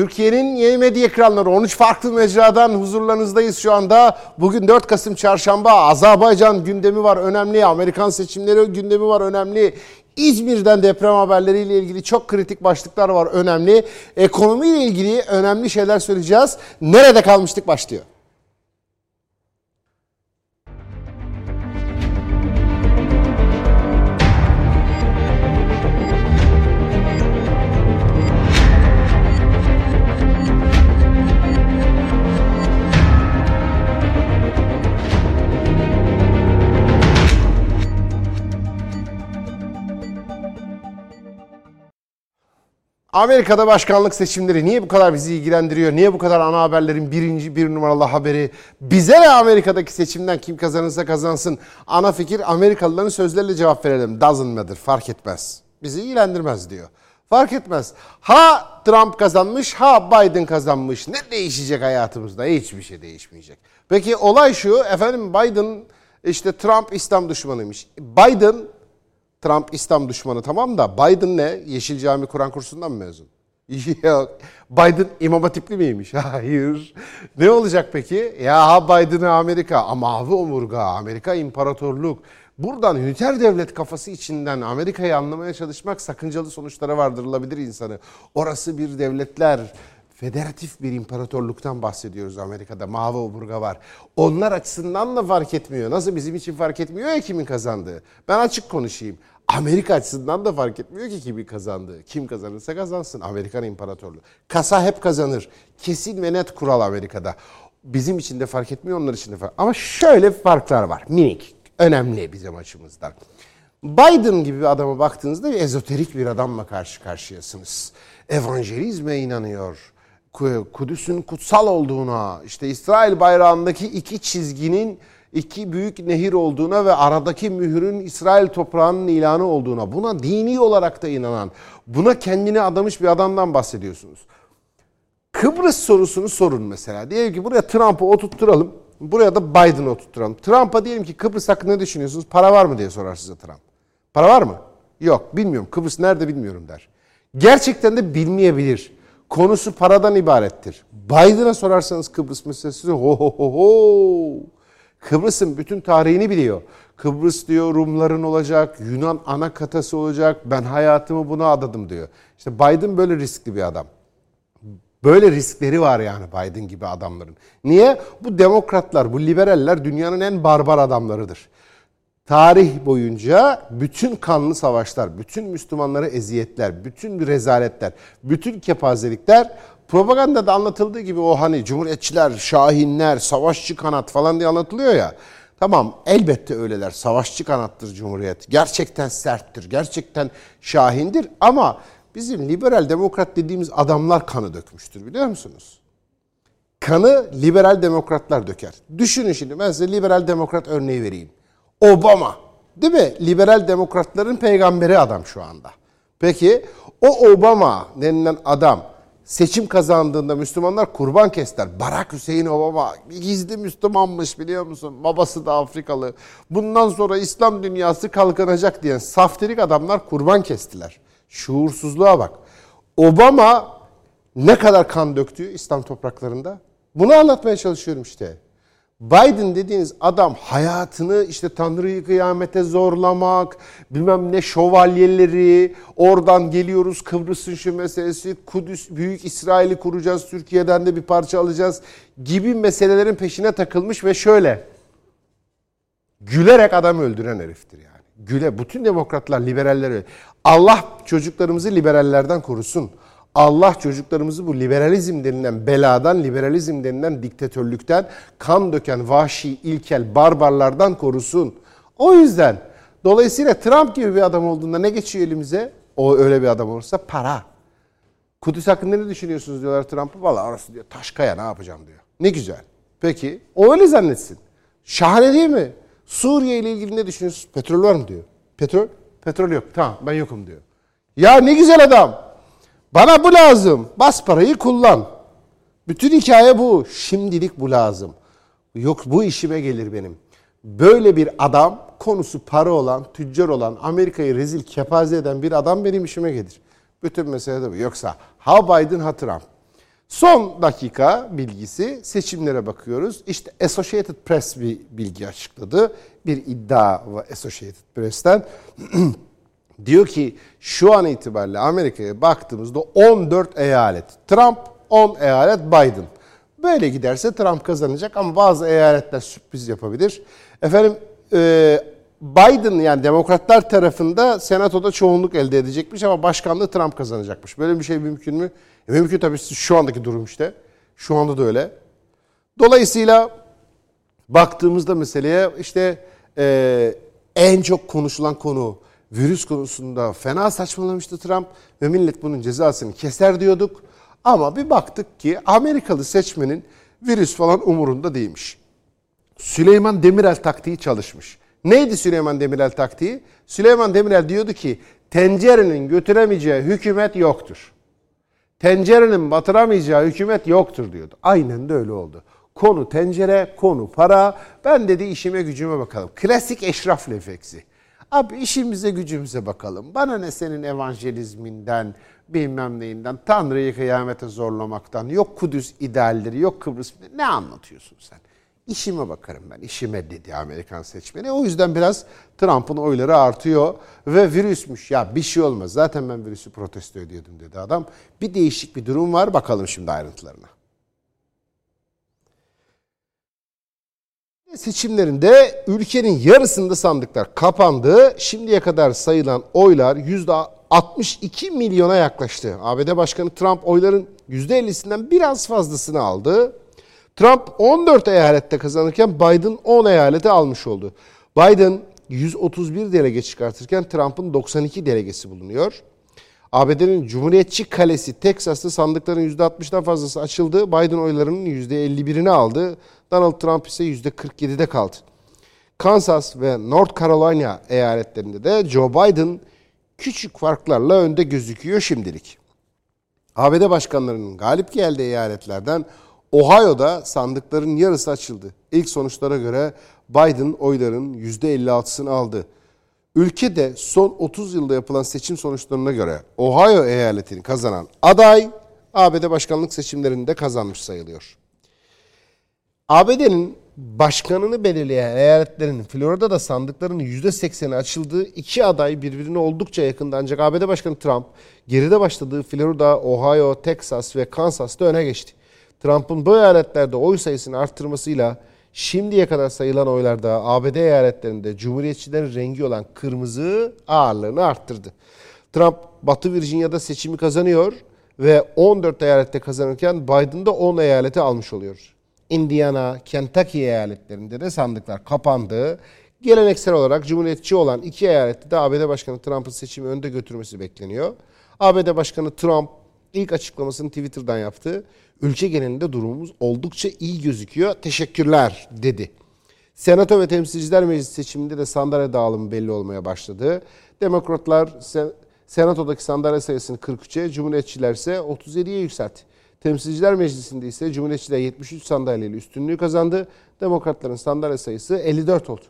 Türkiye'nin yeni medya ekranları 13 farklı mecradan huzurlarınızdayız şu anda. Bugün 4 Kasım Çarşamba. Azerbaycan gündemi var önemli. Amerikan seçimleri gündemi var önemli. İzmir'den deprem haberleriyle ilgili çok kritik başlıklar var önemli. Ekonomiyle ilgili önemli şeyler söyleyeceğiz. Nerede kalmıştık başlıyor. Amerika'da başkanlık seçimleri niye bu kadar bizi ilgilendiriyor? Niye bu kadar ana haberlerin birinci bir numaralı haberi? Bize ne Amerika'daki seçimden kim kazanırsa kazansın. Ana fikir Amerikalıların sözleriyle cevap verelim. Doesn't matter fark etmez. Bizi ilgilendirmez diyor. Fark etmez. Ha Trump kazanmış ha Biden kazanmış. Ne değişecek hayatımızda? Hiçbir şey değişmeyecek. Peki olay şu efendim Biden işte Trump İslam düşmanıymış. Biden Trump İslam düşmanı tamam da Biden ne? Yeşil Cami Kur'an kursundan mı mezun? Yok. Biden imam hatipli miymiş? Hayır. Ne olacak peki? Ya Biden'ı Amerika, ama mavi omurga, Amerika imparatorluk. Buradan üniter devlet kafası içinden Amerika'yı anlamaya çalışmak sakıncalı sonuçlara vardırılabilir insanı. Orası bir devletler, federatif bir imparatorluktan bahsediyoruz Amerika'da. Mavi omurga var. Onlar açısından da fark etmiyor. Nasıl bizim için fark etmiyor ya kimin kazandığı. Ben açık konuşayım. Amerika açısından da fark etmiyor ki kimin kazandığı. Kim kazanırsa kazansın. Amerikan İmparatorluğu. Kasa hep kazanır. Kesin ve net kural Amerika'da. Bizim için de fark etmiyor, onlar için de fark Ama şöyle farklar var. Minik. Önemli bizim açımızdan. Biden gibi bir adama baktığınızda bir ezoterik bir adamla karşı karşıyasınız. Evangelizme inanıyor. Kudüs'ün kutsal olduğuna, işte İsrail bayrağındaki iki çizginin iki büyük nehir olduğuna ve aradaki mühürün İsrail toprağının ilanı olduğuna, buna dini olarak da inanan, buna kendini adamış bir adamdan bahsediyorsunuz. Kıbrıs sorusunu sorun mesela. Diyelim ki buraya Trump'ı oturtturalım, buraya da Biden'ı oturtturalım. Trump'a diyelim ki Kıbrıs hakkında ne düşünüyorsunuz? Para var mı diye sorar size Trump. Para var mı? Yok, bilmiyorum. Kıbrıs nerede bilmiyorum der. Gerçekten de bilmeyebilir. Konusu paradan ibarettir. Biden'a sorarsanız Kıbrıs meselesi ho ho ho ho. Kıbrıs'ın bütün tarihini biliyor. Kıbrıs diyor Rumların olacak, Yunan ana katası olacak. Ben hayatımı buna adadım diyor. İşte Biden böyle riskli bir adam. Böyle riskleri var yani Biden gibi adamların. Niye? Bu demokratlar, bu liberaller dünyanın en barbar adamlarıdır. Tarih boyunca bütün kanlı savaşlar, bütün Müslümanları eziyetler, bütün rezaletler, bütün kepazelikler propagandada anlatıldığı gibi o hani cumhuriyetçiler, şahinler, savaşçı kanat falan diye anlatılıyor ya. Tamam elbette öyleler. Savaşçı kanattır Cumhuriyet. Gerçekten serttir. Gerçekten şahindir. Ama bizim liberal demokrat dediğimiz adamlar kanı dökmüştür biliyor musunuz? Kanı liberal demokratlar döker. Düşünün şimdi ben size liberal demokrat örneği vereyim. Obama değil mi? Liberal demokratların peygamberi adam şu anda. Peki o Obama denilen adam seçim kazandığında Müslümanlar kurban kestiler. Barack Hüseyin Obama gizli Müslümanmış biliyor musun? Babası da Afrikalı. Bundan sonra İslam dünyası kalkınacak diyen saftirik adamlar kurban kestiler. Şuursuzluğa bak. Obama ne kadar kan döktü İslam topraklarında? Bunu anlatmaya çalışıyorum işte. Biden dediğiniz adam hayatını işte Tanrı'yı kıyamete zorlamak, bilmem ne şövalyeleri, oradan geliyoruz Kıbrıs'ın şu meselesi, Kudüs, Büyük İsrail'i kuracağız, Türkiye'den de bir parça alacağız gibi meselelerin peşine takılmış ve şöyle gülerek adam öldüren heriftir yani. Güle, bütün demokratlar, liberaller Allah çocuklarımızı liberallerden korusun. Allah çocuklarımızı bu liberalizm denilen beladan, liberalizm denilen diktatörlükten, kan döken vahşi, ilkel barbarlardan korusun. O yüzden dolayısıyla Trump gibi bir adam olduğunda ne geçiyor elimize? O öyle bir adam olursa para. Kudüs hakkında ne düşünüyorsunuz diyorlar Trump'a. Valla orası diyor Taşkaya ne yapacağım diyor. Ne güzel. Peki o öyle zannetsin. Şahane değil mi? Suriye ile ilgili ne düşünüyorsunuz? Petrol var mı diyor. Petrol? Petrol yok. Tamam ben yokum diyor. Ya ne güzel adam. Bana bu lazım. Bas parayı kullan. Bütün hikaye bu. Şimdilik bu lazım. Yok bu işime gelir benim. Böyle bir adam konusu para olan, tüccar olan, Amerika'yı rezil kepaze eden bir adam benim işime gelir. Bütün mesele de bu. Yoksa ha Biden ha Trump. Son dakika bilgisi seçimlere bakıyoruz. İşte Associated Press bir bilgi açıkladı. Bir iddia Associated Press'ten. Diyor ki şu an itibariyle Amerika'ya baktığımızda 14 eyalet. Trump 10 eyalet Biden. Böyle giderse Trump kazanacak ama bazı eyaletler sürpriz yapabilir. Efendim e, Biden yani demokratlar tarafında senatoda çoğunluk elde edecekmiş ama başkanlığı Trump kazanacakmış. Böyle bir şey mümkün mü? E, mümkün tabii şu andaki durum işte. Şu anda da öyle. Dolayısıyla baktığımızda meseleye işte e, en çok konuşulan konu virüs konusunda fena saçmalamıştı Trump ve millet bunun cezasını keser diyorduk. Ama bir baktık ki Amerikalı seçmenin virüs falan umurunda değilmiş. Süleyman Demirel taktiği çalışmış. Neydi Süleyman Demirel taktiği? Süleyman Demirel diyordu ki tencerenin götüremeyeceği hükümet yoktur. Tencerenin batıramayacağı hükümet yoktur diyordu. Aynen de öyle oldu. Konu tencere, konu para. Ben dedi işime gücüme bakalım. Klasik eşraf refleksi. Abi işimize gücümüze bakalım. Bana ne senin evangelizminden, bilmem neyinden, Tanrı'yı kıyamete zorlamaktan, yok Kudüs idealleri, yok Kıbrıs. Ne anlatıyorsun sen? İşime bakarım ben, işime dedi Amerikan seçmeni. O yüzden biraz Trump'ın oyları artıyor ve virüsmüş. Ya bir şey olmaz, zaten ben virüsü protesto ediyordum dedi adam. Bir değişik bir durum var, bakalım şimdi ayrıntılarına. Seçimlerinde ülkenin yarısında sandıklar kapandı. Şimdiye kadar sayılan oylar %62 milyona yaklaştı. ABD Başkanı Trump oyların %50'sinden biraz fazlasını aldı. Trump 14 eyalette kazanırken Biden 10 eyalete almış oldu. Biden 131 delege çıkartırken Trump'ın 92 delegesi bulunuyor. ABD'nin Cumhuriyetçi Kalesi Teksas'ta sandıkların %60'dan fazlası açıldı. Biden oylarının %51'ini aldı. Donald Trump ise %47'de kaldı. Kansas ve North Carolina eyaletlerinde de Joe Biden küçük farklarla önde gözüküyor şimdilik. ABD başkanlarının galip geldiği eyaletlerden Ohio'da sandıkların yarısı açıldı. İlk sonuçlara göre Biden oyların %56'sını aldı. Ülkede son 30 yılda yapılan seçim sonuçlarına göre Ohio eyaletini kazanan aday ABD başkanlık seçimlerinde kazanmış sayılıyor. ABD'nin başkanını belirleyen eyaletlerin Florida'da sandıkların %80'i açıldığı iki aday birbirine oldukça yakında ancak ABD Başkanı Trump geride başladığı Florida, Ohio, Texas ve Kansas'ta öne geçti. Trump'ın bu eyaletlerde oy sayısını arttırmasıyla şimdiye kadar sayılan oylarda ABD eyaletlerinde Cumhuriyetçilerin rengi olan kırmızı ağırlığını arttırdı. Trump Batı Virginia'da seçimi kazanıyor ve 14 eyalette kazanırken Biden de 10 eyaleti almış oluyor. Indiana, Kentucky eyaletlerinde de sandıklar kapandı. Geleneksel olarak Cumhuriyetçi olan iki eyalette de ABD Başkanı Trump'ın seçimi önde götürmesi bekleniyor. ABD Başkanı Trump ilk açıklamasını Twitter'dan yaptı. Ülke genelinde durumumuz oldukça iyi gözüküyor. Teşekkürler dedi. Senato ve Temsilciler Meclisi seçiminde de sandalye dağılımı belli olmaya başladı. Demokratlar Senato'daki sandalye sayısını 43'e, Cumhuriyetçiler ise 37'ye yükseltti. Temsilciler Meclisi'nde ise Cumhuriyetçiler 73 sandalyeyle üstünlüğü kazandı. Demokratların sandalye sayısı 54 oldu.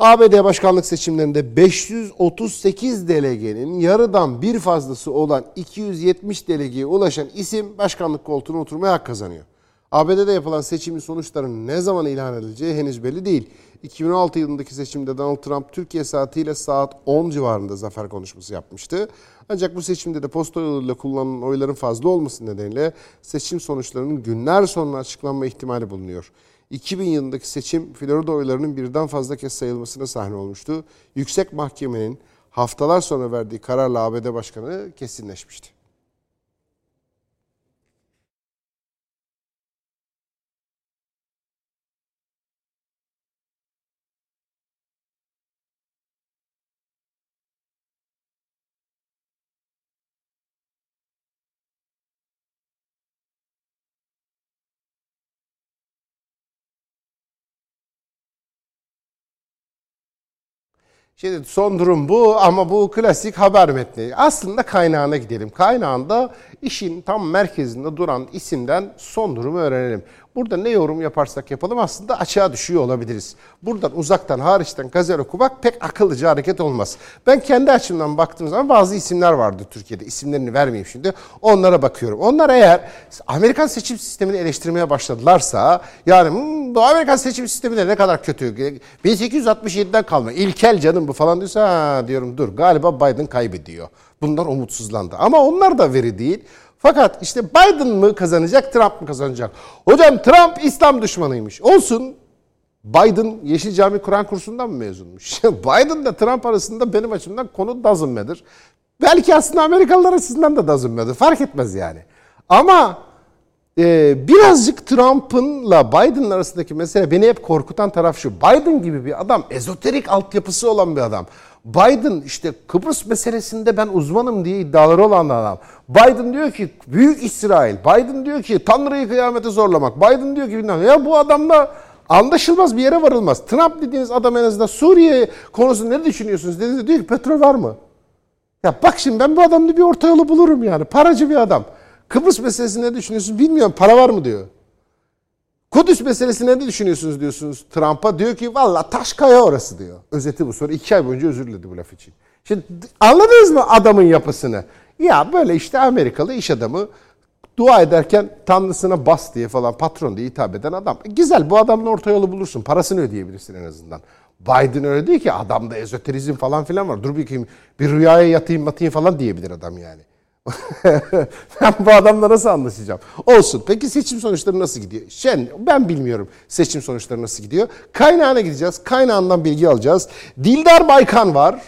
ABD başkanlık seçimlerinde 538 delegenin yarıdan bir fazlası olan 270 delegeye ulaşan isim başkanlık koltuğuna oturmaya hak kazanıyor. ABD'de yapılan seçimin sonuçlarının ne zaman ilan edileceği henüz belli değil. 2016 yılındaki seçimde Donald Trump Türkiye saatiyle saat 10 civarında zafer konuşması yapmıştı. Ancak bu seçimde de posta yoluyla kullanılan oyların fazla olması nedeniyle seçim sonuçlarının günler sonra açıklanma ihtimali bulunuyor. 2000 yılındaki seçim Florida oylarının birden fazla kez sayılmasına sahne olmuştu. Yüksek Mahkemenin haftalar sonra verdiği kararla ABD Başkanı kesinleşmişti. Şimdi son durum bu ama bu klasik haber metni. Aslında kaynağına gidelim. Kaynağında işin tam merkezinde duran isimden son durumu öğrenelim. Burada ne yorum yaparsak yapalım aslında açığa düşüyor olabiliriz. Buradan uzaktan hariçten gazel okumak pek akıllıca hareket olmaz. Ben kendi açımdan baktığım zaman bazı isimler vardı Türkiye'de. İsimlerini vermeyeyim şimdi. Onlara bakıyorum. Onlar eğer Amerikan seçim sistemini eleştirmeye başladılarsa yani hmm, bu Amerikan seçim sistemi ne kadar kötü. 1867'den kalma. İlkel canım bu falan diyorsa diyorum dur galiba Biden kaybediyor. Bunlar umutsuzlandı. Ama onlar da veri değil. Fakat işte Biden mı kazanacak, Trump mı kazanacak? Hocam Trump İslam düşmanıymış. Olsun. Biden Yeşil Cami Kur'an kursundan mı mezunmuş? Biden da Trump arasında benim açımdan konu doesn't matter. Belki aslında Amerikalılar açısından da doesn't matter. Fark etmez yani. Ama e, birazcık Trump'ınla Biden'ın arasındaki mesele beni hep korkutan taraf şu. Biden gibi bir adam, ezoterik altyapısı olan bir adam. Biden işte Kıbrıs meselesinde ben uzmanım diye iddiaları olan adam. Biden diyor ki büyük İsrail. Biden diyor ki Tanrı'yı kıyamete zorlamak. Biden diyor ki bilmem ya bu adamla anlaşılmaz bir yere varılmaz. Trump dediğiniz adam en azından Suriye konusunda ne düşünüyorsunuz dediğinizde diyor ki petrol var mı? Ya bak şimdi ben bu adamla bir orta yolu bulurum yani. Paracı bir adam. Kıbrıs meselesinde ne düşünüyorsun bilmiyorum para var mı diyor. Kudüs meselesinde ne düşünüyorsunuz diyorsunuz Trump'a. Diyor ki valla taş kaya orası diyor. Özeti bu. Sonra iki ay boyunca özür diledi bu laf için. Şimdi anladınız mı adamın yapısını? Ya böyle işte Amerikalı iş adamı dua ederken tanrısına bas diye falan patron diye hitap eden adam. Güzel bu adamla orta yolu bulursun. Parasını ödeyebilirsin en azından. Biden öyle değil ki adamda ezoterizm falan filan var. Dur bakayım bir rüyaya yatayım batayım falan diyebilir adam yani. ben bu adamla nasıl anlaşacağım? Olsun. Peki seçim sonuçları nasıl gidiyor? Şen, ben bilmiyorum seçim sonuçları nasıl gidiyor. Kaynağına gideceğiz. Kaynağından bilgi alacağız. Dildar Baykan var.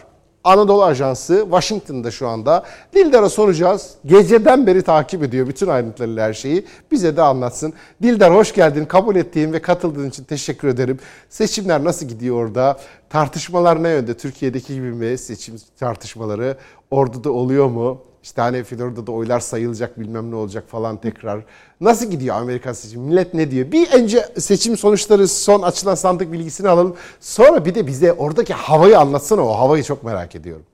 Anadolu Ajansı Washington'da şu anda. Dildar'a soracağız. Geceden beri takip ediyor bütün ayrıntılarıyla her şeyi. Bize de anlatsın. Dildar hoş geldin. Kabul ettiğin ve katıldığın için teşekkür ederim. Seçimler nasıl gidiyor orada? Tartışmalar ne yönde? Türkiye'deki gibi mi seçim tartışmaları? Orada da oluyor mu? İşte hani Florida'da oylar sayılacak bilmem ne olacak falan tekrar. Nasıl gidiyor Amerikan seçimi? Millet ne diyor? Bir önce seçim sonuçları son açılan sandık bilgisini alalım. Sonra bir de bize oradaki havayı anlatsana o havayı çok merak ediyorum.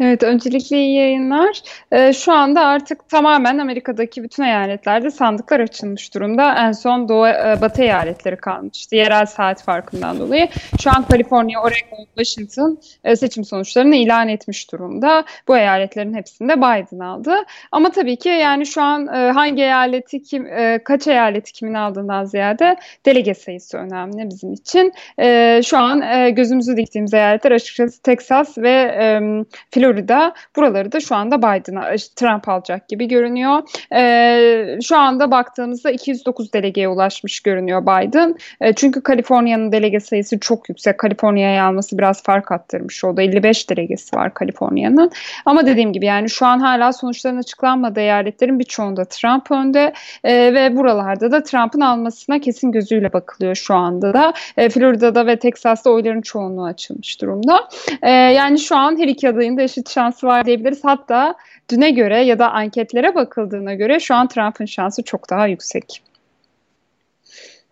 Evet, öncelikle iyi yayınlar. Ee, şu anda artık tamamen Amerika'daki bütün eyaletlerde sandıklar açılmış durumda. En son Doğu e, Batı eyaletleri kalmıştı yerel saat farkından dolayı. Şu an Kaliforniya, Oregon, Washington e, seçim sonuçlarını ilan etmiş durumda. Bu eyaletlerin hepsinde Biden aldı. Ama tabii ki yani şu an e, hangi eyaleti kim, e, kaç eyaleti kimin aldığından ziyade delege sayısı önemli bizim için. E, şu an e, gözümüzü diktiğimiz eyaletler açıkçası Texas ve e, Florida buraları da şu anda Biden'a Trump alacak gibi görünüyor. E, şu anda baktığımızda 209 delegeye ulaşmış görünüyor Biden. E, çünkü Kaliforniya'nın delege sayısı çok yüksek. Kaliforniya'ya alması biraz fark attırmış oldu. 55 delegesi var Kaliforniya'nın. Ama dediğim gibi yani şu an hala sonuçların açıklanmadığı eyaletlerin birçoğunda Trump önde e, ve buralarda da Trump'ın almasına kesin gözüyle bakılıyor şu anda da. E, Florida'da ve Texas'ta oyların çoğunluğu açılmış durumda. E, yani şu an her iki adayın da eşit şansı var diyebiliriz. Hatta düne göre ya da anketlere bakıldığına göre şu an Trump'ın şansı çok daha yüksek.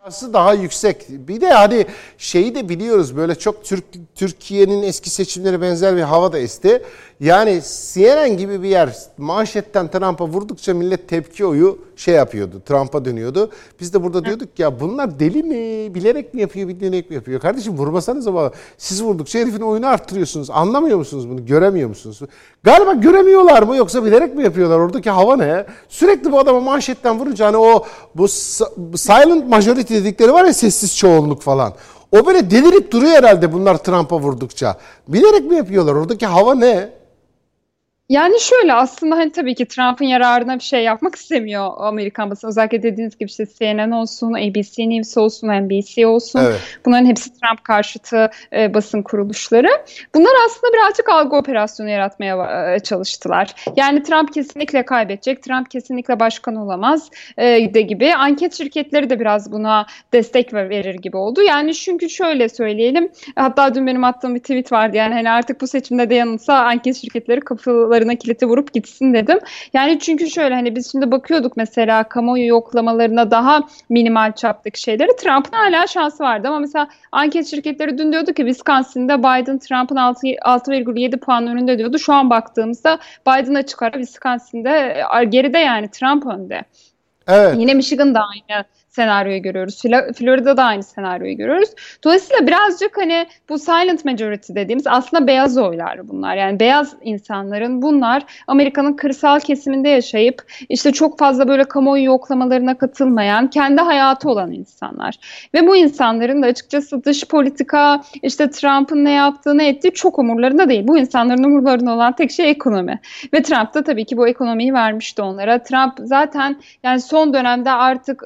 Şansı daha yüksek. Bir de hani şeyi de biliyoruz böyle çok Türk Türkiye'nin eski seçimleri benzer bir hava da esti. Yani CNN gibi bir yer manşetten Trump'a vurdukça millet tepki oyu şey yapıyordu. Trump'a dönüyordu. Biz de burada diyorduk ya bunlar deli mi? Bilerek mi yapıyor, bilerek mi yapıyor? Kardeşim vurmasanız ama siz vurdukça herifin oyunu arttırıyorsunuz. Anlamıyor musunuz bunu? Göremiyor musunuz? Galiba göremiyorlar mı yoksa bilerek mi yapıyorlar? Oradaki hava ne? Sürekli bu adama manşetten vurunca hani o bu silent majority dedikleri var ya sessiz çoğunluk falan. O böyle delirip duruyor herhalde bunlar Trump'a vurdukça. Bilerek mi yapıyorlar? Oradaki hava ne? Yani şöyle aslında hani tabii ki Trump'ın yararına bir şey yapmak istemiyor Amerikan basını. Özellikle dediğiniz gibi işte CNN olsun, ABC News olsun, NBC olsun. Evet. Bunların hepsi Trump karşıtı e, basın kuruluşları. Bunlar aslında birazcık algı operasyonu yaratmaya e, çalıştılar. Yani Trump kesinlikle kaybedecek, Trump kesinlikle başkan olamaz e, de gibi. Anket şirketleri de biraz buna destek verir gibi oldu. Yani çünkü şöyle söyleyelim. Hatta dün benim attığım bir tweet vardı. Yani hani artık bu seçimde de yanılsa anket şirketleri kapıları kapılarına kiliti vurup gitsin dedim. Yani çünkü şöyle hani biz şimdi bakıyorduk mesela kamuoyu yoklamalarına daha minimal çaptaki şeyleri. Trump'ın hala şansı vardı ama mesela anket şirketleri dün diyordu ki Wisconsin'de Biden Trump'ın 6,7 puan önünde diyordu. Şu an baktığımızda Biden'a çıkar Wisconsin'de geride yani Trump önde. Evet. Yine Michigan da aynı senaryoyu görüyoruz. Florida'da aynı senaryoyu görüyoruz. Dolayısıyla birazcık hani bu silent majority dediğimiz aslında beyaz oylar bunlar. Yani beyaz insanların bunlar Amerika'nın kırsal kesiminde yaşayıp işte çok fazla böyle kamuoyu yoklamalarına katılmayan, kendi hayatı olan insanlar. Ve bu insanların da açıkçası dış politika, işte Trump'ın ne yaptığı, ne ettiği çok umurlarında değil. Bu insanların umurlarında olan tek şey ekonomi. Ve Trump da tabii ki bu ekonomiyi vermişti onlara. Trump zaten yani son dönemde artık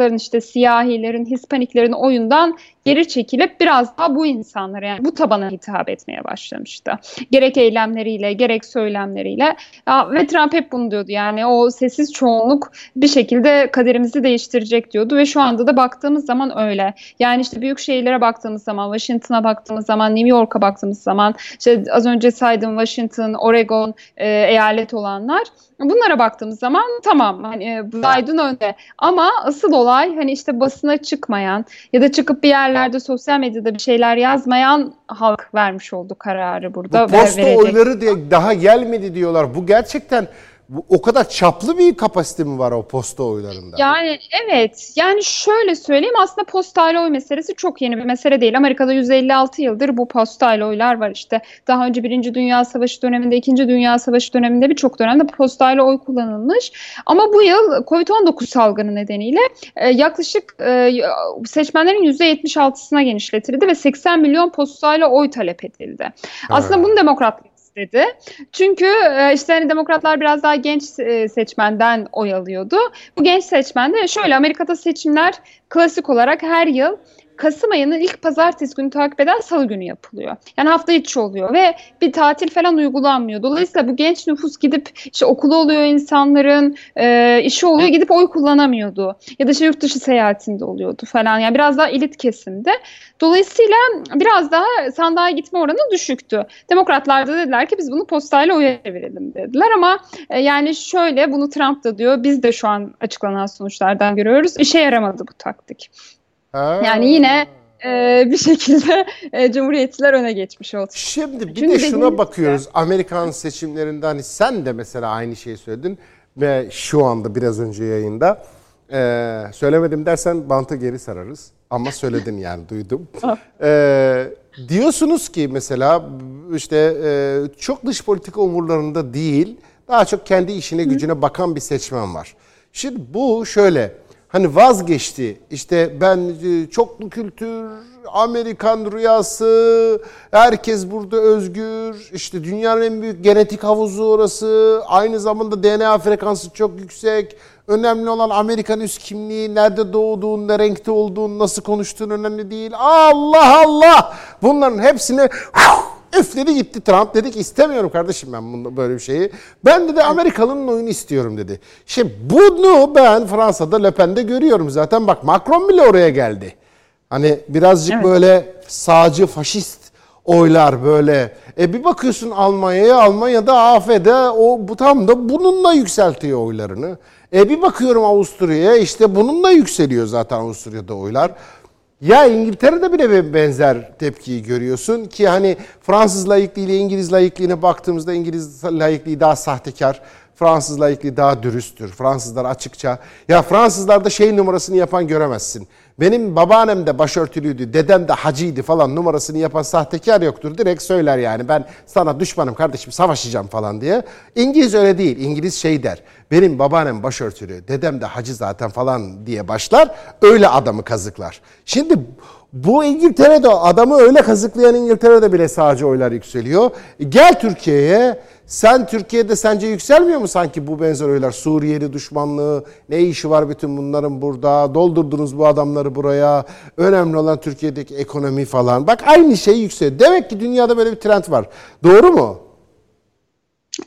azınlıkların işte siyahilerin, hispaniklerin oyundan geri çekilip biraz daha bu insanlara yani bu tabana hitap etmeye başlamıştı. Gerek eylemleriyle gerek söylemleriyle ya, ve Trump hep bunu diyordu yani o sessiz çoğunluk bir şekilde kaderimizi değiştirecek diyordu ve şu anda da baktığımız zaman öyle. Yani işte büyük şehirlere baktığımız zaman Washington'a baktığımız zaman New York'a baktığımız zaman işte az önce saydım Washington, Oregon e, eyalet olanlar Bunlara baktığımız zaman tamam hani Biden önde ama asıl olay hani işte basına çıkmayan ya da çıkıp bir yerlerde sosyal medyada bir şeyler yazmayan halk vermiş oldu kararı burada. Bu posta oyları diye daha gelmedi diyorlar. Bu gerçekten bu, o kadar çaplı bir kapasite mi var o posta oylarında? Yani evet. Yani şöyle söyleyeyim aslında postayla oy meselesi çok yeni bir mesele değil. Amerika'da 156 yıldır bu postayla oylar var işte. Daha önce Birinci Dünya Savaşı döneminde, İkinci Dünya Savaşı döneminde birçok dönemde postayla oy kullanılmış. Ama bu yıl COVID-19 salgını nedeniyle e, yaklaşık e, seçmenlerin %76'sına genişletildi ve 80 milyon postayla oy talep edildi. Evet. Aslında bunu demokratlar istedi. Çünkü e, işte hani demokratlar biraz daha genç e, seçmenden oy alıyordu. Bu genç seçmen de şöyle Amerika'da seçimler klasik olarak her yıl Kasım ayının ilk pazartesi günü takip eden salı günü yapılıyor. Yani hafta içi oluyor ve bir tatil falan uygulanmıyor. Dolayısıyla bu genç nüfus gidip işte okulu oluyor insanların, e, işi oluyor gidip oy kullanamıyordu. Ya da işte yurt dışı seyahatinde oluyordu falan. Yani biraz daha elit kesimde. Dolayısıyla biraz daha sandığa gitme oranı düşüktü. Demokratlar da dediler ki biz bunu postayla oya verelim dediler ama e, yani şöyle bunu Trump da diyor biz de şu an açıklanan sonuçlardan görüyoruz. İşe yaramadı bu taktik. Ha. Yani yine e, bir şekilde e, Cumhuriyetçiler öne geçmiş oldu. Şimdi bir Çünkü de şuna bakıyoruz. Amerikan seçimlerinde hani sen de mesela aynı şeyi söyledin ve şu anda biraz önce yayında e, söylemedim dersen bantı geri sararız. Ama söyledin yani duydum. e, diyorsunuz ki mesela işte e, çok dış politika umurlarında değil daha çok kendi işine gücüne bakan bir seçmen var. Şimdi bu şöyle hani vazgeçti. İşte ben e, çoklu kültür, Amerikan rüyası, herkes burada özgür. İşte dünyanın en büyük genetik havuzu orası. Aynı zamanda DNA frekansı çok yüksek. Önemli olan Amerikan üst kimliği, nerede doğduğun, ne renkte olduğun, nasıl konuştuğun önemli değil. Allah Allah! Bunların hepsini Üfledi gitti Trump dedi ki istemiyorum kardeşim ben bunu böyle bir şeyi. Ben dedi Amerikalı'nın oyunu istiyorum dedi. Şimdi bunu ben Fransa'da Le Pen'de görüyorum zaten. Bak Macron bile oraya geldi. Hani birazcık evet. böyle sağcı faşist oylar böyle. E bir bakıyorsun Almanya'ya, Almanya'da AF'de o bu tam da bununla yükseltiyor oylarını. E bir bakıyorum Avusturya'ya işte bununla yükseliyor zaten Avusturya'da oylar. Ya İngiltere'de bile benzer tepkiyi görüyorsun ki hani Fransız layıklığı ile İngiliz layıklığına baktığımızda İngiliz layıklığı daha sahtekar, Fransız layıklığı daha dürüsttür. Fransızlar açıkça ya Fransızlarda şey numarasını yapan göremezsin. Benim babaannem de başörtülüydü, dedem de hacıydı falan numarasını yapan sahtekar yoktur. Direkt söyler yani ben sana düşmanım kardeşim savaşacağım falan diye. İngiliz öyle değil. İngiliz şey der. Benim babaannem başörtülü, dedem de hacı zaten falan diye başlar. Öyle adamı kazıklar. Şimdi bu İngiltere'de adamı öyle kazıklayan İngiltere'de bile sağcı oylar yükseliyor. Gel Türkiye'ye sen Türkiye'de sence yükselmiyor mu sanki bu benzer oylar? Suriyeli düşmanlığı, ne işi var bütün bunların burada? Doldurdunuz bu adamları buraya. Önemli olan Türkiye'deki ekonomi falan. Bak aynı şey yükseliyor. Demek ki dünyada böyle bir trend var. Doğru mu?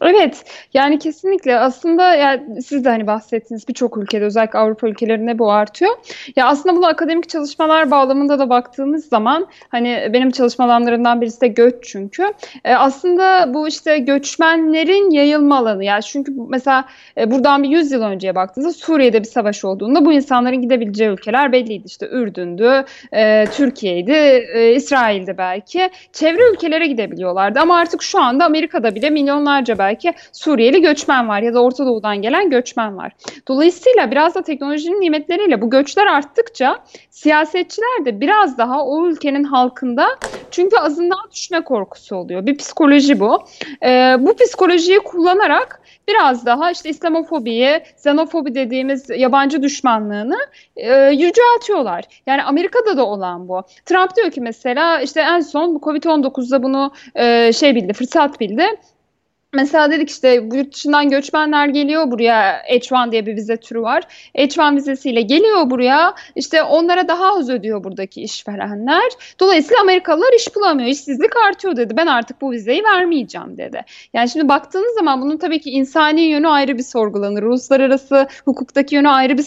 Evet yani kesinlikle aslında yani siz de hani bahsettiniz birçok ülkede özellikle Avrupa ülkelerinde bu artıyor. Ya aslında bunu akademik çalışmalar bağlamında da baktığımız zaman hani benim çalışma alanlarından birisi de göç çünkü. E, aslında bu işte göçmenlerin yayılma alanı yani çünkü mesela e, buradan bir 100 yıl önceye baktığınızda Suriye'de bir savaş olduğunda bu insanların gidebileceği ülkeler belliydi. İşte Ürdün'dü, e, Türkiye'ydi, e, İsrail'di belki. Çevre ülkelere gidebiliyorlardı ama artık şu anda Amerika'da bile milyonlarca belki Suriyeli göçmen var ya da Orta Doğu'dan gelen göçmen var. Dolayısıyla biraz da teknolojinin nimetleriyle bu göçler arttıkça siyasetçiler de biraz daha o ülkenin halkında çünkü azından düşme korkusu oluyor. Bir psikoloji bu. Ee, bu psikolojiyi kullanarak biraz daha işte İslamofobiyi, xenofobi dediğimiz yabancı düşmanlığını e, yüceltiyorlar. Yani Amerika'da da olan bu. Trump diyor ki mesela işte en son bu Covid-19'da bunu e, şey bildi, fırsat bildi. Mesela dedik işte bu yurt dışından göçmenler geliyor buraya H1 diye bir vize türü var. H1 vizesiyle geliyor buraya işte onlara daha az ödüyor buradaki işverenler. Dolayısıyla Amerikalılar iş bulamıyor. İşsizlik artıyor dedi. Ben artık bu vizeyi vermeyeceğim dedi. Yani şimdi baktığınız zaman bunun tabii ki insani yönü ayrı bir sorgulanır. Uluslararası hukuktaki yönü ayrı bir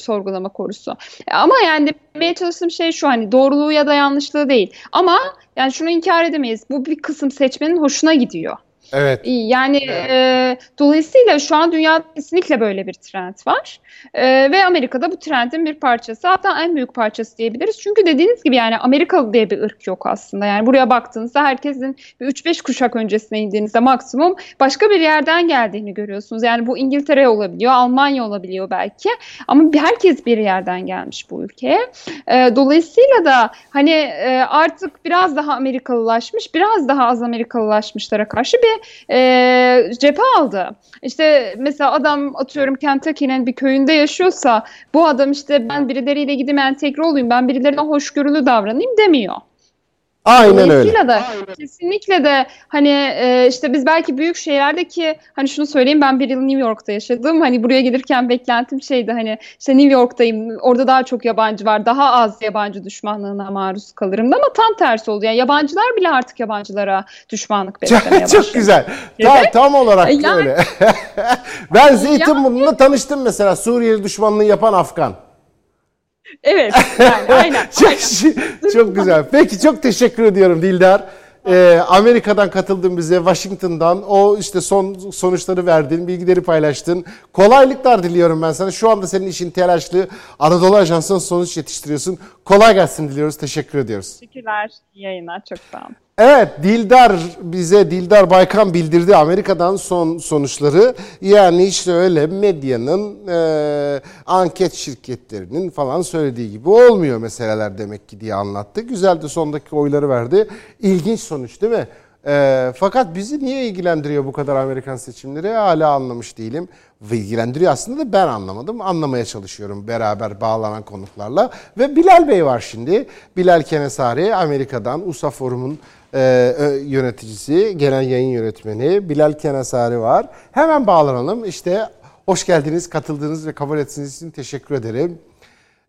sorgulama konusu. Ama yani demeye çalıştığım şey şu hani doğruluğu ya da yanlışlığı değil. Ama yani şunu inkar edemeyiz. Bu bir kısım seçmenin hoşuna gidiyor. Evet. Yani e, dolayısıyla şu an dünyada kesinlikle böyle bir trend var. E, ve Amerika'da bu trendin bir parçası hatta en büyük parçası diyebiliriz. Çünkü dediğiniz gibi yani Amerikalı diye bir ırk yok aslında. Yani buraya baktığınızda herkesin 3-5 kuşak öncesine indiğinizde maksimum başka bir yerden geldiğini görüyorsunuz. Yani bu İngiltere olabiliyor, Almanya olabiliyor belki. Ama herkes bir yerden gelmiş bu ülkeye. E, dolayısıyla da hani e, artık biraz daha Amerikalılaşmış, biraz daha az Amerikalılaşmışlara karşı bir e, cephe aldı. İşte mesela adam atıyorum Kentucky'nin bir köyünde yaşıyorsa bu adam işte ben birileriyle gideyim entegre olayım ben birilerine hoşgörülü davranayım demiyor. Aynen öyle. da Aynen. kesinlikle de hani e, işte biz belki büyük şehirlerdeki hani şunu söyleyeyim ben bir yıl New York'ta yaşadım. Hani buraya gelirken beklentim şeydi hani işte New York'tayım orada daha çok yabancı var daha az yabancı düşmanlığına maruz kalırım ama tam tersi oldu. Yani yabancılar bile artık yabancılara düşmanlık beslemeye başladı. Çok güzel. Tam, tam olarak yani, öyle. ben Zeytinburnu'nda yani, tanıştım mesela Suriyeli düşmanlığı yapan Afgan. Evet, yani aynen. çok, çok güzel. Peki çok teşekkür ediyorum Dildar. Ee, Amerika'dan katıldın bize, Washington'dan. O işte son sonuçları verdin, bilgileri paylaştın. Kolaylıklar diliyorum ben sana. Şu anda senin işin telaşlı. Anadolu Ajansı'nın sonuç yetiştiriyorsun. Kolay gelsin diliyoruz. Teşekkür ediyoruz. Teşekkürler. İyi yayınlar. Çok sağ olun. Evet Dildar bize Dildar Baykan bildirdi Amerika'dan son sonuçları. Yani işte öyle medyanın e, anket şirketlerinin falan söylediği gibi olmuyor meseleler demek ki diye anlattı. Güzel de sondaki oyları verdi. İlginç sonuç değil mi? E, fakat bizi niye ilgilendiriyor bu kadar Amerikan seçimleri hala anlamış değilim. İlgilendiriyor aslında da ben anlamadım. Anlamaya çalışıyorum beraber bağlanan konuklarla. Ve Bilal Bey var şimdi. Bilal Kenesari Amerika'dan USA Forum'un e, yöneticisi, genel yayın yönetmeni Bilal Kenasari var. Hemen bağlanalım. İşte hoş geldiniz, katıldığınız ve kabul ettiğiniz için teşekkür ederim.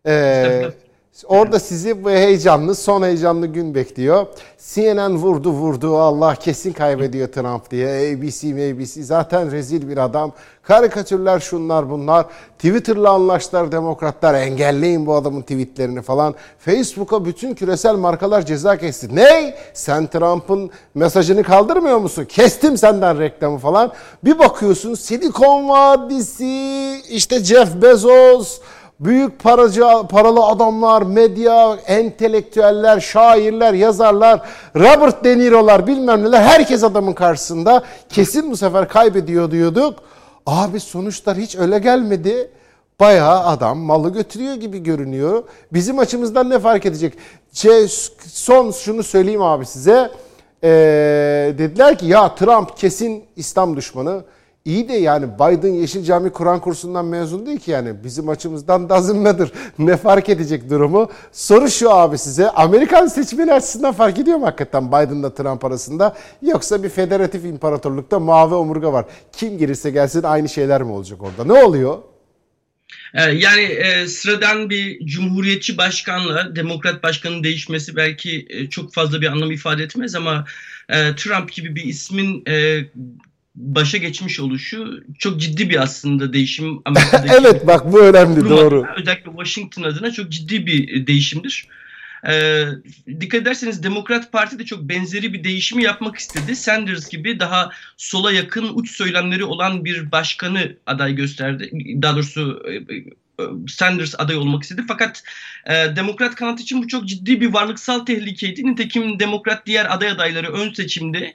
Ee, Orada sizi bu heyecanlı, son heyecanlı gün bekliyor. CNN vurdu vurdu, Allah kesin kaybediyor Trump diye. ABC, ABC zaten rezil bir adam. Karikatürler şunlar bunlar. Twitter'la anlaştılar demokratlar. Engelleyin bu adamın tweetlerini falan. Facebook'a bütün küresel markalar ceza kesti. Ne? Sen Trump'ın mesajını kaldırmıyor musun? Kestim senden reklamı falan. Bir bakıyorsun Silikon Vadisi, işte Jeff Bezos, büyük paracı, paralı adamlar, medya, entelektüeller, şairler, yazarlar, Robert De Niro'lar bilmem neler herkes adamın karşısında kesin bu sefer kaybediyor diyorduk. Abi sonuçlar hiç öyle gelmedi. Bayağı adam malı götürüyor gibi görünüyor. Bizim açımızdan ne fark edecek? Şey, son şunu söyleyeyim abi size. Ee, dediler ki ya Trump kesin İslam düşmanı. İyi de yani Biden Yeşil Cami Kur'an kursundan mezun değil ki yani bizim açımızdan dazınladır. Ne fark edecek durumu? Soru şu abi size Amerikan seçmeni açısından fark ediyor mu hakikaten Biden'la Trump arasında? Yoksa bir federatif imparatorlukta mavi omurga var. Kim girirse gelsin aynı şeyler mi olacak orada? Ne oluyor? Ee, yani e, sıradan bir cumhuriyetçi başkanla demokrat başkanın değişmesi belki e, çok fazla bir anlam ifade etmez ama e, Trump gibi bir ismin e, başa geçmiş oluşu çok ciddi bir aslında değişim Amerika'daki. evet bak bu önemli Kurum doğru. özellikle Washington adına çok ciddi bir e, değişimdir. Ee, dikkat ederseniz Demokrat Parti de çok benzeri bir değişimi yapmak istedi. Sanders gibi daha sola yakın uç söylemleri olan bir başkanı aday gösterdi. Daha doğrusu e, Sanders aday olmak istedi. Fakat e, Demokrat kanat için bu çok ciddi bir varlıksal tehlikeydi. Nitekim Demokrat diğer aday adayları ön seçimde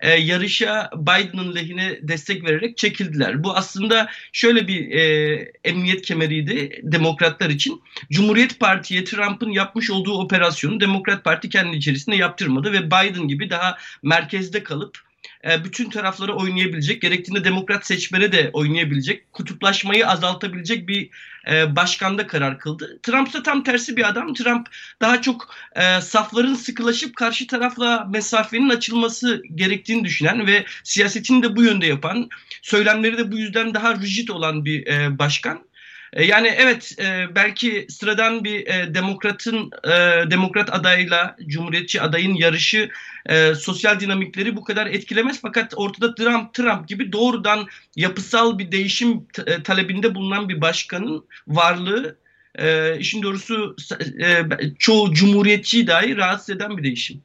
e, yarışa Biden'ın lehine destek vererek çekildiler. Bu aslında şöyle bir e, emniyet kemeriydi demokratlar için. Cumhuriyet Parti'ye Trump'ın yapmış olduğu operasyonu Demokrat Parti kendi içerisinde yaptırmadı ve Biden gibi daha merkezde kalıp e, bütün tarafları oynayabilecek, gerektiğinde demokrat seçmene de oynayabilecek, kutuplaşmayı azaltabilecek bir e, başkanda karar kıldı. Trump da tam tersi bir adam. Trump daha çok e, safların sıkılaşıp karşı tarafla mesafenin açılması gerektiğini düşünen ve siyasetini de bu yönde yapan, söylemleri de bu yüzden daha rigid olan bir başkan. Yani evet belki sıradan bir demokratın demokrat adayla cumhuriyetçi adayın yarışı e, sosyal dinamikleri bu kadar etkilemez. Fakat ortada Trump, Trump gibi doğrudan yapısal bir değişim e, talebinde bulunan bir başkanın varlığı e, işin doğrusu e, çoğu cumhuriyetçiyi dahi rahatsız eden bir değişim.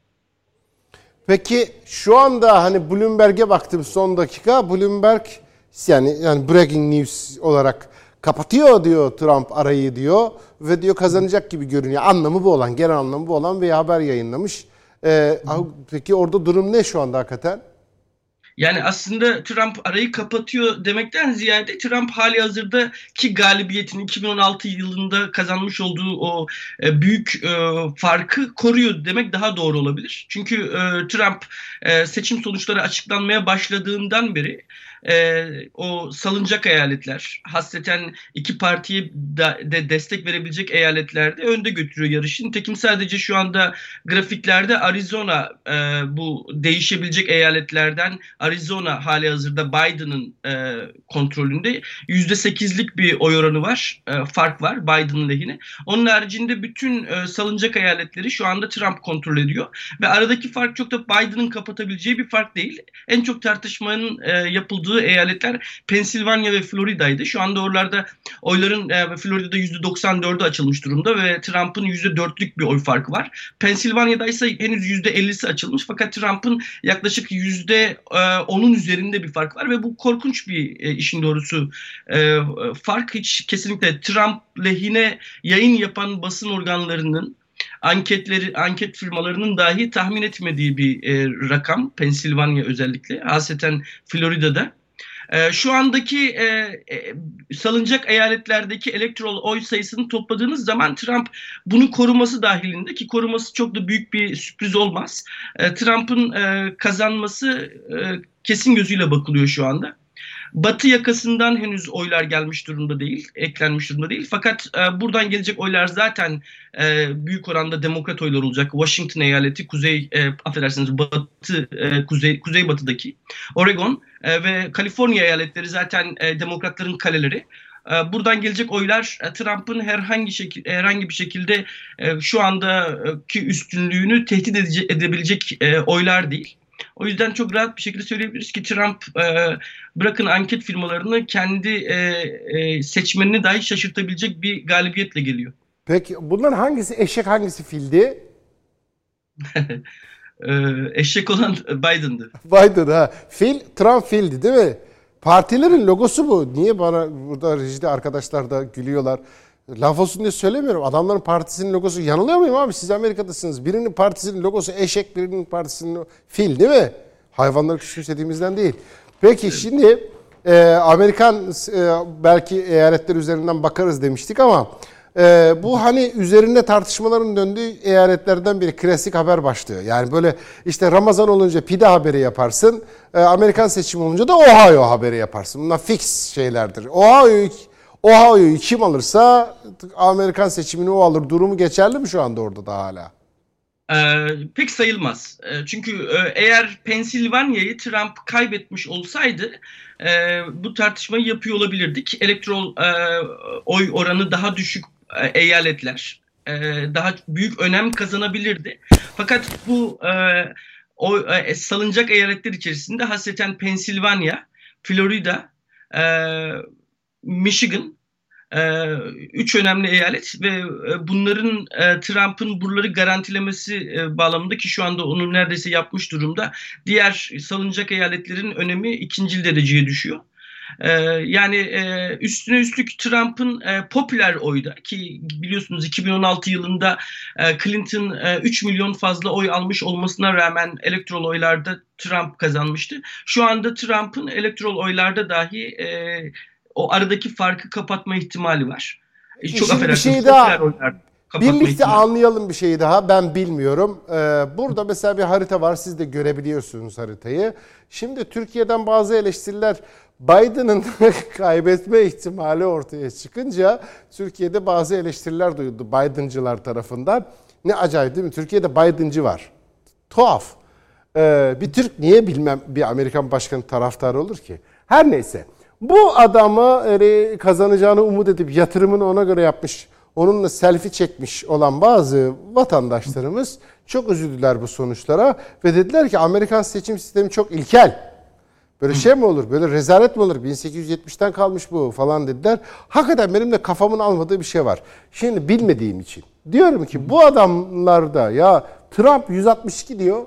Peki şu anda hani Bloomberg'e baktım son dakika. Bloomberg yani yani breaking news olarak kapatıyor diyor Trump arayı diyor ve diyor kazanacak gibi görünüyor. Anlamı bu olan, genel anlamı bu olan bir haber yayınlamış. Ee, peki orada durum ne şu anda hakikaten? Yani aslında Trump arayı kapatıyor demekten ziyade Trump hali hazırda ki galibiyetin 2016 yılında kazanmış olduğu o e, büyük e, farkı koruyor demek daha doğru olabilir. Çünkü e, Trump seçim sonuçları açıklanmaya başladığından beri e, o salınacak eyaletler, hasreten iki partiye de, de destek verebilecek eyaletlerde önde götürüyor yarışı. Nitekim sadece şu anda grafiklerde Arizona e, bu değişebilecek eyaletlerden Arizona hali hazırda Biden'ın e, kontrolünde %8'lik bir oy oranı var, e, fark var Biden'ın lehine. Onun haricinde bütün e, salınacak eyaletleri şu anda Trump kontrol ediyor ve aradaki fark çok da Biden'ın kapatabileceği bir fark değil. En çok tartışmanın e, yapıldığı olduğu eyaletler Pensilvanya ve Florida'ydı. Şu anda oralarda oyların e, Florida'da %94'ü açılmış durumda ve Trump'ın %4'lük bir oy farkı var. Pensilvanya'da ise henüz %50'si açılmış fakat Trump'ın yaklaşık %10'un üzerinde bir fark var ve bu korkunç bir e, işin doğrusu e, fark hiç kesinlikle Trump lehine yayın yapan basın organlarının anketleri anket firmalarının dahi tahmin etmediği bir e, rakam Pensilvanya özellikle haseten Florida'da ee, şu andaki e, e, eyaletlerdeki elektrol oy sayısını topladığınız zaman Trump bunu koruması dahilinde ki koruması çok da büyük bir sürpriz olmaz. E, Trump'ın e, kazanması e, kesin gözüyle bakılıyor şu anda. Batı yakasından henüz oylar gelmiş durumda değil, eklenmiş durumda değil. Fakat e, buradan gelecek oylar zaten e, büyük oranda demokrat oylar olacak. Washington eyaleti, kuzey, e, affedersiniz batı, e, kuzey, kuzeybatıdaki Oregon e, ve Kaliforniya eyaletleri zaten e, demokratların kaleleri. E, buradan gelecek oylar e, Trump'ın herhangi şekil, herhangi bir şekilde e, şu andaki üstünlüğünü tehdit edebilecek oylar değil. O yüzden çok rahat bir şekilde söyleyebiliriz ki Trump e, bırakın anket firmalarını kendi e, e, seçmenini dahi şaşırtabilecek bir galibiyetle geliyor. Peki bunların hangisi eşek hangisi fildi? e, eşek olan Biden'dı. Biden ha. Fil, Trump fildi değil mi? Partilerin logosu bu. Niye bana burada rejide arkadaşlar da gülüyorlar. Laf olsun diye söylemiyorum. Adamların partisinin logosu yanılıyor muyum abi? Siz Amerika'dasınız. Birinin partisinin logosu eşek, birinin partisinin fil değil mi? Hayvanları küçümsediğimizden değil. Peki şimdi e, Amerikan e, belki eyaletler üzerinden bakarız demiştik ama e, bu hani üzerinde tartışmaların döndüğü eyaletlerden biri klasik haber başlığı. Yani böyle işte Ramazan olunca pide haberi yaparsın. E, Amerikan seçimi olunca da Ohio haberi yaparsın. Bunlar fix şeylerdir. Ohio'yu Ohio'yu kim alırsa Amerikan seçimini o alır. Durumu geçerli mi şu anda orada da hala? Ee, pek sayılmaz. Ee, çünkü e, eğer Pensilvanya'yı Trump kaybetmiş olsaydı e, bu tartışmayı yapıyor olabilirdik. Elektrol e, oy oranı daha düşük e, eyaletler e, daha büyük önem kazanabilirdi. Fakat bu e, o e, salınacak eyaletler içerisinde hasreten Pensilvanya, Florida, e, Michigan e, üç önemli eyalet ve e, bunların e, Trump'ın buraları garantilemesi bağlamında ki şu anda onu neredeyse yapmış durumda. Diğer salınacak eyaletlerin önemi ikinci dereceye düşüyor. E, yani e, üstüne üstlük Trump'ın e, popüler oyda ki biliyorsunuz 2016 yılında e, Clinton e, 3 milyon fazla oy almış olmasına rağmen elektoral oylarda Trump kazanmıştı. Şu anda Trump'ın elektoral oylarda dahi e, o aradaki farkı kapatma ihtimali var. E, Çok Şimdi bir şey daha- Birlikte ihtimali. anlayalım bir şeyi daha. Ben bilmiyorum. Ee, burada mesela bir harita var. Siz de görebiliyorsunuz haritayı. Şimdi Türkiye'den bazı eleştiriler Biden'ın kaybetme ihtimali ortaya çıkınca Türkiye'de bazı eleştiriler duyuldu Biden'cılar tarafından. Ne acayip değil mi? Türkiye'de Biden'cı var. Tuhaf. Ee, bir Türk niye bilmem bir Amerikan başkanı taraftarı olur ki? Her neyse. Bu adamı kazanacağını umut edip yatırımını ona göre yapmış, onunla selfie çekmiş olan bazı vatandaşlarımız çok üzüldüler bu sonuçlara ve dediler ki Amerikan seçim sistemi çok ilkel. Böyle şey mi olur? Böyle rezalet mi olur? 1870'ten kalmış bu falan dediler. Hakikaten benim de kafamın almadığı bir şey var. Şimdi bilmediğim için. Diyorum ki bu adamlarda ya Trump 162 diyor,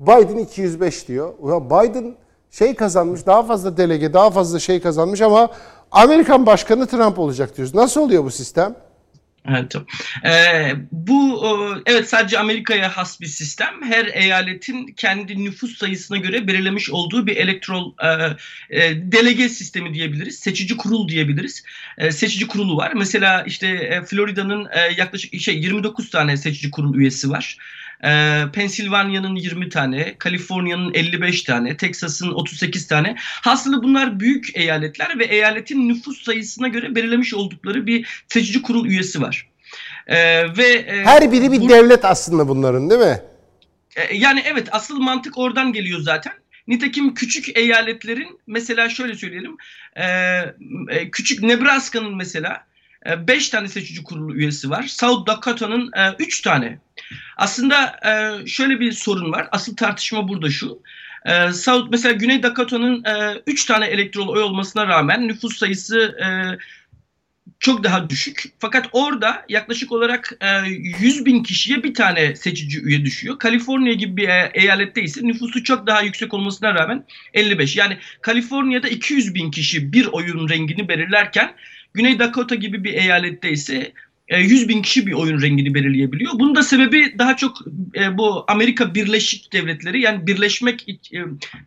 Biden 205 diyor. Ya Biden şey kazanmış, daha fazla delege, daha fazla şey kazanmış ama Amerikan başkanı Trump olacak diyoruz. Nasıl oluyor bu sistem? Evet. Ee, bu o, evet sadece Amerika'ya has bir sistem. Her eyaletin kendi nüfus sayısına göre belirlemiş olduğu bir elektoral e, e, delege sistemi diyebiliriz. Seçici kurul diyebiliriz. E, seçici kurulu var. Mesela işte e, Florida'nın e, yaklaşık şey 29 tane seçici kurul üyesi var. E, Pensilvanya'nın 20 tane, Kaliforniya'nın 55 tane, Texas'ın 38 tane. Hasılı bunlar büyük eyaletler ve eyaletin nüfus sayısına göre belirlemiş oldukları bir seçici kurul üyesi var. E, ve e, Her biri bir bu- devlet aslında bunların değil mi? e, Yani evet asıl mantık oradan geliyor zaten. Nitekim küçük eyaletlerin mesela şöyle söyleyelim e, e, küçük Nebraska'nın mesela 5 tane seçici kurulu üyesi var. South Dakota'nın 3 tane. Aslında e, şöyle bir sorun var. Asıl tartışma burada şu. E, South mesela Güney Dakota'nın 3 tane elektoral oy olmasına rağmen nüfus sayısı e, çok daha düşük. Fakat orada yaklaşık olarak e, 100 bin kişiye bir tane seçici üye düşüyor. Kaliforniya gibi bir e, eyalette ise nüfusu çok daha yüksek olmasına rağmen 55. Yani Kaliforniya'da 200 bin kişi bir oyun rengini belirlerken Güney Dakota gibi bir eyalette ise e, 100 bin kişi bir oyun rengini belirleyebiliyor. Bunun da sebebi daha çok e, bu Amerika Birleşik Devletleri yani birleşmek e,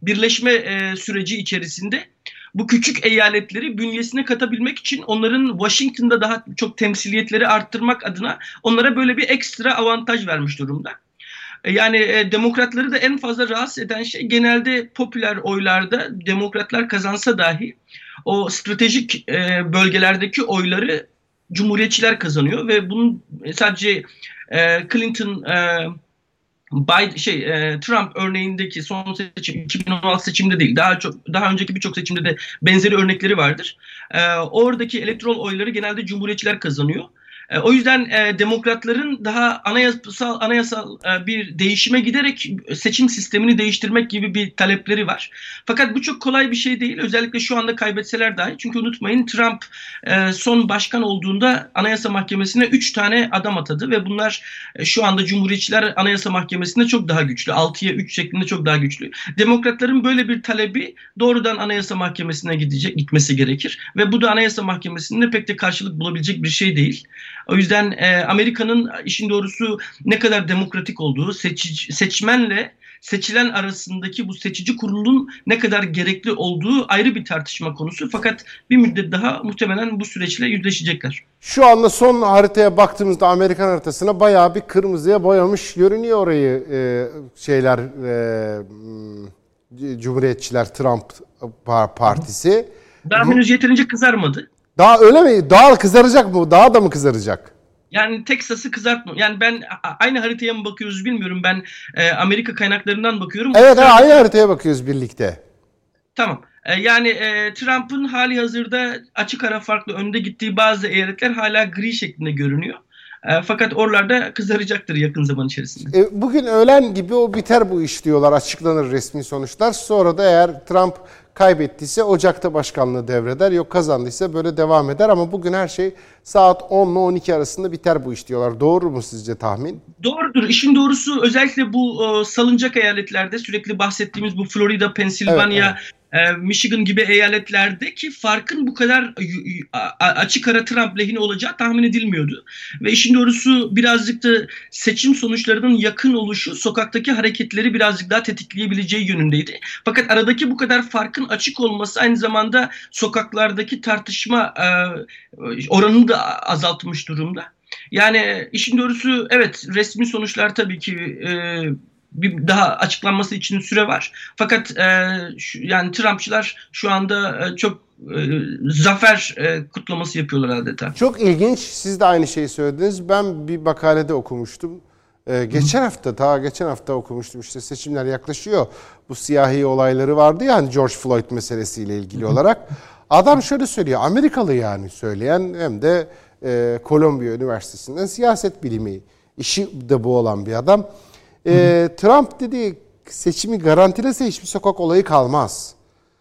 birleşme e, süreci içerisinde bu küçük eyaletleri bünyesine katabilmek için onların Washington'da daha çok temsiliyetleri arttırmak adına onlara böyle bir ekstra avantaj vermiş durumda. E, Yani e, demokratları da en fazla rahatsız eden şey genelde popüler oylarda demokratlar kazansa dahi o stratejik e, bölgelerdeki oyları cumhuriyetçiler kazanıyor ve bunun sadece e, Clinton e, Biden şey e, Trump örneğindeki son seçim 2016 seçimde değil daha çok daha önceki birçok seçimde de benzeri örnekleri vardır. E, oradaki elektoral oyları genelde cumhuriyetçiler kazanıyor. E, o yüzden e, demokratların daha anayasal anayasal e, bir değişime giderek seçim sistemini değiştirmek gibi bir talepleri var. Fakat bu çok kolay bir şey değil. Özellikle şu anda kaybetseler dahi. Çünkü unutmayın Trump son başkan olduğunda Anayasa Mahkemesi'ne 3 tane adam atadı ve bunlar şu anda Cumhuriyetçiler Anayasa Mahkemesi'nde çok daha güçlü. 6'ya 3 şeklinde çok daha güçlü. Demokratların böyle bir talebi doğrudan Anayasa Mahkemesi'ne gidecek gitmesi gerekir ve bu da Anayasa Mahkemesi'nde pek de karşılık bulabilecek bir şey değil. O yüzden e, Amerika'nın işin doğrusu ne kadar demokratik olduğu, seçici, seçmenle seçilen arasındaki bu seçici kurulun ne kadar gerekli olduğu ayrı bir tartışma konusu. Fakat bir müddet daha muhtemelen bu süreçle yüzleşecekler. Şu anda son haritaya baktığımızda Amerikan haritasına bayağı bir kırmızıya boyamış görünüyor orayı e, şeyler e, m, Cumhuriyetçiler Trump par- partisi. Daha henüz yeterince kızarmadı. Daha öyle mi? Daha kızaracak mı? Daha da mı kızaracak? Yani Texas'ı kızartma. Yani ben aynı haritaya mı bakıyoruz bilmiyorum. Ben e, Amerika kaynaklarından bakıyorum. Evet, Sadece- aynı haritaya bakıyoruz birlikte. Tamam. E, yani e, Trump'ın hali hazırda açık ara farklı önde gittiği bazı eyaletler hala gri şeklinde görünüyor. E, fakat oralarda kızaracaktır yakın zaman içerisinde. E, bugün öğlen gibi o biter bu iş diyorlar açıklanır resmi sonuçlar. Sonra da eğer Trump kaybettiyse Ocak'ta başkanlığı devreder. Yok kazandıysa böyle devam eder ama bugün her şey saat 10 ile 12 arasında biter bu iş diyorlar. Doğru mu sizce tahmin? Doğrudur. İşin doğrusu özellikle bu e, salıncak eyaletlerde sürekli bahsettiğimiz bu Florida, Pensilvanya, e, Michigan gibi eyaletlerdeki farkın bu kadar açık ara Trump lehine olacağı tahmin edilmiyordu. Ve işin doğrusu birazcık da seçim sonuçlarının yakın oluşu sokaktaki hareketleri birazcık daha tetikleyebileceği yönündeydi. Fakat aradaki bu kadar farkın açık olması aynı zamanda sokaklardaki tartışma e, oranını da azaltmış durumda. Yani işin doğrusu evet resmi sonuçlar tabii ki e, bir daha açıklanması için süre var. Fakat e, şu, yani Trumpçılar şu anda e, çok e, zafer e, kutlaması yapıyorlar adeta. Çok ilginç. Siz de aynı şeyi söylediniz. Ben bir makalede okumuştum. Ee, geçen hafta, daha geçen hafta okumuştum işte seçimler yaklaşıyor. Bu siyahi olayları vardı ya hani George Floyd meselesiyle ilgili olarak. Adam şöyle söylüyor, Amerikalı yani söyleyen hem de e, Kolombiya Üniversitesi'nden siyaset bilimi işi de bu olan bir adam. E, Trump dedi seçimi garantilese hiçbir sokak olayı kalmaz.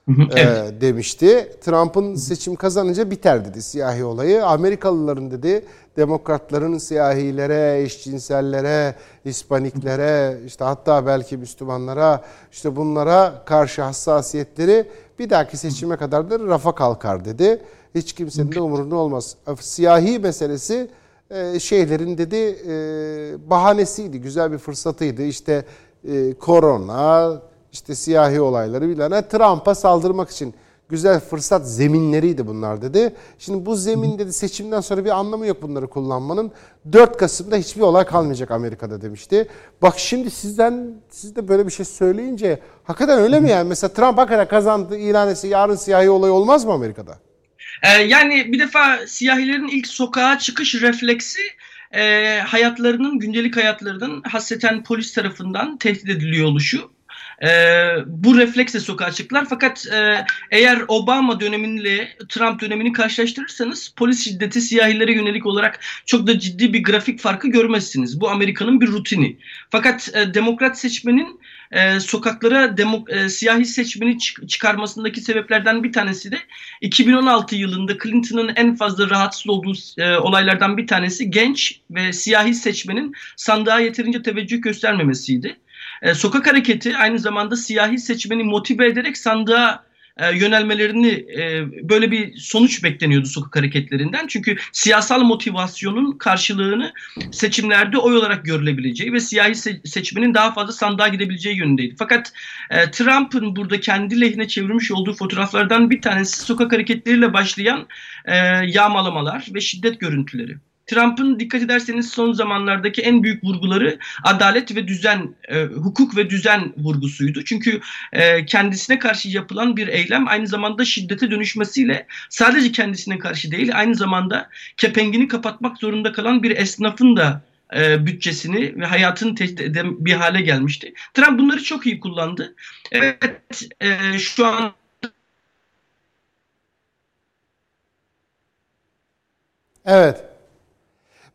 evet. e, demişti. Trump'ın seçim kazanınca biter dedi siyahi olayı. Amerikalıların dedi demokratların siyahilere, eşcinsellere, hispaniklere, işte hatta belki Müslümanlara, işte bunlara karşı hassasiyetleri bir dahaki seçime kadar da rafa kalkar dedi. Hiç kimsenin de umurunda olmaz. Siyahi meselesi e, şeylerin dedi e, bahanesiydi, güzel bir fırsatıydı. İşte e, korona, işte siyahi olayları bilene Trump'a saldırmak için güzel fırsat zeminleriydi bunlar dedi. Şimdi bu zemin dedi seçimden sonra bir anlamı yok bunları kullanmanın. 4 Kasım'da hiçbir olay kalmayacak Amerika'da demişti. Bak şimdi sizden siz de böyle bir şey söyleyince hakikaten öyle mi yani? Mesela Trump hakikaten kazandı ilan etse yarın siyahi olay olmaz mı Amerika'da? Ee, yani bir defa siyahilerin ilk sokağa çıkış refleksi e, hayatlarının, gündelik hayatlarının hasreten polis tarafından tehdit ediliyor oluşu. E, bu refleksle sokağa çıktılar. Fakat e, eğer Obama döneminle Trump dönemini karşılaştırırsanız polis şiddeti siyahilere yönelik olarak çok da ciddi bir grafik farkı görmezsiniz. Bu Amerika'nın bir rutini. Fakat e, demokrat seçmenin e, sokaklara demo, e, siyahi seçmeni çık- çıkarmasındaki sebeplerden bir tanesi de 2016 yılında Clinton'ın en fazla rahatsız olduğu e, olaylardan bir tanesi genç ve siyahi seçmenin sandığa yeterince teveccüh göstermemesiydi. E, sokak hareketi aynı zamanda siyahi seçmeni motive ederek sandığa e, yönelmelerini e, böyle bir sonuç bekleniyordu sokak hareketlerinden. Çünkü siyasal motivasyonun karşılığını seçimlerde oy olarak görülebileceği ve siyahi se- seçmenin daha fazla sandığa gidebileceği yönündeydi. Fakat e, Trump'ın burada kendi lehine çevirmiş olduğu fotoğraflardan bir tanesi sokak hareketleriyle başlayan e, yağmalamalar ve şiddet görüntüleri. Trump'ın dikkat ederseniz son zamanlardaki en büyük vurguları adalet ve düzen, e, hukuk ve düzen vurgusuydu. Çünkü e, kendisine karşı yapılan bir eylem aynı zamanda şiddete dönüşmesiyle sadece kendisine karşı değil aynı zamanda kepengini kapatmak zorunda kalan bir esnafın da e, bütçesini ve hayatını tehdit eden bir hale gelmişti. Trump bunları çok iyi kullandı. Evet e, şu an Evet.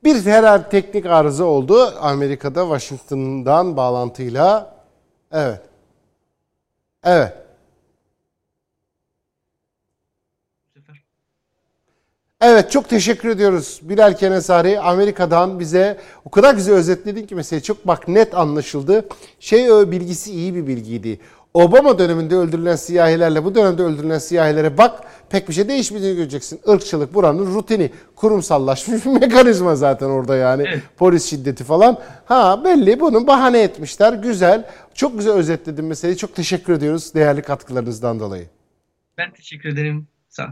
Bir herhalde teknik arıza oldu Amerika'da Washington'dan bağlantıyla. Evet. Evet. Evet çok teşekkür ediyoruz Bilal Kenesari. Amerika'dan bize o kadar güzel özetledin ki mesela çok bak net anlaşıldı. Şey bilgisi iyi bir bilgiydi. Obama döneminde öldürülen siyahilerle bu dönemde öldürülen siyahilere bak pek bir şey değişmediğini göreceksin. Irkçılık buranın rutini. Kurumsallaşmış bir mekanizma zaten orada yani. Evet. Polis şiddeti falan. Ha belli bunun bahane etmişler. Güzel. Çok güzel özetledin meseleyi. Çok teşekkür ediyoruz değerli katkılarınızdan dolayı. Ben teşekkür ederim. Sağ ol.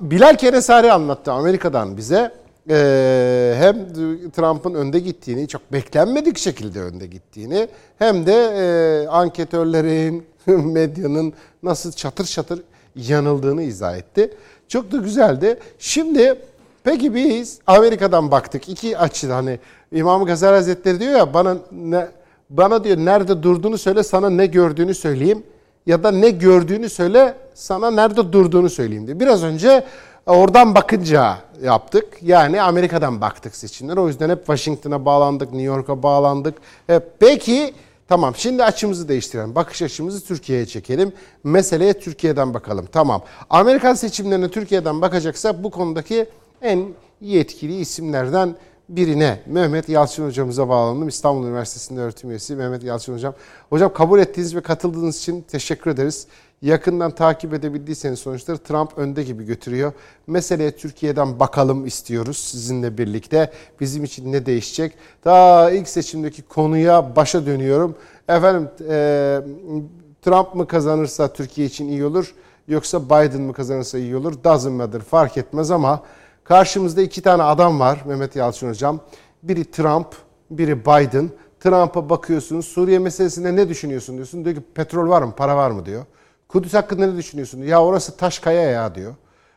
Bilal Kenesari anlattı Amerika'dan bize. Ee, hem Trump'ın önde gittiğini, çok beklenmedik şekilde önde gittiğini hem de e, anketörlerin, medyanın nasıl çatır çatır yanıldığını izah etti. Çok da güzeldi. Şimdi peki biz Amerika'dan baktık iki açıdan hani İmam Gazali Hazretleri diyor ya bana ne, bana diyor nerede durduğunu söyle sana ne gördüğünü söyleyeyim ya da ne gördüğünü söyle sana nerede durduğunu söyleyeyim diye. Biraz önce oradan bakınca yaptık. Yani Amerika'dan baktık seçimler. O yüzden hep Washington'a bağlandık, New York'a bağlandık. Hep. Peki tamam şimdi açımızı değiştirelim. Bakış açımızı Türkiye'ye çekelim. Meseleye Türkiye'den bakalım. Tamam. Amerikan seçimlerine Türkiye'den bakacaksak bu konudaki en yetkili isimlerden birine Mehmet Yalçın hocamıza bağlandım. İstanbul Üniversitesi'nde öğretim üyesi Mehmet Yalçın hocam. Hocam kabul ettiğiniz ve katıldığınız için teşekkür ederiz. Yakından takip edebildiyseniz sonuçları Trump önde gibi götürüyor. Meseleye Türkiye'den bakalım istiyoruz sizinle birlikte. Bizim için ne değişecek? Daha ilk seçimdeki konuya başa dönüyorum. Efendim e, Trump mı kazanırsa Türkiye için iyi olur yoksa Biden mı kazanırsa iyi olur? Doesn't matter fark etmez ama karşımızda iki tane adam var Mehmet Yalçın hocam. Biri Trump, biri Biden. Trump'a bakıyorsunuz Suriye meselesinde ne düşünüyorsun diyorsun. Diyor ki petrol var mı, para var mı diyor. Kudüs hakkında ne düşünüyorsun? Ya orası taş kaya ya diyor.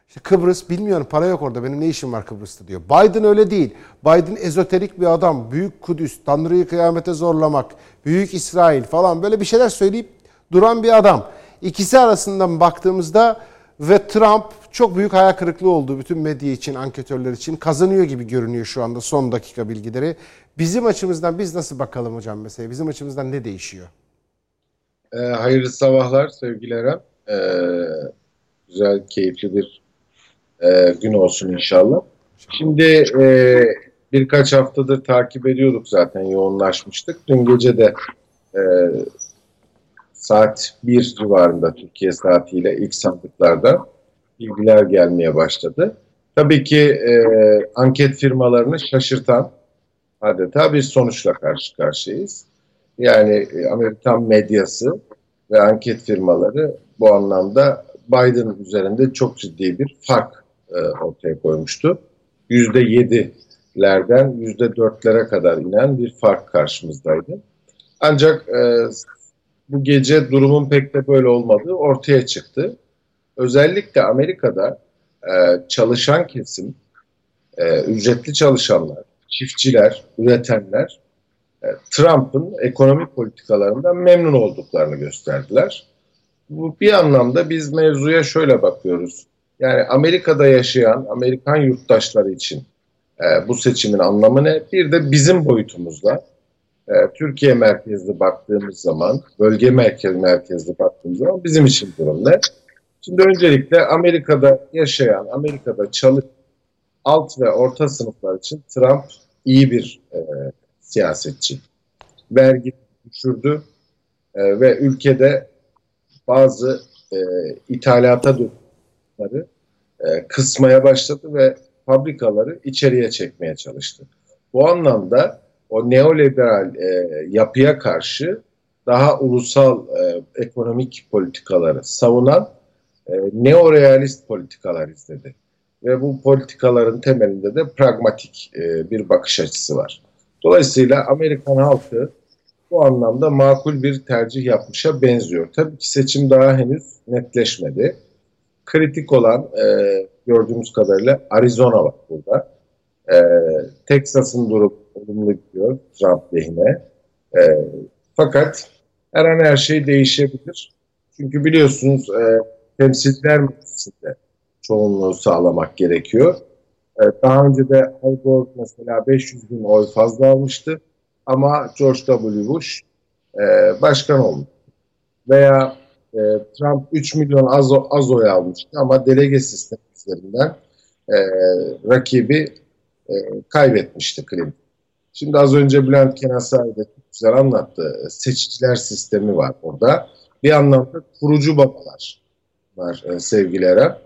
İşte Kıbrıs bilmiyorum para yok orada benim ne işim var Kıbrıs'ta diyor. Biden öyle değil. Biden ezoterik bir adam. Büyük Kudüs, Tanrı'yı kıyamete zorlamak, Büyük İsrail falan böyle bir şeyler söyleyip duran bir adam. İkisi arasından baktığımızda ve Trump çok büyük hayal kırıklığı oldu bütün medya için, anketörler için. Kazanıyor gibi görünüyor şu anda son dakika bilgileri. Bizim açımızdan biz nasıl bakalım hocam mesela? Bizim açımızdan ne değişiyor? E, hayırlı sabahlar sevgili Eren. E, güzel, keyifli bir e, gün olsun inşallah. Şimdi e, birkaç haftadır takip ediyorduk zaten, yoğunlaşmıştık. Dün gece de e, saat 1 civarında Türkiye saatiyle ilk sandıklarda bilgiler gelmeye başladı. Tabii ki e, anket firmalarını şaşırtan adeta bir sonuçla karşı karşıyayız. Yani e, Amerikan medyası ve anket firmaları bu anlamda Biden üzerinde çok ciddi bir fark e, ortaya koymuştu. %7'lerden %4'lere kadar inen bir fark karşımızdaydı. Ancak e, bu gece durumun pek de böyle olmadığı ortaya çıktı. Özellikle Amerika'da e, çalışan kesim, e, ücretli çalışanlar, çiftçiler, üretenler Trump'ın ekonomik politikalarından memnun olduklarını gösterdiler. Bu bir anlamda biz mevzuya şöyle bakıyoruz. Yani Amerika'da yaşayan Amerikan yurttaşları için e, bu seçimin anlamı ne? Bir de bizim boyutumuzda e, Türkiye merkezli baktığımız zaman, bölge merkez merkezli baktığımız zaman bizim için durum ne? Şimdi öncelikle Amerika'da yaşayan, Amerika'da çalış alt ve orta sınıflar için Trump iyi bir e, siyasetçi. Vergi düşürdü e, ve ülkede bazı e, ithalata dönüşümleri e, kısmaya başladı ve fabrikaları içeriye çekmeye çalıştı. Bu anlamda o neoliberal e, yapıya karşı daha ulusal e, ekonomik politikaları savunan e, neorealist politikalar izledi. Ve bu politikaların temelinde de pragmatik e, bir bakış açısı var. Dolayısıyla Amerikan halkı bu anlamda makul bir tercih yapmışa benziyor. Tabii ki seçim daha henüz netleşmedi. Kritik olan e, gördüğümüz kadarıyla Arizona var burada. E, Texas'ın durumu olumlu gidiyor Trump lehine. E, fakat her an her şey değişebilir. Çünkü biliyorsunuz e, temsilciler meclisinde çoğunluğu sağlamak gerekiyor. E, daha önce de Al Gore mesela 500 bin oy fazla almıştı ama George W. Bush e, başkan oldu. Veya e, Trump 3 milyon az, az oy almıştı ama delege sistemi üzerinden e, rakibi e, kaybetmişti Clinton. Şimdi az önce Bülent Kenasay da güzel anlattı. Seçiciler sistemi var orada. Bir anlamda kurucu babalar var e, sevgili Eren.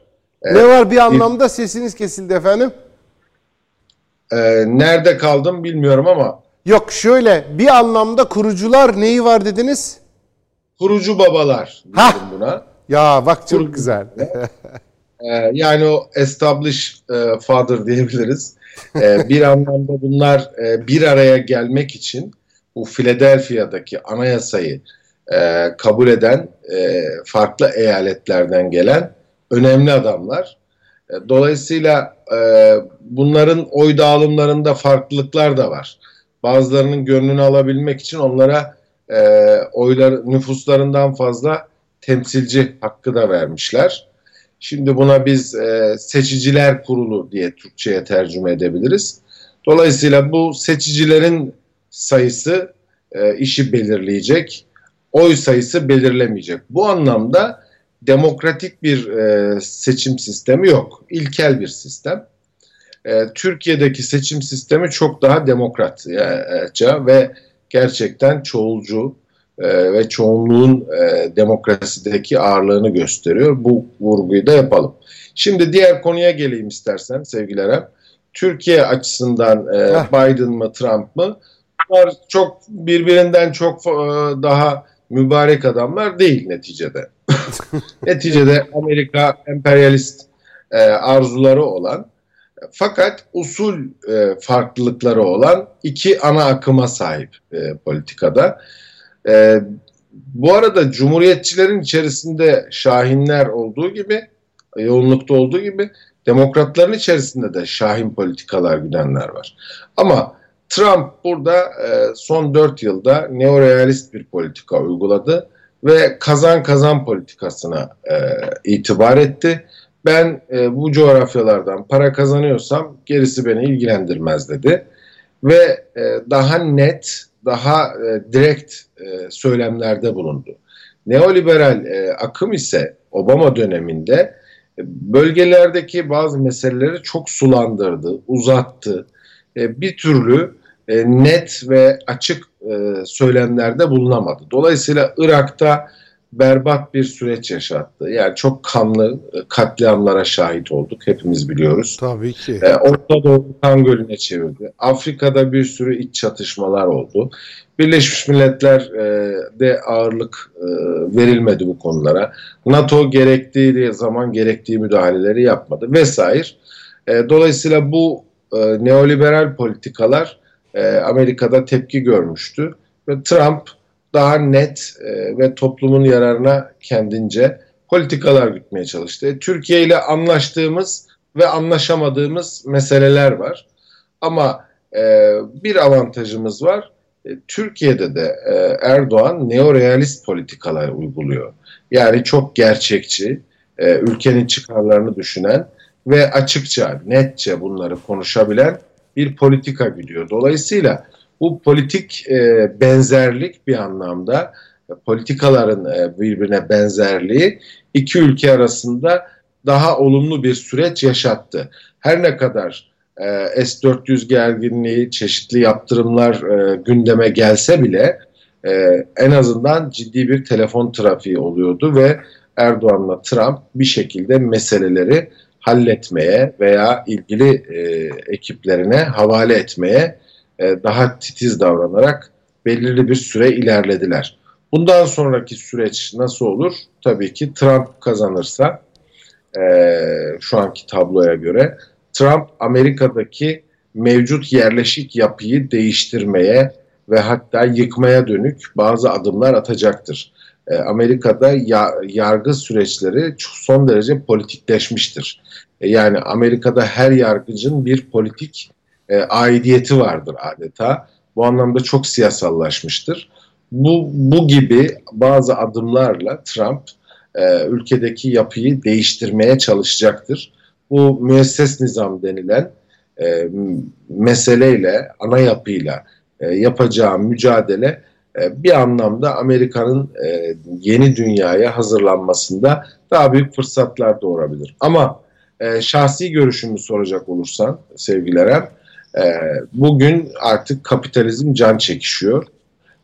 E, ne var bir anlamda sesiniz kesildi efendim? E, nerede kaldım bilmiyorum ama. Yok şöyle bir anlamda kurucular neyi var dediniz? Kurucu babalar diyorum buna. Ya bak çok Kurucu güzel. e, yani o establish e, father diyebiliriz. E, bir anlamda bunlar e, bir araya gelmek için bu Philadelphia'daki anayasayı e, kabul eden e, farklı eyaletlerden gelen önemli adamlar. E, dolayısıyla e, bunların oy dağılımlarında farklılıklar da var. Bazılarının gönlünü alabilmek için onlara e, oylar nüfuslarından fazla temsilci hakkı da vermişler. Şimdi buna biz e, seçiciler kurulu diye Türkçe'ye tercüme edebiliriz. Dolayısıyla bu seçicilerin sayısı e, işi belirleyecek, oy sayısı belirlemeyecek. Bu anlamda demokratik bir e, seçim sistemi yok. İlkel bir sistem. e, Türkiye'deki seçim sistemi çok daha demokratça ve gerçekten çoğulcu e, ve çoğunluğun e, demokrasideki ağırlığını gösteriyor. Bu vurguyu da yapalım. Şimdi diğer konuya geleyim istersen sevgili Erem. Türkiye açısından e, Biden mı Trump mı? Bunlar çok birbirinden çok e, daha mübarek adamlar değil neticede. neticede Amerika emperyalist e, arzuları olan fakat usul e, farklılıkları olan iki ana akıma sahip e, politikada. E, bu arada cumhuriyetçilerin içerisinde şahinler olduğu gibi, yoğunlukta olduğu gibi demokratların içerisinde de şahin politikalar güdenler var. Ama Trump burada e, son 4 yılda neorealist bir politika uyguladı ve kazan kazan politikasına e, itibar etti. Ben e, bu coğrafyalardan para kazanıyorsam gerisi beni ilgilendirmez dedi. Ve e, daha net, daha e, direkt e, söylemlerde bulundu. Neoliberal e, akım ise Obama döneminde e, bölgelerdeki bazı meseleleri çok sulandırdı, uzattı. E, bir türlü e, net ve açık e, söylemlerde bulunamadı. Dolayısıyla Irak'ta berbat bir süreç yaşattı. Yani çok kanlı e, katliamlara şahit olduk. Hepimiz biliyoruz. Tabii ki. E, Orta Doğu kan gölüne çevirdi. Afrika'da bir sürü iç çatışmalar oldu. Birleşmiş Milletler e, de ağırlık e, verilmedi bu konulara. NATO gerektiği zaman gerektiği müdahaleleri yapmadı vesaire. E, dolayısıyla bu e, neoliberal politikalar e, Amerika'da tepki görmüştü ve Trump daha net e, ve toplumun yararına kendince politikalar gütmeye çalıştı. E, Türkiye ile anlaştığımız ve anlaşamadığımız meseleler var. Ama bir avantajımız var. Türkiye'de de e, Erdoğan neorealist politikalar uyguluyor. Yani çok gerçekçi, ülkenin çıkarlarını düşünen ve açıkça, netçe bunları konuşabilen bir politika gidiyor. Dolayısıyla bu politik e, benzerlik bir anlamda politikaların e, birbirine benzerliği iki ülke arasında daha olumlu bir süreç yaşattı. Her ne kadar e, S-400 gerginliği, çeşitli yaptırımlar e, gündeme gelse bile e, en azından ciddi bir telefon trafiği oluyordu ve Erdoğan'la Trump bir şekilde meseleleri halletmeye veya ilgili e, ekiplerine havale etmeye e, daha titiz davranarak belirli bir süre ilerlediler. Bundan sonraki süreç nasıl olur? Tabii ki Trump kazanırsa e, şu anki tabloya göre Trump Amerika'daki mevcut yerleşik yapıyı değiştirmeye ve hatta yıkmaya dönük bazı adımlar atacaktır. E, Amerika'da ya, yargı süreçleri son derece politikleşmiştir. E, yani Amerika'da her yargıcın bir politik e, aidiyeti vardır adeta. Bu anlamda çok siyasallaşmıştır. Bu, bu gibi bazı adımlarla Trump ülkedeki yapıyı değiştirmeye çalışacaktır. Bu müesses nizam denilen meseleyle, ana yapıyla e, yapacağı mücadele bir anlamda Amerika'nın e, yeni dünyaya hazırlanmasında daha büyük fırsatlar doğurabilir. Ama e, şahsi görüşümü soracak olursan sevgilerem, ee, bugün artık kapitalizm can çekişiyor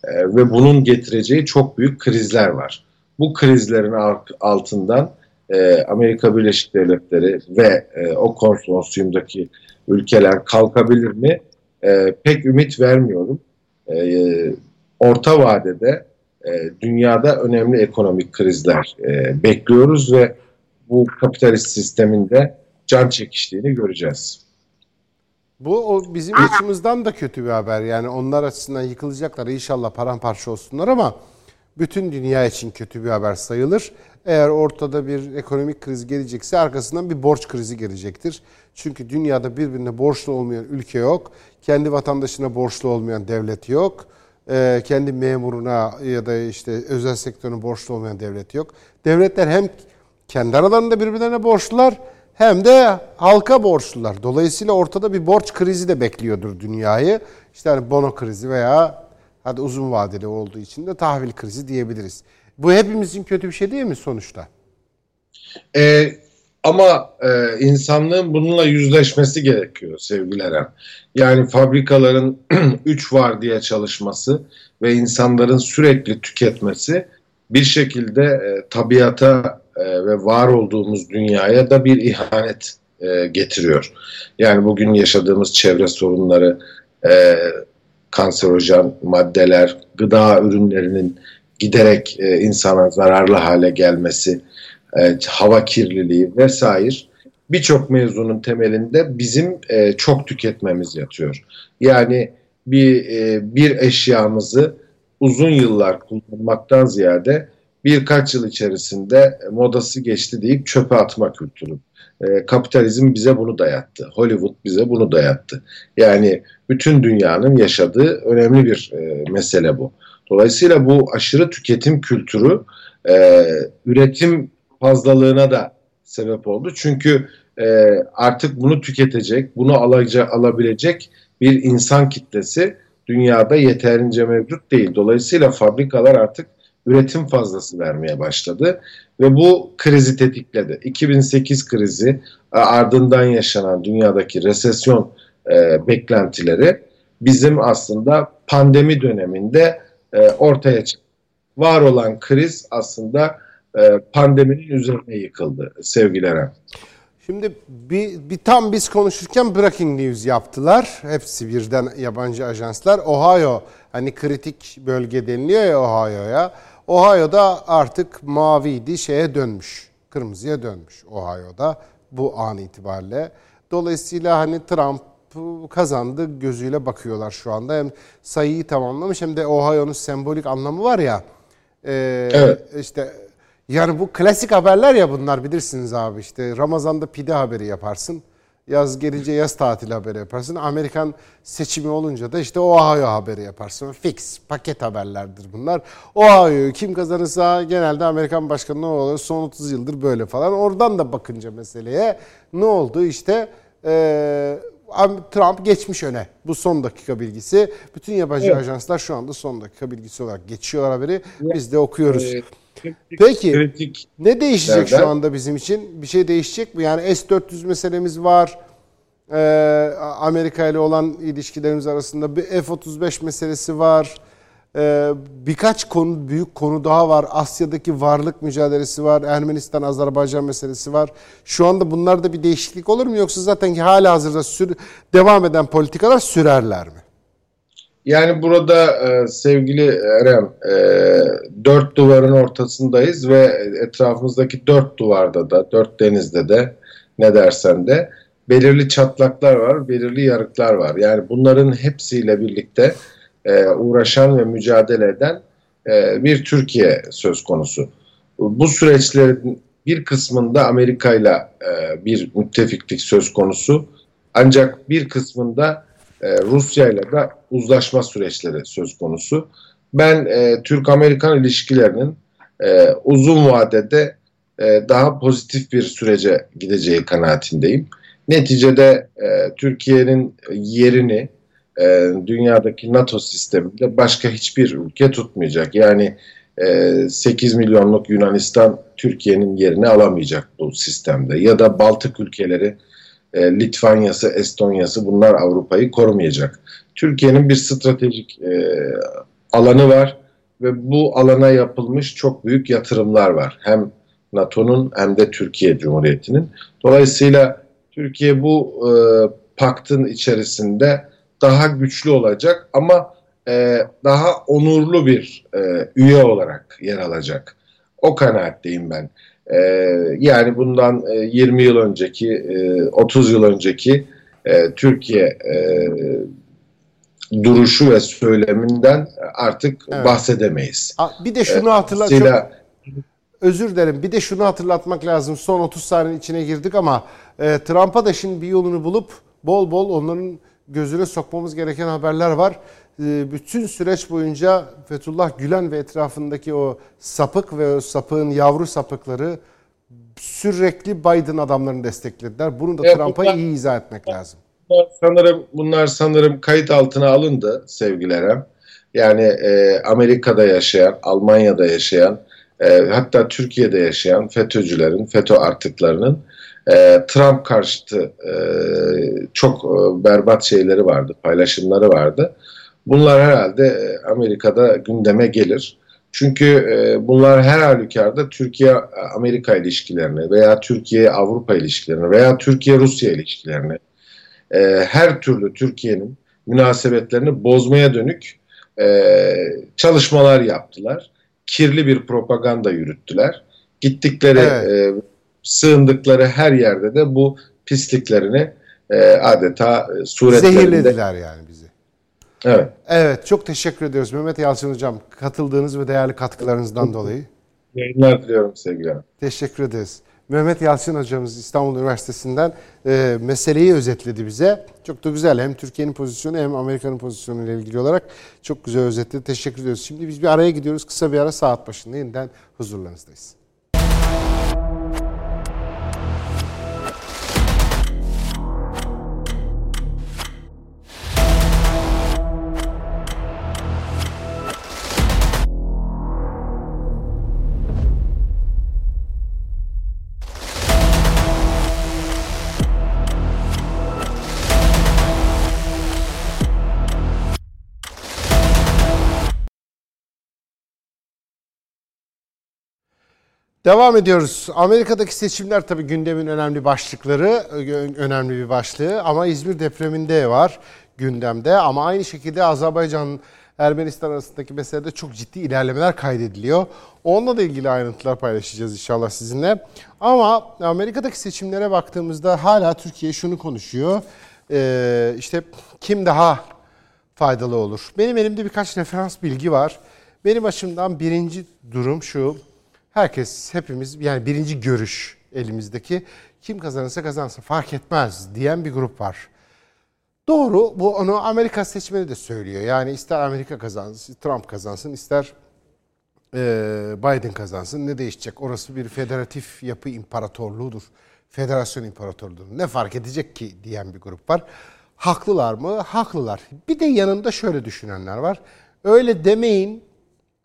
ve bunun getireceği çok büyük krizler var. Bu krizlerin altından e, Amerika Birleşik Devletleri ve e, o konsorsiyumdaki ülkeler kalkabilir mi? E, pek ümit vermiyorum. Orta vadede dünyada önemli ekonomik krizler bekliyoruz ve bu kapitalist sisteminde can çekiştiğini göreceğiz. Bu o bizim açımızdan da kötü bir haber. Yani onlar açısından yıkılacaklar. İnşallah paramparça olsunlar ama bütün dünya için kötü bir haber sayılır. Eğer ortada bir ekonomik kriz gelecekse arkasından bir borç krizi gelecektir. Çünkü dünyada birbirine borçlu olmayan ülke yok. Kendi vatandaşına borçlu olmayan devlet yok. Ee, kendi memuruna ya da işte özel sektörüne borçlu olmayan devlet yok. Devletler hem kendi aralarında birbirlerine borçlular hem de halka borçlular. Dolayısıyla ortada bir borç krizi de bekliyordur dünyayı. İşte hani bono krizi veya hadi uzun vadeli olduğu için de tahvil krizi diyebiliriz. Bu hepimizin kötü bir şey değil mi sonuçta? Ee, ama e, insanlığın bununla yüzleşmesi gerekiyor sevgili Eren. Yani fabrikaların 3 var diye çalışması ve insanların sürekli tüketmesi bir şekilde e, tabiata e, ve var olduğumuz dünyaya da bir ihanet e, getiriyor. Yani bugün yaşadığımız çevre sorunları, e, kanserojen maddeler, gıda ürünlerinin giderek e, insana zararlı hale gelmesi, e, hava kirliliği vesaire birçok mevzunun temelinde bizim e, çok tüketmemiz yatıyor. Yani bir e, bir eşyamızı uzun yıllar kullanmaktan ziyade birkaç yıl içerisinde modası geçti deyip çöpe atma kültürü. E, kapitalizm bize bunu dayattı. Hollywood bize bunu dayattı. Yani bütün dünyanın yaşadığı önemli bir mesele bu. Dolayısıyla bu aşırı tüketim kültürü üretim fazlalığına da sebep oldu. Çünkü e, artık bunu tüketecek, bunu alacak, alabilecek bir insan kitlesi dünyada yeterince mevcut değil. Dolayısıyla fabrikalar artık üretim fazlası vermeye başladı ve bu krizi tetikledi. 2008 krizi ardından yaşanan dünyadaki resesyon e, beklentileri bizim aslında pandemi döneminde e, ortaya çıktı. Var olan kriz aslında e, pandeminin üzerine yıkıldı sevgili Eren. Şimdi bir, bir tam biz konuşurken breaking news yaptılar. Hepsi birden yabancı ajanslar. Ohio hani kritik bölge deniliyor ya Ohio'ya. Ohio'da artık maviydi şeye dönmüş. Kırmızıya dönmüş Ohio'da bu an itibariyle. Dolayısıyla hani Trump kazandı gözüyle bakıyorlar şu anda. Hem sayıyı tamamlamış hem de Ohio'nun sembolik anlamı var ya. E, evet. İşte yani bu klasik haberler ya bunlar bilirsiniz abi işte Ramazan'da pide haberi yaparsın. Yaz gelince yaz tatili haberi yaparsın. Amerikan seçimi olunca da işte Ohio haberi yaparsın. Fix, paket haberlerdir bunlar. Ohio'yu kim kazanırsa genelde Amerikan başkanı ne oluyor? Son 30 yıldır böyle falan. Oradan da bakınca meseleye ne oldu? İşte ee, Trump geçmiş öne. Bu son dakika bilgisi. Bütün yabancı evet. ajanslar şu anda son dakika bilgisi olarak geçiyor haberi. Biz de okuyoruz. Evet. Peki kritik ne değişecek nereden? şu anda bizim için? Bir şey değişecek mi? Yani S-400 meselemiz var. Ee, Amerika ile olan ilişkilerimiz arasında bir F-35 meselesi var. Ee, birkaç konu büyük konu daha var. Asya'daki varlık mücadelesi var. Ermenistan, Azerbaycan meselesi var. Şu anda bunlarda bir değişiklik olur mu yoksa zaten ki hala hazırda sür devam eden politikalar sürerler mi? Yani burada e, sevgili Erem e, dört duvarın ortasındayız ve etrafımızdaki dört duvarda da dört denizde de ne dersen de belirli çatlaklar var, belirli yarıklar var. Yani bunların hepsiyle birlikte e, uğraşan ve mücadele eden e, bir Türkiye söz konusu. Bu süreçlerin bir kısmında Amerika ile bir müttefiklik söz konusu. Ancak bir kısmında e, Rusya ile de uzlaşma süreçleri söz konusu. Ben e, Türk-Amerikan ilişkilerinin e, uzun vadede e, daha pozitif bir sürece gideceği kanaatindeyim. Neticede e, Türkiye'nin yerini e, dünyadaki NATO sisteminde başka hiçbir ülke tutmayacak. Yani e, 8 milyonluk Yunanistan Türkiye'nin yerini alamayacak bu sistemde. Ya da Baltık ülkeleri e, Litvanya'sı, Estonya'sı bunlar Avrupa'yı korumayacak. Türkiye'nin bir stratejik e, alanı var ve bu alana yapılmış çok büyük yatırımlar var. Hem NATO'nun hem de Türkiye Cumhuriyeti'nin. Dolayısıyla Türkiye bu e, paktın içerisinde daha güçlü olacak ama e, daha onurlu bir e, üye olarak yer alacak. O kanaatteyim ben. E, yani bundan e, 20 yıl önceki, e, 30 yıl önceki e, Türkiye e, duruşu ve söyleminden artık evet. bahsedemeyiz. Bir de şunu e, hatırlat. Çok... Özür dilerim. Bir de şunu hatırlatmak lazım. Son 30 saniyenin içine girdik ama e, Trump'a da şimdi bir yolunu bulup bol bol onların gözüne sokmamız gereken haberler var. Ee, bütün süreç boyunca Fethullah Gülen ve etrafındaki o sapık ve o sapığın yavru sapıkları sürekli Biden adamlarını desteklediler. Bunu da evet, Trump'a iyi izah etmek lazım. Sanırım bunlar sanırım kayıt altına alındı sevgilere. Yani e, Amerika'da yaşayan, Almanya'da yaşayan, e, hatta Türkiye'de yaşayan FETÖ'cülerin, FETÖ artıklarının e, Trump karşıtı e, çok e, berbat şeyleri vardı, paylaşımları vardı. Bunlar herhalde e, Amerika'da gündeme gelir. Çünkü e, bunlar her halükarda Türkiye-Amerika ilişkilerini veya Türkiye-Avrupa ilişkilerini veya Türkiye-Rusya ilişkilerini e, her türlü Türkiye'nin münasebetlerini bozmaya dönük e, çalışmalar yaptılar. Kirli bir propaganda yürüttüler. Gittikleri, Evet. e, sığındıkları her yerde de bu pisliklerini e, adeta e, suretlerinde. Zehirlediler yani. Evet. Evet çok teşekkür ediyoruz Mehmet Yalçın Hocam katıldığınız ve değerli katkılarınızdan dolayı. Yayınlar diliyorum sevgili hanım. Teşekkür ederiz. Mehmet Yalçın hocamız İstanbul Üniversitesi'nden e, meseleyi özetledi bize. Çok da güzel. Hem Türkiye'nin pozisyonu hem Amerika'nın pozisyonu ile ilgili olarak çok güzel özetledi. Teşekkür ediyoruz. Şimdi biz bir araya gidiyoruz. Kısa bir ara saat başında yeniden huzurlarınızdayız. Devam ediyoruz. Amerika'daki seçimler tabii gündemin önemli başlıkları, önemli bir başlığı ama İzmir depreminde var gündemde ama aynı şekilde Azerbaycan Ermenistan arasındaki meselede çok ciddi ilerlemeler kaydediliyor. Onunla da ilgili ayrıntılar paylaşacağız inşallah sizinle. Ama Amerika'daki seçimlere baktığımızda hala Türkiye şunu konuşuyor. Ee, işte kim daha faydalı olur? Benim elimde birkaç referans bilgi var. Benim açımdan birinci durum şu. Herkes, hepimiz yani birinci görüş elimizdeki kim kazanırsa kazansın fark etmez diyen bir grup var. Doğru bu onu Amerika seçmeni de söylüyor. Yani ister Amerika kazansın, Trump kazansın, ister Biden kazansın ne değişecek? Orası bir federatif yapı imparatorluğudur. Federasyon imparatorluğudur. Ne fark edecek ki diyen bir grup var. Haklılar mı? Haklılar. Bir de yanında şöyle düşünenler var. Öyle demeyin.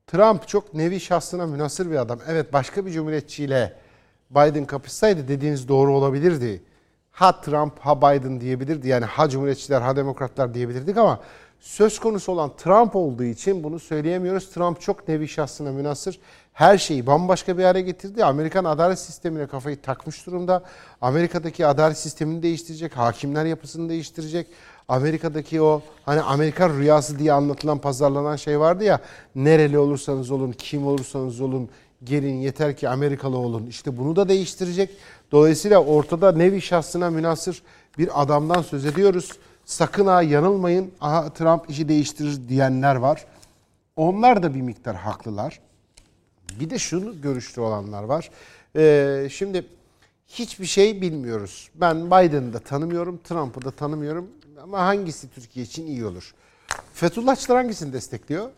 Trump çok nevi şahsına münasır bir adam. Evet başka bir cumhuriyetçiyle Biden kapışsaydı dediğiniz doğru olabilirdi. Ha Trump ha Biden diyebilirdi. Yani ha cumhuriyetçiler ha demokratlar diyebilirdik ama söz konusu olan Trump olduğu için bunu söyleyemiyoruz. Trump çok nevi şahsına münasır. Her şeyi bambaşka bir hale getirdi. Amerikan adalet sistemine kafayı takmış durumda. Amerika'daki adalet sistemini değiştirecek, hakimler yapısını değiştirecek. Amerika'daki o hani Amerikan rüyası diye anlatılan, pazarlanan şey vardı ya. Nereli olursanız olun, kim olursanız olun, gelin yeter ki Amerikalı olun. İşte bunu da değiştirecek. Dolayısıyla ortada nevi şahsına münasır bir adamdan söz ediyoruz. Sakın ha yanılmayın, aha Trump işi değiştirir diyenler var. Onlar da bir miktar haklılar. Bir de şunu görüşlü olanlar var. Ee, şimdi hiçbir şey bilmiyoruz. Ben Biden'ı da tanımıyorum, Trump'ı da tanımıyorum. Ama hangisi Türkiye için iyi olur? Fethullahçılar hangisini destekliyor?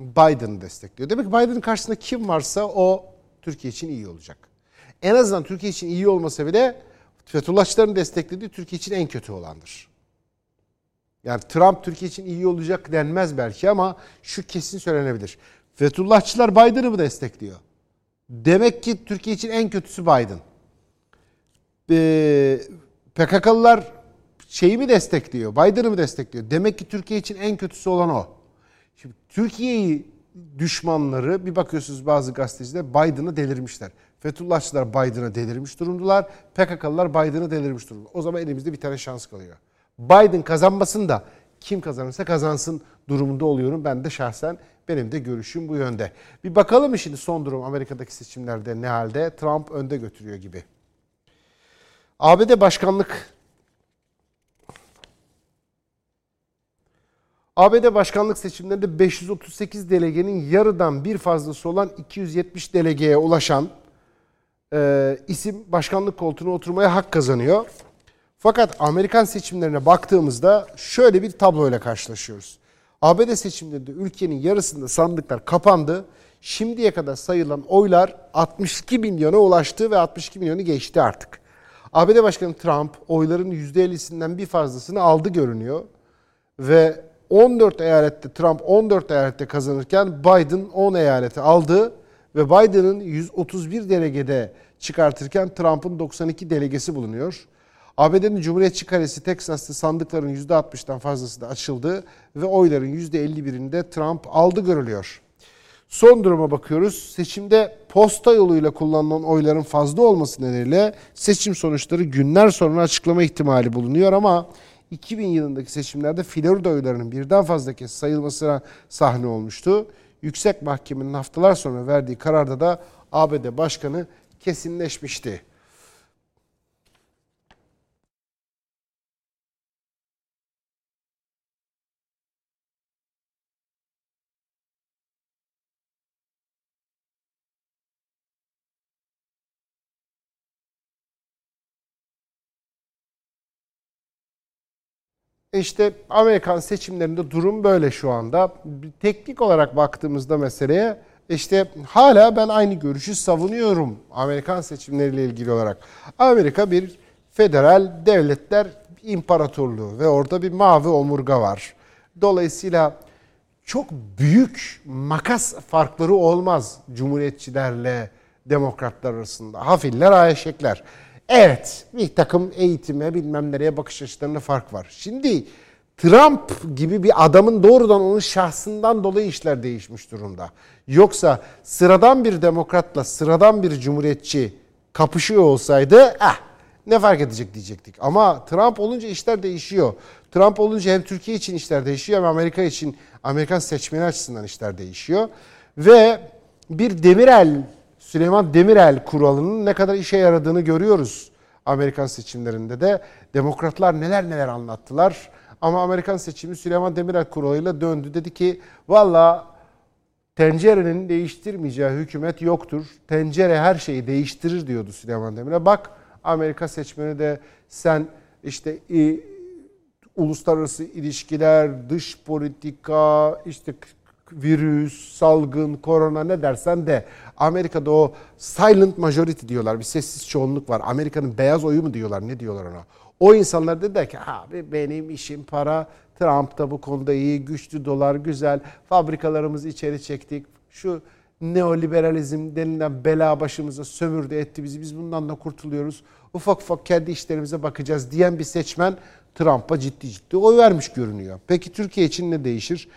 Biden'ı destekliyor. Demek ki Biden'ın karşısında kim varsa o Türkiye için iyi olacak. En azından Türkiye için iyi olmasa bile Fethullahçıların desteklediği Türkiye için en kötü olandır. Yani Trump Türkiye için iyi olacak denmez belki ama şu kesin söylenebilir. Fethullahçılar Biden'ı mı destekliyor? Demek ki Türkiye için en kötüsü Biden. Ee, PKK'lılar şeyi mi destekliyor? Biden'ı mı destekliyor? Demek ki Türkiye için en kötüsü olan o. Şimdi Türkiye'yi düşmanları bir bakıyorsunuz bazı gazeteciler Biden'ı delirmişler. Fethullahçılar Biden'ı delirmiş durumdalar. PKK'lılar Biden'ı delirmiş durumda. O zaman elimizde bir tane şans kalıyor. Biden kazanmasın da kim kazanırsa kazansın durumunda oluyorum. Ben de şahsen benim de görüşüm bu yönde. Bir bakalım şimdi son durum Amerika'daki seçimlerde ne halde? Trump önde götürüyor gibi. ABD başkanlık ABD başkanlık seçimlerinde 538 delegenin yarıdan bir fazlası olan 270 delegeye ulaşan e, isim başkanlık koltuğuna oturmaya hak kazanıyor. Fakat Amerikan seçimlerine baktığımızda şöyle bir tabloyla karşılaşıyoruz. ABD seçimlerinde ülkenin yarısında sandıklar kapandı. Şimdiye kadar sayılan oylar 62 milyona ulaştı ve 62 milyonu geçti artık. ABD Başkanı Trump oyların %50'sinden bir fazlasını aldı görünüyor. Ve 14 eyalette Trump 14 eyalette kazanırken Biden 10 eyaleti aldı ve Biden'ın 131 delegede çıkartırken Trump'ın 92 delegesi bulunuyor. ABD'nin Cumhuriyetçi Kalesi Teksas'ta sandıkların %60'dan fazlası da açıldı ve oyların %51'inde Trump aldı görülüyor. Son duruma bakıyoruz. Seçimde posta yoluyla kullanılan oyların fazla olması nedeniyle seçim sonuçları günler sonra açıklama ihtimali bulunuyor ama 2000 yılındaki seçimlerde Florida oylarının birden fazla kez sayılmasına sahne olmuştu. Yüksek Mahkemenin haftalar sonra verdiği kararda da ABD Başkanı kesinleşmişti. İşte Amerikan seçimlerinde durum böyle şu anda. Teknik olarak baktığımızda meseleye işte hala ben aynı görüşü savunuyorum Amerikan seçimleriyle ilgili olarak. Amerika bir federal devletler imparatorluğu ve orada bir mavi omurga var. Dolayısıyla çok büyük makas farkları olmaz cumhuriyetçilerle demokratlar arasında. Hafiller, ayeşekler. Evet bir takım eğitime bilmem nereye bakış açılarında fark var. Şimdi Trump gibi bir adamın doğrudan onun şahsından dolayı işler değişmiş durumda. Yoksa sıradan bir demokratla sıradan bir cumhuriyetçi kapışıyor olsaydı ah ne fark edecek diyecektik. Ama Trump olunca işler değişiyor. Trump olunca hem Türkiye için işler değişiyor hem Amerika için Amerikan seçmeni açısından işler değişiyor. Ve bir Demirel Süleyman Demirel kuralının ne kadar işe yaradığını görüyoruz. Amerikan seçimlerinde de demokratlar neler neler anlattılar. Ama Amerikan seçimi Süleyman Demirel kuralıyla döndü. Dedi ki valla tencerenin değiştirmeyeceği hükümet yoktur. Tencere her şeyi değiştirir diyordu Süleyman Demirel. Bak Amerika seçmeni de sen işte e, uluslararası ilişkiler, dış politika, işte virüs, salgın, korona ne dersen de Amerika'da o silent majority diyorlar. Bir sessiz çoğunluk var. Amerika'nın beyaz oyu mu diyorlar? Ne diyorlar ona? O insanlar dediler ki abi benim işim para. Trump da bu konuda iyi. Güçlü dolar güzel. Fabrikalarımızı içeri çektik. Şu neoliberalizm denilen bela başımıza sömürdü etti bizi. Biz bundan da kurtuluyoruz. Ufak ufak kendi işlerimize bakacağız diyen bir seçmen Trump'a ciddi ciddi oy vermiş görünüyor. Peki Türkiye için ne değişir?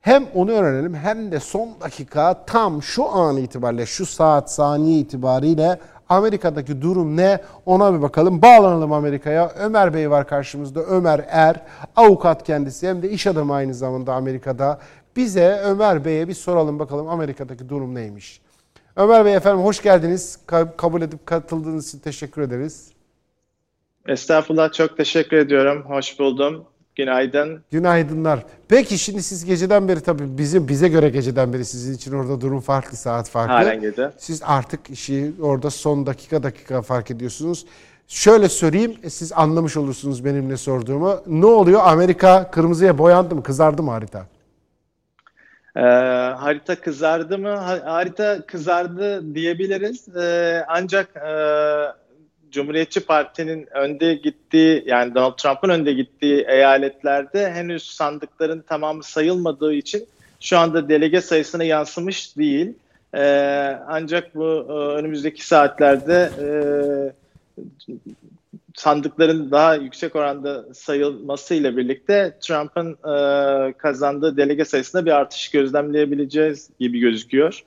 Hem onu öğrenelim hem de son dakika tam şu an itibariyle şu saat saniye itibariyle Amerika'daki durum ne ona bir bakalım. Bağlanalım Amerika'ya. Ömer Bey var karşımızda. Ömer Er, avukat kendisi hem de iş adamı aynı zamanda Amerika'da. Bize Ömer Bey'e bir soralım bakalım Amerika'daki durum neymiş. Ömer Bey efendim hoş geldiniz. Kabul edip katıldığınız için teşekkür ederiz. Estağfurullah çok teşekkür ediyorum. Hoş buldum. Günaydın. Günaydınlar. Peki şimdi siz geceden beri tabii bizim bize göre geceden beri sizin için orada durum farklı, saat farklı. Halen gece. Siz artık işi orada son dakika dakika fark ediyorsunuz. Şöyle söyleyeyim, e, siz anlamış olursunuz benim ne sorduğumu. Ne oluyor? Amerika kırmızıya boyandı mı? Kızardı mı harita? Ee, harita kızardı mı? Ha, harita kızardı diyebiliriz. Ee, ancak e, Cumhuriyetçi Parti'nin önde gittiği yani Donald Trump'ın önde gittiği eyaletlerde henüz sandıkların tamamı sayılmadığı için şu anda delege sayısına yansımış değil. Ee, ancak bu e, önümüzdeki saatlerde e, sandıkların daha yüksek oranda sayılmasıyla birlikte Trump'ın e, kazandığı delege sayısında bir artış gözlemleyebileceğiz gibi gözüküyor.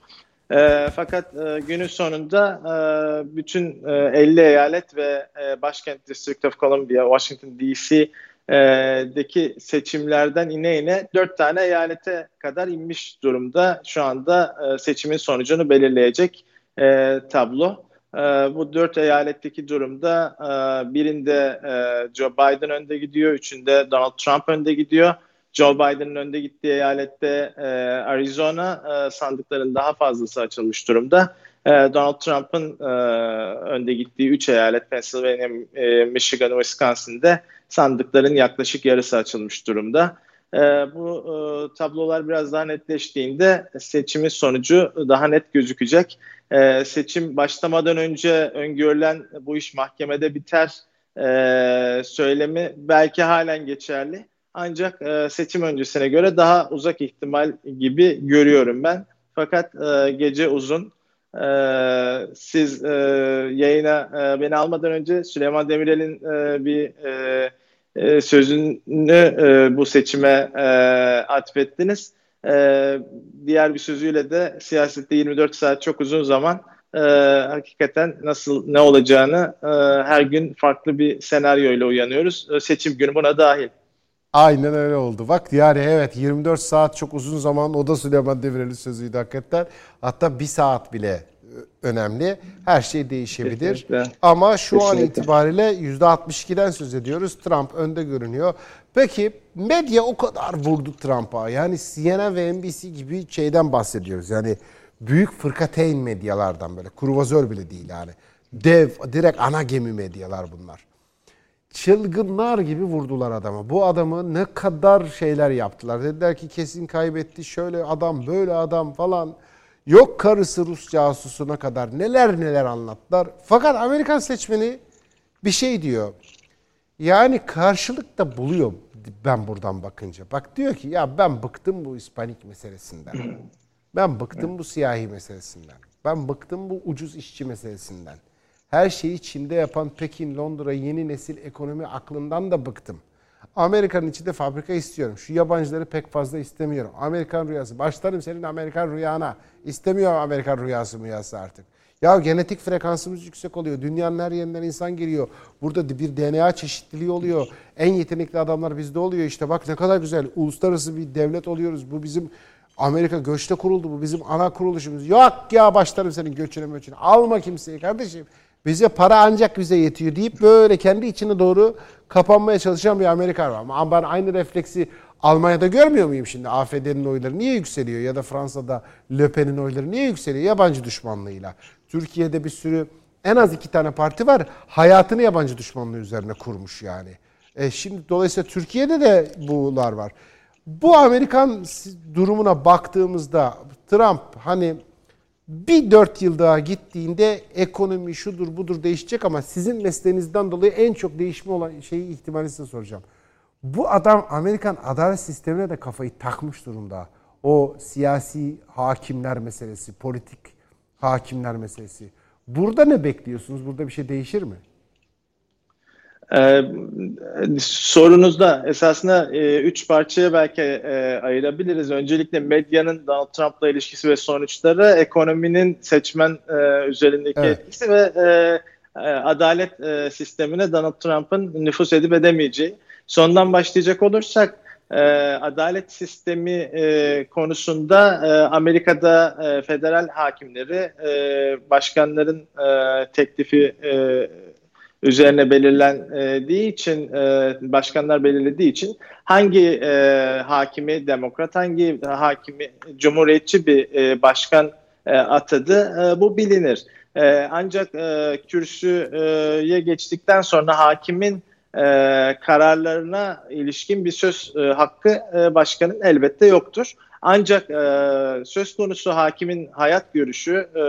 E, fakat e, günün sonunda e, bütün e, 50 eyalet ve e, başkent District of Columbia, Washington D.C.'deki seçimlerden ine ine 4 tane eyalete kadar inmiş durumda. Şu anda e, seçimin sonucunu belirleyecek e, tablo. E, bu dört eyaletteki durumda e, birinde e, Joe Biden önde gidiyor, üçünde Donald Trump önde gidiyor. Joe Biden'ın önde gittiği eyalette e, Arizona e, sandıkların daha fazlası açılmış durumda. E, Donald Trump'ın e, önde gittiği 3 eyalet Pennsylvania, e, Michigan, Wisconsin'de sandıkların yaklaşık yarısı açılmış durumda. E, bu e, tablolar biraz daha netleştiğinde seçimin sonucu daha net gözükecek. E, seçim başlamadan önce öngörülen bu iş mahkemede biter e, söylemi belki halen geçerli. Ancak e, seçim öncesine göre daha uzak ihtimal gibi görüyorum ben. Fakat e, gece uzun. Ee, siz e, yayına e, beni almadan önce Süleyman Demirel'in e, bir e, e, sözünü e, bu seçime e, atfettiniz. E, diğer bir sözüyle de siyasette 24 saat çok uzun zaman e, hakikaten nasıl ne olacağını e, her gün farklı bir senaryo ile uyanıyoruz. E, seçim günü buna dahil. Aynen öyle oldu. Bak yani evet 24 saat çok uzun zaman o da Süleyman Demirel'in sözüydü hakikaten. Hatta bir saat bile önemli. Her şey değişebilir. Kesinlikle. Ama şu Kesinlikle. an itibariyle %62'den söz ediyoruz. Trump önde görünüyor. Peki medya o kadar vurdu Trump'a. Yani CNN ve NBC gibi şeyden bahsediyoruz. Yani büyük fırkateyn medyalardan böyle. Kurvazör bile değil yani. Dev, direkt ana gemi medyalar bunlar çılgınlar gibi vurdular adamı. Bu adamı ne kadar şeyler yaptılar. Dediler ki kesin kaybetti. Şöyle adam, böyle adam falan. Yok karısı Rus casusuna kadar neler neler anlattılar. Fakat Amerikan seçmeni bir şey diyor. Yani karşılık da buluyor ben buradan bakınca. Bak diyor ki ya ben bıktım bu İspanik meselesinden. Ben bıktım bu siyahi meselesinden. Ben bıktım bu ucuz işçi meselesinden. Her şeyi Çin'de yapan Pekin, Londra, yeni nesil ekonomi aklından da bıktım. Amerika'nın içinde fabrika istiyorum. Şu yabancıları pek fazla istemiyorum. Amerikan rüyası. Başlarım senin Amerikan rüyana. İstemiyor Amerikan rüyası rüyası artık. Ya genetik frekansımız yüksek oluyor. Dünyanın her yerinden insan geliyor. Burada bir DNA çeşitliliği oluyor. En yetenekli adamlar bizde oluyor. İşte bak ne kadar güzel. Uluslararası bir devlet oluyoruz. Bu bizim Amerika göçte kuruldu. Bu bizim ana kuruluşumuz. Yok ya başlarım senin göçüne möçüne. Alma kimseyi kardeşim. Bize para ancak bize yetiyor deyip böyle kendi içine doğru kapanmaya çalışan bir Amerika var. Ama ben aynı refleksi Almanya'da görmüyor muyum şimdi? AFD'nin oyları niye yükseliyor? Ya da Fransa'da Le Pen'in oyları niye yükseliyor? Yabancı düşmanlığıyla. Türkiye'de bir sürü en az iki tane parti var. Hayatını yabancı düşmanlığı üzerine kurmuş yani. E şimdi dolayısıyla Türkiye'de de bular var. Bu Amerikan durumuna baktığımızda Trump hani bir dört yıl daha gittiğinde ekonomi şudur budur değişecek ama sizin mesleğinizden dolayı en çok değişme olan şeyi ihtimali size soracağım. Bu adam Amerikan adalet sistemine de kafayı takmış durumda. O siyasi hakimler meselesi, politik hakimler meselesi. Burada ne bekliyorsunuz? Burada bir şey değişir mi? Ee, sorunuzda esasında e, üç parçaya belki e, ayırabiliriz. Öncelikle medyanın Donald Trump'la ilişkisi ve sonuçları, ekonominin seçmen e, üzerindeki evet. etkisi ve e, e, adalet e, sistemine Donald Trump'ın nüfus edip edemeyeceği. Sondan başlayacak olursak e, adalet sistemi e, konusunda e, Amerika'da e, federal hakimleri e, başkanların e, teklifi e, üzerine belirlendiği için e, başkanlar belirlediği için hangi e, hakimi demokrat hangi hakimi cumhuriyetçi bir e, başkan e, atadı e, bu bilinir. E, ancak e, kürsüye geçtikten sonra hakimin e, kararlarına ilişkin bir söz e, hakkı e, başkanın elbette yoktur. Ancak e, söz konusu hakimin hayat görüşü e,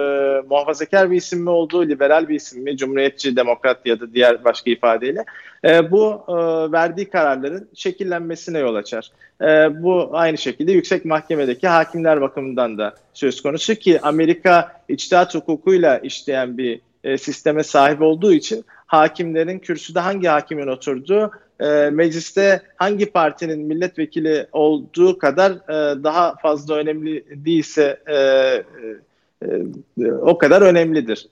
muhafazakar bir isim mi olduğu, liberal bir isim mi, cumhuriyetçi, demokrat ya da diğer başka ifadeyle e, bu e, verdiği kararların şekillenmesine yol açar. E, bu aynı şekilde yüksek mahkemedeki hakimler bakımından da söz konusu ki Amerika içtihat hukukuyla işleyen bir e, sisteme sahip olduğu için hakimlerin kürsüde hangi hakimin oturduğu e, mecliste hangi partinin milletvekili olduğu kadar e, daha fazla önemli değilse o kadar önemlidir.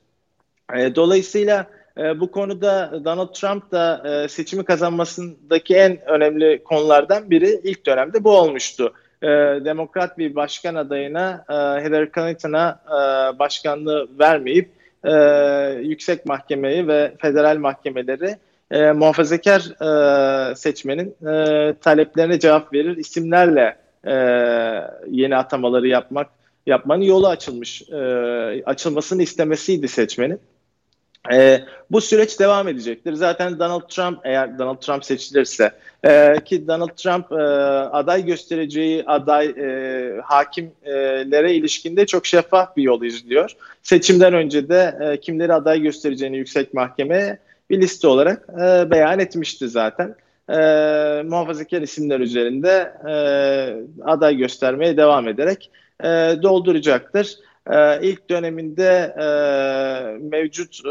Dolayısıyla bu konuda Donald Trump da seçimi kazanmasındaki en önemli konulardan biri ilk dönemde bu olmuştu. Demokrat bir başkan adayına Hillary Clinton'a başkanlığı vermeyip e, yüksek mahkemeyi ve federal mahkemeleri e, muhafazakar e, seçmenin e, taleplerine cevap verir isimlerle e, yeni atamaları yapmak yapmanın yolu açılmış e, açılmasını istemesiydi seçmenin. E, bu süreç devam edecektir. Zaten Donald Trump eğer Donald Trump seçilirse e, ki Donald Trump e, aday göstereceği aday e, hakimlere ilişkinde çok şeffaf bir yol izliyor. Seçimden önce de e, kimleri aday göstereceğini yüksek mahkemeye bir liste olarak e, beyan etmişti zaten. E, muhafazakar isimler üzerinde e, aday göstermeye devam ederek e, dolduracaktır. E, ilk döneminde e, mevcut e,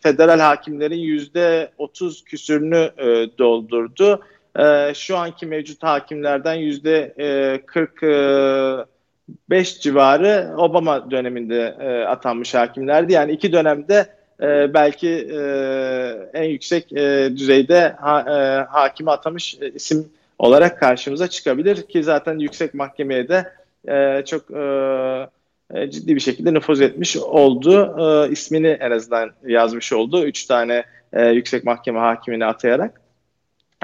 federal hakimlerin yüzde 30 küsürünü e, doldurdu. E, şu anki mevcut hakimlerden yüzde e, 45 civarı Obama döneminde e, atanmış hakimlerdi. Yani iki dönemde e, belki e, en yüksek e, düzeyde ha, e, hakimi atamış e, isim olarak karşımıza çıkabilir ki zaten yüksek mahkemeye de e, çok e, e, ciddi bir şekilde nüfuz etmiş oldu. E, ismini en azından yazmış oldu. Üç tane e, yüksek mahkeme hakimini atayarak.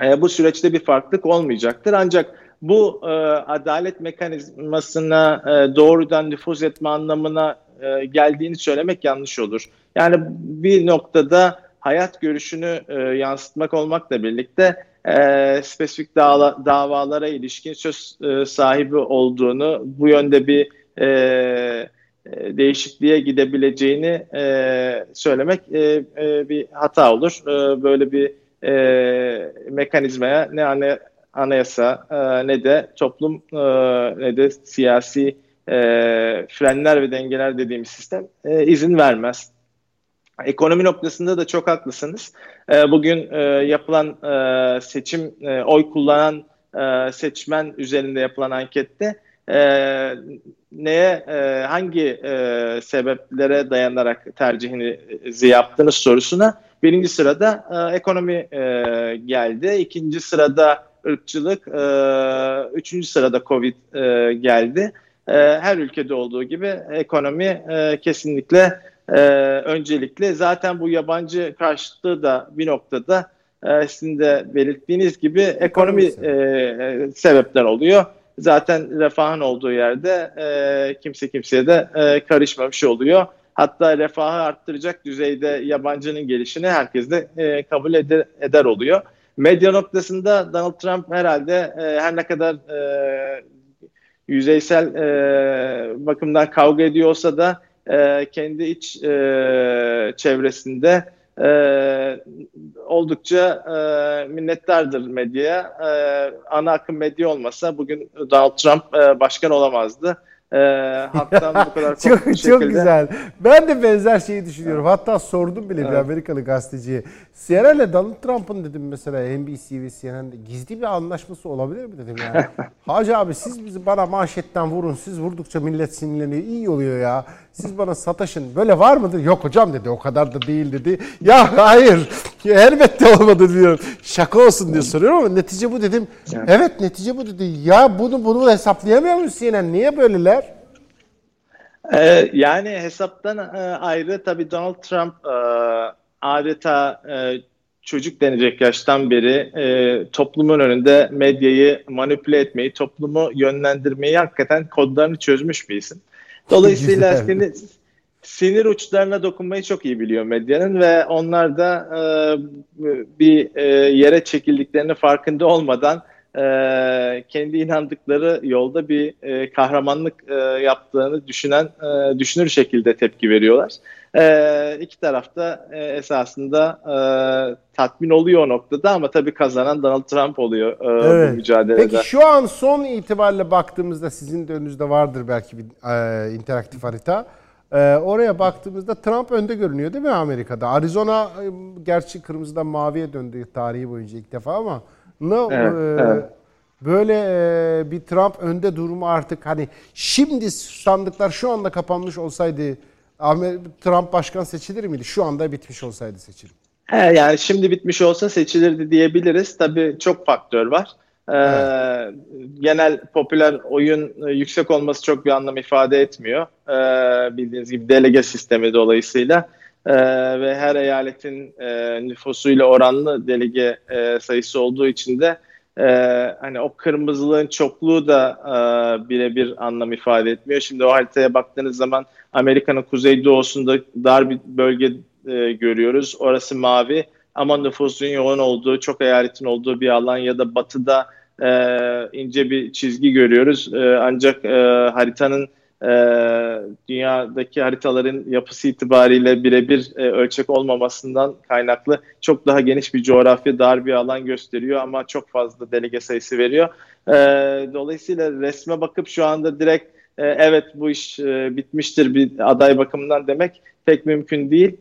E, bu süreçte bir farklılık olmayacaktır. Ancak bu e, adalet mekanizmasına e, doğrudan nüfuz etme anlamına e, geldiğini söylemek yanlış olur. Yani bir noktada hayat görüşünü e, yansıtmak olmakla birlikte e, spesifik dava, davalara ilişkin söz e, sahibi olduğunu, bu yönde bir e, e, değişikliğe gidebileceğini e, söylemek e, e, bir hata olur. E, böyle bir e, mekanizmaya ne ana, anayasa e, ne de toplum e, ne de siyasi e, frenler ve dengeler dediğimiz sistem e, izin vermez. Ekonomi noktasında da çok haklısınız. E, bugün e, yapılan e, seçim, e, oy kullanan e, seçmen üzerinde yapılan ankette e, neye, e, hangi e, sebeplere dayanarak tercihinizi yaptınız sorusuna birinci sırada e, ekonomi e, geldi. ikinci sırada ırkçılık, e, üçüncü sırada Covid e, geldi. E, her ülkede olduğu gibi ekonomi e, kesinlikle e, öncelikli. Zaten bu yabancı karşıtlığı da bir noktada e, sizin de belirttiğiniz gibi ekonomi e, e, sebepten oluyor. Zaten refahın olduğu yerde e, kimse kimseye de e, karışmamış oluyor. Hatta refahı arttıracak düzeyde yabancının gelişini herkes de e, kabul eder, eder oluyor. Medya noktasında Donald Trump herhalde e, her ne kadar e, yüzeysel e, bakımdan kavga ediyorsa da e, kendi iç e, çevresinde e, oldukça e, minnettardır medyaya. E, ana akım medya olmasa bugün Donald Trump e, başkan olamazdı. E, hatta bu kadar çok, çok şekilde... güzel. Ben de benzer şeyi düşünüyorum. Hatta sordum bile evet. bir Amerikalı gazeteciye. Sierra ile Donald Trump'ın dedim mesela NBC ve CNN'de gizli bir anlaşması olabilir mi dedim yani. Hacı abi siz bizi bana manşetten vurun. Siz vurdukça millet sinirleniyor. İyi oluyor ya. Siz bana sataşın. Böyle var mıdır? Yok hocam dedi. O kadar da değil dedi. Ya hayır. Elbette olmadı diyor. Şaka olsun diye soruyorum ama netice bu dedim. Evet netice bu dedi. Ya bunu bunu hesaplayamıyor musun CNN? Niye böyleler? Ee, yani hesaptan e, ayrı tabii Donald Trump e, adeta e, çocuk denecek yaştan beri e, toplumun önünde medyayı manipüle etmeyi, toplumu yönlendirmeyi hakikaten kodlarını çözmüş bir isim. Dolayısıyla sinir, sinir uçlarına dokunmayı çok iyi biliyor medyanın ve onlar da e, bir e, yere çekildiklerini farkında olmadan e, kendi inandıkları yolda bir e, kahramanlık e, yaptığını düşünen e, düşünür şekilde tepki veriyorlar. E, iki tarafta e, esasında e, tatmin oluyor o noktada ama tabii kazanan Donald Trump oluyor e, evet. bu mücadelede. Peki şu an son itibariyle baktığımızda sizin de önünüzde vardır belki bir e, interaktif harita. E, oraya baktığımızda Trump önde görünüyor değil mi Amerika'da? Arizona e, gerçi kırmızıdan maviye döndü tarihi boyunca ilk defa ama No, evet, e, evet. Böyle e, bir Trump önde durumu artık hani şimdi sandıklar şu anda kapanmış olsaydı Trump başkan seçilir miydi? Şu anda bitmiş olsaydı seçim. He, yani şimdi bitmiş olsa seçilirdi diyebiliriz. Tabii çok faktör var. Ee, evet. Genel popüler oyun e, yüksek olması çok bir anlam ifade etmiyor. Ee, bildiğiniz gibi delege sistemi dolayısıyla e, ve her eyaletin e, nüfusuyla oranlı delege e, sayısı olduğu için de e, hani o kırmızılığın çokluğu da e, birebir anlam ifade etmiyor. Şimdi o haritaya baktığınız zaman Amerika'nın kuzeydoğusunda dar bir bölge e, görüyoruz. Orası mavi ama nüfusun yoğun olduğu, çok eyaletin olduğu bir alan ya da batıda e, ince bir çizgi görüyoruz. E, ancak e, haritanın e, dünyadaki haritaların yapısı itibariyle birebir e, ölçek olmamasından kaynaklı çok daha geniş bir coğrafya, dar bir alan gösteriyor ama çok fazla delege sayısı veriyor. E, dolayısıyla resme bakıp şu anda direkt e, evet bu iş e, bitmiştir bir aday bakımından demek pek mümkün değil.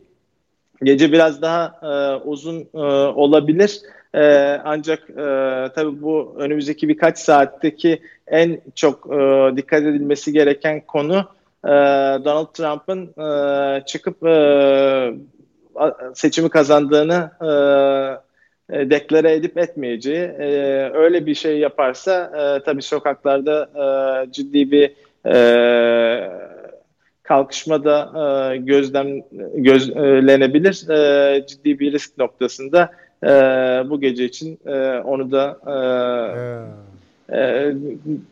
Gece biraz daha e, uzun e, olabilir. E, ancak e, tabii bu önümüzdeki birkaç saatteki en çok e, dikkat edilmesi gereken konu e, Donald Trump'ın e, çıkıp e, seçimi kazandığını e, e, deklare edip etmeyeceği. E, öyle bir şey yaparsa e, tabii sokaklarda e, ciddi bir e, kalkışma da e, gözlem gözlenebilir. E, ciddi bir risk noktasında e, bu gece için e, onu da e, e,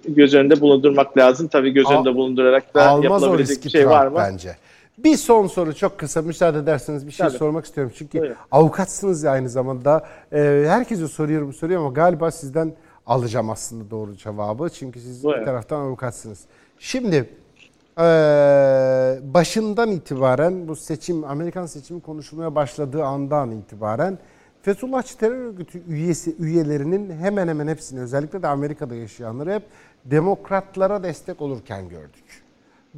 göz önünde bulundurmak lazım. Tabii göz önünde bulundurarak da yapılabilecek bir şey Trump var mı? Bence. Bir son soru çok kısa müsaade ederseniz bir şey Tabii. sormak istiyorum. Çünkü Buyurun. avukatsınız ya aynı zamanda. Ee, herkese soruyorum soruyorum ama galiba sizden alacağım aslında doğru cevabı. Çünkü siz Buyurun. bir taraftan avukatsınız. Şimdi ee, başından itibaren bu seçim Amerikan seçimi konuşulmaya başladığı andan itibaren Fethullahçı terör örgütü üyesi üyelerinin hemen hemen hepsini özellikle de Amerika'da yaşayanları hep demokratlara destek olurken gördük.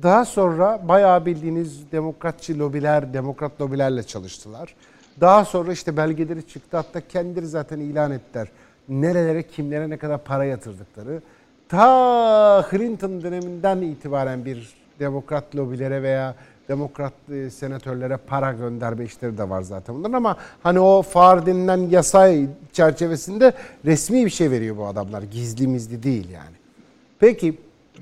Daha sonra bayağı bildiğiniz demokratçı lobiler, demokrat lobilerle çalıştılar. Daha sonra işte belgeleri çıktı hatta kendileri zaten ilan ettiler. Nerelere, kimlere ne kadar para yatırdıkları. Ta Clinton döneminden itibaren bir demokrat lobilere veya demokrat e, senatörlere para gönderme işleri de var zaten bunların ama hani o FAR denilen yasa çerçevesinde resmi bir şey veriyor bu adamlar. Gizli mizli değil yani. Peki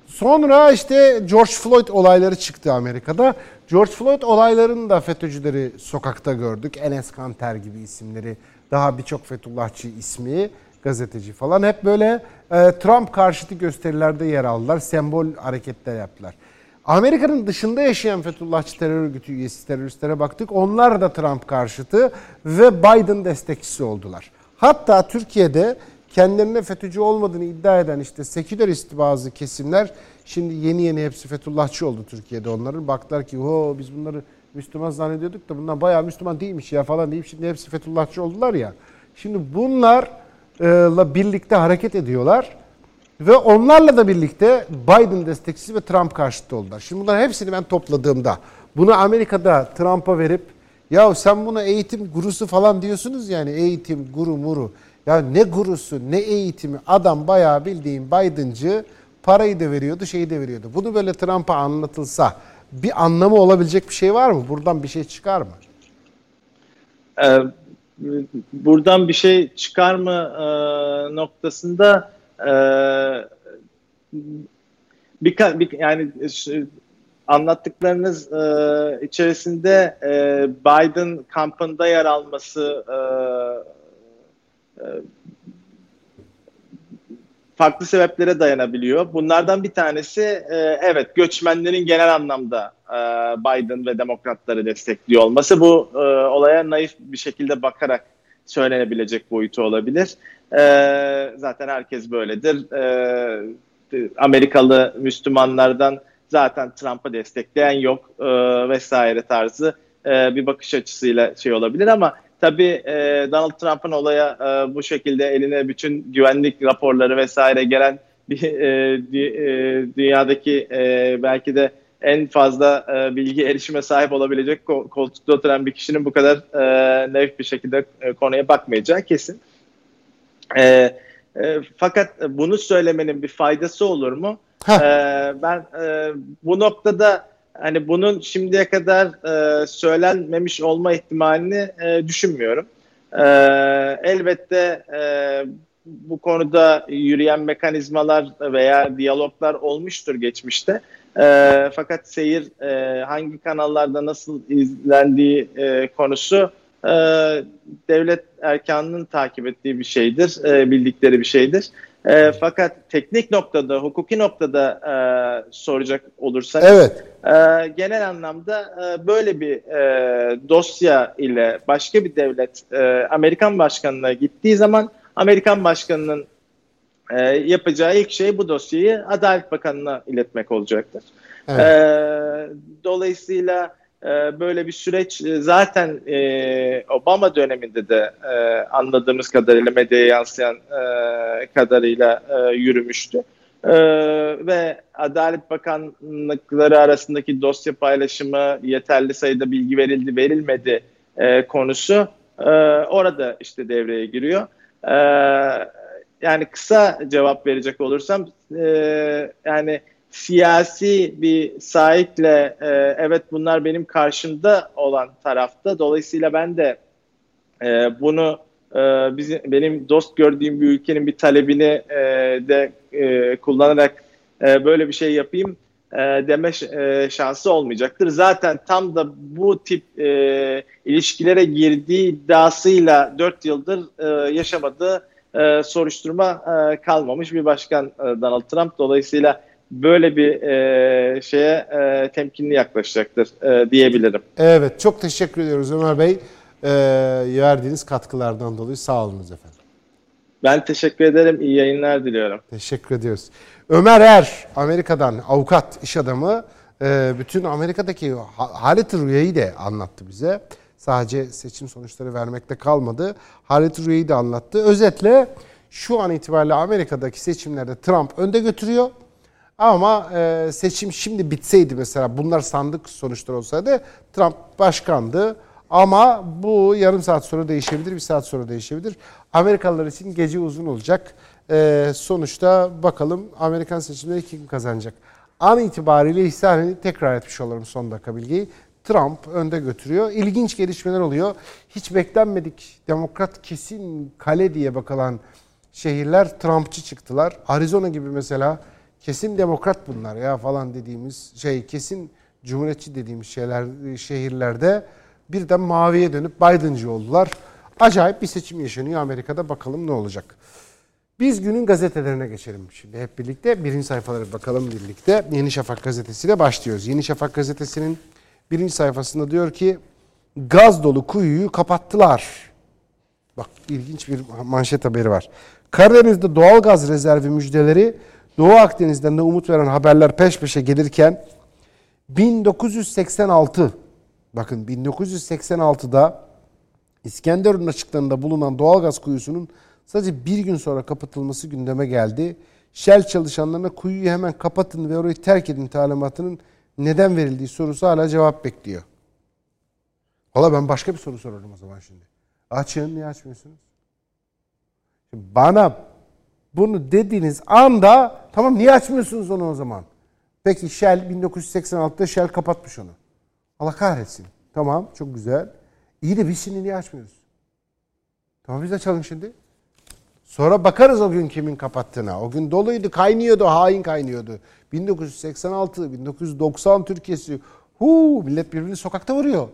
sonra işte George Floyd olayları çıktı Amerika'da. George Floyd olaylarını da FETÖ'cüleri sokakta gördük. Enes Kanter gibi isimleri, daha birçok Fethullahçı ismi, gazeteci falan hep böyle e, Trump karşıtı gösterilerde yer aldılar. Sembol hareketler yaptılar. Amerika'nın dışında yaşayan Fethullahçı terör örgütü üyesi teröristlere baktık. Onlar da Trump karşıtı ve Biden destekçisi oldular. Hatta Türkiye'de kendilerine FETÖ'cü olmadığını iddia eden işte sekülerist bazı kesimler şimdi yeni yeni hepsi Fethullahçı oldu Türkiye'de onların. Baktılar ki o biz bunları Müslüman zannediyorduk da bunlar bayağı Müslüman değilmiş ya falan deyip şimdi hepsi Fethullahçı oldular ya. Şimdi bunlarla birlikte hareket ediyorlar. Ve onlarla da birlikte Biden destekçisi ve Trump karşıtı oldular. Şimdi bunların hepsini ben topladığımda bunu Amerika'da Trump'a verip ya sen buna eğitim gurusu falan diyorsunuz yani eğitim guru muru. Ya ne gurusu ne eğitimi adam bayağı bildiğin Biden'cı parayı da veriyordu şeyi de veriyordu. Bunu böyle Trump'a anlatılsa bir anlamı olabilecek bir şey var mı? Buradan bir şey çıkar mı? Ee, buradan bir şey çıkar mı e, noktasında e, bir, yani anlattıklarınız e, içerisinde e, Biden kampında yer alması e, e, farklı sebeplere dayanabiliyor. Bunlardan bir tanesi e, evet göçmenlerin genel anlamda e, Biden ve demokratları destekliyor olması. Bu e, olaya naif bir şekilde bakarak söylenebilecek boyutu olabilir. E, zaten herkes böyledir. E, Amerikalı Müslümanlardan zaten Trump'ı destekleyen yok e, vesaire tarzı e, bir bakış açısıyla şey olabilir ama tabii e, Donald Trump'ın olaya e, bu şekilde eline bütün güvenlik raporları vesaire gelen bir e, dü- e, dünyadaki e, belki de en fazla e, bilgi erişime sahip olabilecek ko- koltukta oturan bir kişinin bu kadar e, naif bir şekilde e, konuya bakmayacağı kesin. E, e, fakat bunu söylemenin bir faydası olur mu? Heh. E, ben e, bu noktada hani bunun şimdiye kadar e, söylenmemiş olma ihtimalini e, düşünmüyorum. E, elbette e, bu konuda yürüyen mekanizmalar veya diyaloglar olmuştur geçmişte. E, fakat seyir e, hangi kanallarda nasıl izlendiği e, konusu e, devlet erkanının takip ettiği bir şeydir, e, bildikleri bir şeydir. E, fakat teknik noktada, hukuki noktada e, soracak olursak, Evet. e, genel anlamda e, böyle bir e, dosya ile başka bir devlet e, Amerikan başkanına gittiği zaman Amerikan başkanının e, yapacağı ilk şey bu dosyayı Adalet Bakanı'na iletmek olacaktır. Evet. E, dolayısıyla e, böyle bir süreç e, zaten e, Obama döneminde de e, anladığımız kadarıyla medyaya yansıyan e, kadarıyla e, yürümüştü. Ee, ve Adalet Bakanlıkları arasındaki dosya paylaşımı, yeterli sayıda bilgi verildi, verilmedi e, konusu e, orada işte devreye giriyor. E, yani kısa cevap verecek olursam, e, yani siyasi bir sahikle e, evet bunlar benim karşımda olan tarafta. Dolayısıyla ben de e, bunu e, bizim benim dost gördüğüm bir ülkenin bir talebini e, de e, kullanarak e, böyle bir şey yapayım e, deme e, şansı olmayacaktır. Zaten tam da bu tip e, ilişkilere girdiği iddiasıyla 4 yıldır e, yaşamadığı e, soruşturma e, kalmamış bir başkan e, Donald Trump. Dolayısıyla böyle bir e, şeye e, temkinli yaklaşacaktır e, diyebilirim. Evet çok teşekkür ediyoruz Ömer Bey. Ee, verdiğiniz katkılardan dolayı sağ olunuz efendim. Ben teşekkür ederim. İyi yayınlar diliyorum. Teşekkür ediyoruz. Ömer Er, Amerika'dan avukat, iş adamı, e, bütün Amerika'daki haleti rüyayı da anlattı bize. Sadece seçim sonuçları vermekte kalmadı. Haleti rüyayı da anlattı. Özetle şu an itibariyle Amerika'daki seçimlerde Trump önde götürüyor. Ama e, seçim şimdi bitseydi mesela bunlar sandık sonuçları olsaydı Trump başkandı. Ama bu yarım saat sonra değişebilir, bir saat sonra değişebilir. Amerikalılar için gece uzun olacak. Ee, sonuçta bakalım Amerikan seçimleri kim kazanacak? An itibariyle ihsaneni tekrar etmiş olalım son dakika bilgiyi. Trump önde götürüyor. İlginç gelişmeler oluyor. Hiç beklenmedik demokrat kesin kale diye bakılan şehirler Trumpçı çıktılar. Arizona gibi mesela kesin demokrat bunlar ya falan dediğimiz şey kesin cumhuriyetçi dediğimiz şeyler şehirlerde birden maviye dönüp Biden'cı oldular. Acayip bir seçim yaşanıyor Amerika'da. Bakalım ne olacak. Biz günün gazetelerine geçelim şimdi hep birlikte. Birinci sayfalara bakalım birlikte. Yeni Şafak gazetesiyle başlıyoruz. Yeni Şafak gazetesinin birinci sayfasında diyor ki gaz dolu kuyuyu kapattılar. Bak ilginç bir manşet haberi var. Karadeniz'de doğal gaz rezervi müjdeleri Doğu Akdeniz'den de umut veren haberler peş peşe gelirken 1986 bakın 1986'da İskenderun açıklarında bulunan doğalgaz kuyusunun sadece bir gün sonra kapatılması gündeme geldi. Shell çalışanlarına kuyuyu hemen kapatın ve orayı terk edin talimatının neden verildiği sorusu hala cevap bekliyor. Valla ben başka bir soru sorarım o zaman şimdi. Açın, niye açmıyorsunuz? Bana bunu dediğiniz anda tamam niye açmıyorsunuz onu o zaman? Peki Shell 1986'da Shell kapatmış onu. Allah kahretsin. Tamam çok güzel. İyi de biz şimdi niye açmıyoruz? Tamam biz açalım şimdi. Sonra bakarız o gün kimin kapattığına. O gün doluydu, kaynıyordu, hain kaynıyordu. 1986, 1990 Türkiye'si. Hu millet birbirini sokakta vuruyor.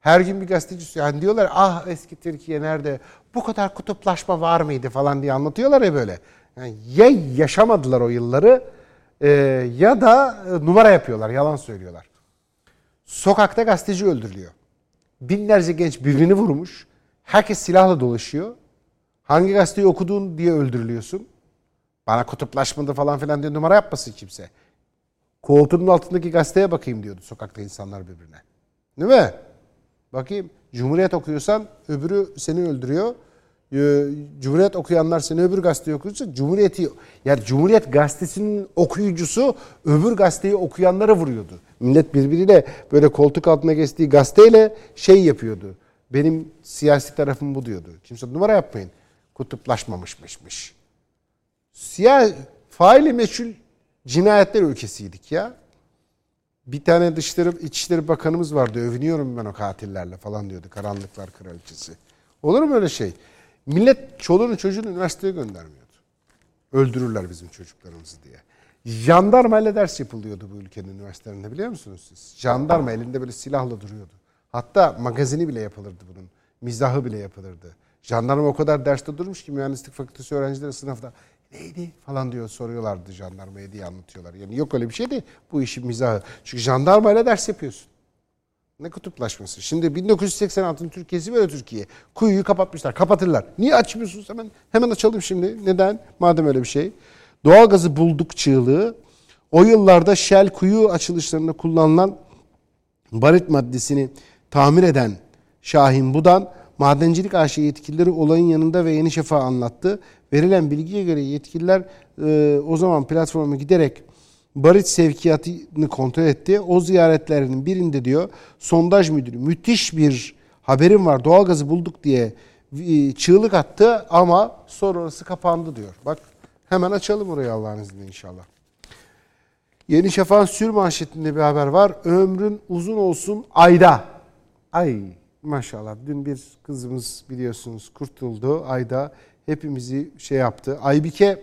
Her gün bir gazeteci yani diyorlar ah eski Türkiye nerede? Bu kadar kutuplaşma var mıydı falan diye anlatıyorlar ya böyle. Yani ya yaşamadılar o yılları e, ya da e, numara yapıyorlar, yalan söylüyorlar. Sokakta gazeteci öldürülüyor. Binlerce genç birbirini vurmuş. Herkes silahla dolaşıyor. Hangi gazeteyi okudun diye öldürülüyorsun. Bana kutuplaşmadı falan filan diye numara yapmasın kimse. Koltuğunun altındaki gazeteye bakayım diyordu sokakta insanlar birbirine. Değil mi? Bakayım. Cumhuriyet okuyorsan öbürü seni öldürüyor. Ee, Cumhuriyet okuyanlar seni öbür gazeteyi okuyorsa Cumhuriyeti yani Cumhuriyet gazetesinin okuyucusu öbür gazeteyi okuyanlara vuruyordu. Millet birbiriyle böyle koltuk altına geçtiği gazeteyle şey yapıyordu. Benim siyasi tarafım bu diyordu. Kimse numara yapmayın. Kutuplaşmamışmışmış. Siyah faili meçhul cinayetler ülkesiydik ya. Bir tane Dışişleri İçişleri Bakanımız vardı. Övünüyorum ben o katillerle falan diyordu. Karanlıklar Kraliçesi. Olur mu öyle şey? Millet çoluğunu çocuğunu üniversiteye göndermiyordu. Öldürürler bizim çocuklarımızı diye. Jandarma ile ders yapılıyordu bu ülkenin üniversitelerinde biliyor musunuz siz? Jandarma elinde böyle silahla duruyordu. Hatta magazini bile yapılırdı bunun. Mizahı bile yapılırdı. Jandarma o kadar derste durmuş ki mühendislik fakültesi öğrencileri sınıfta neydi falan diyor soruyorlardı jandarmaya diye anlatıyorlar. Yani yok öyle bir şey değil bu işin mizahı. Çünkü jandarma ile ders yapıyorsun. Ne kutuplaşması? Şimdi 1986'ın Türkiye'si böyle Türkiye. Kuyuyu kapatmışlar. Kapatırlar. Niye açmıyorsunuz hemen? Hemen açalım şimdi. Neden? Madem öyle bir şey. Doğalgazı bulduk çığlığı. O yıllarda Shell kuyu açılışlarında kullanılan barit maddesini tamir eden Şahin Budan, Madencilik AŞ yetkilileri olayın yanında ve Yeni Şafak'a anlattı. Verilen bilgiye göre yetkililer e, o zaman platforma giderek barış sevkiyatını kontrol etti. O ziyaretlerinin birinde diyor sondaj müdürü müthiş bir haberim var doğalgazı bulduk diye e, çığlık attı ama sonra orası kapandı diyor. Bak hemen açalım orayı Allah'ın izniyle inşallah. Yeni Şafak'ın sür manşetinde bir haber var. Ömrün uzun olsun ayda. Ay maşallah dün bir kızımız biliyorsunuz kurtuldu ayda. Hepimizi şey yaptı. Aybike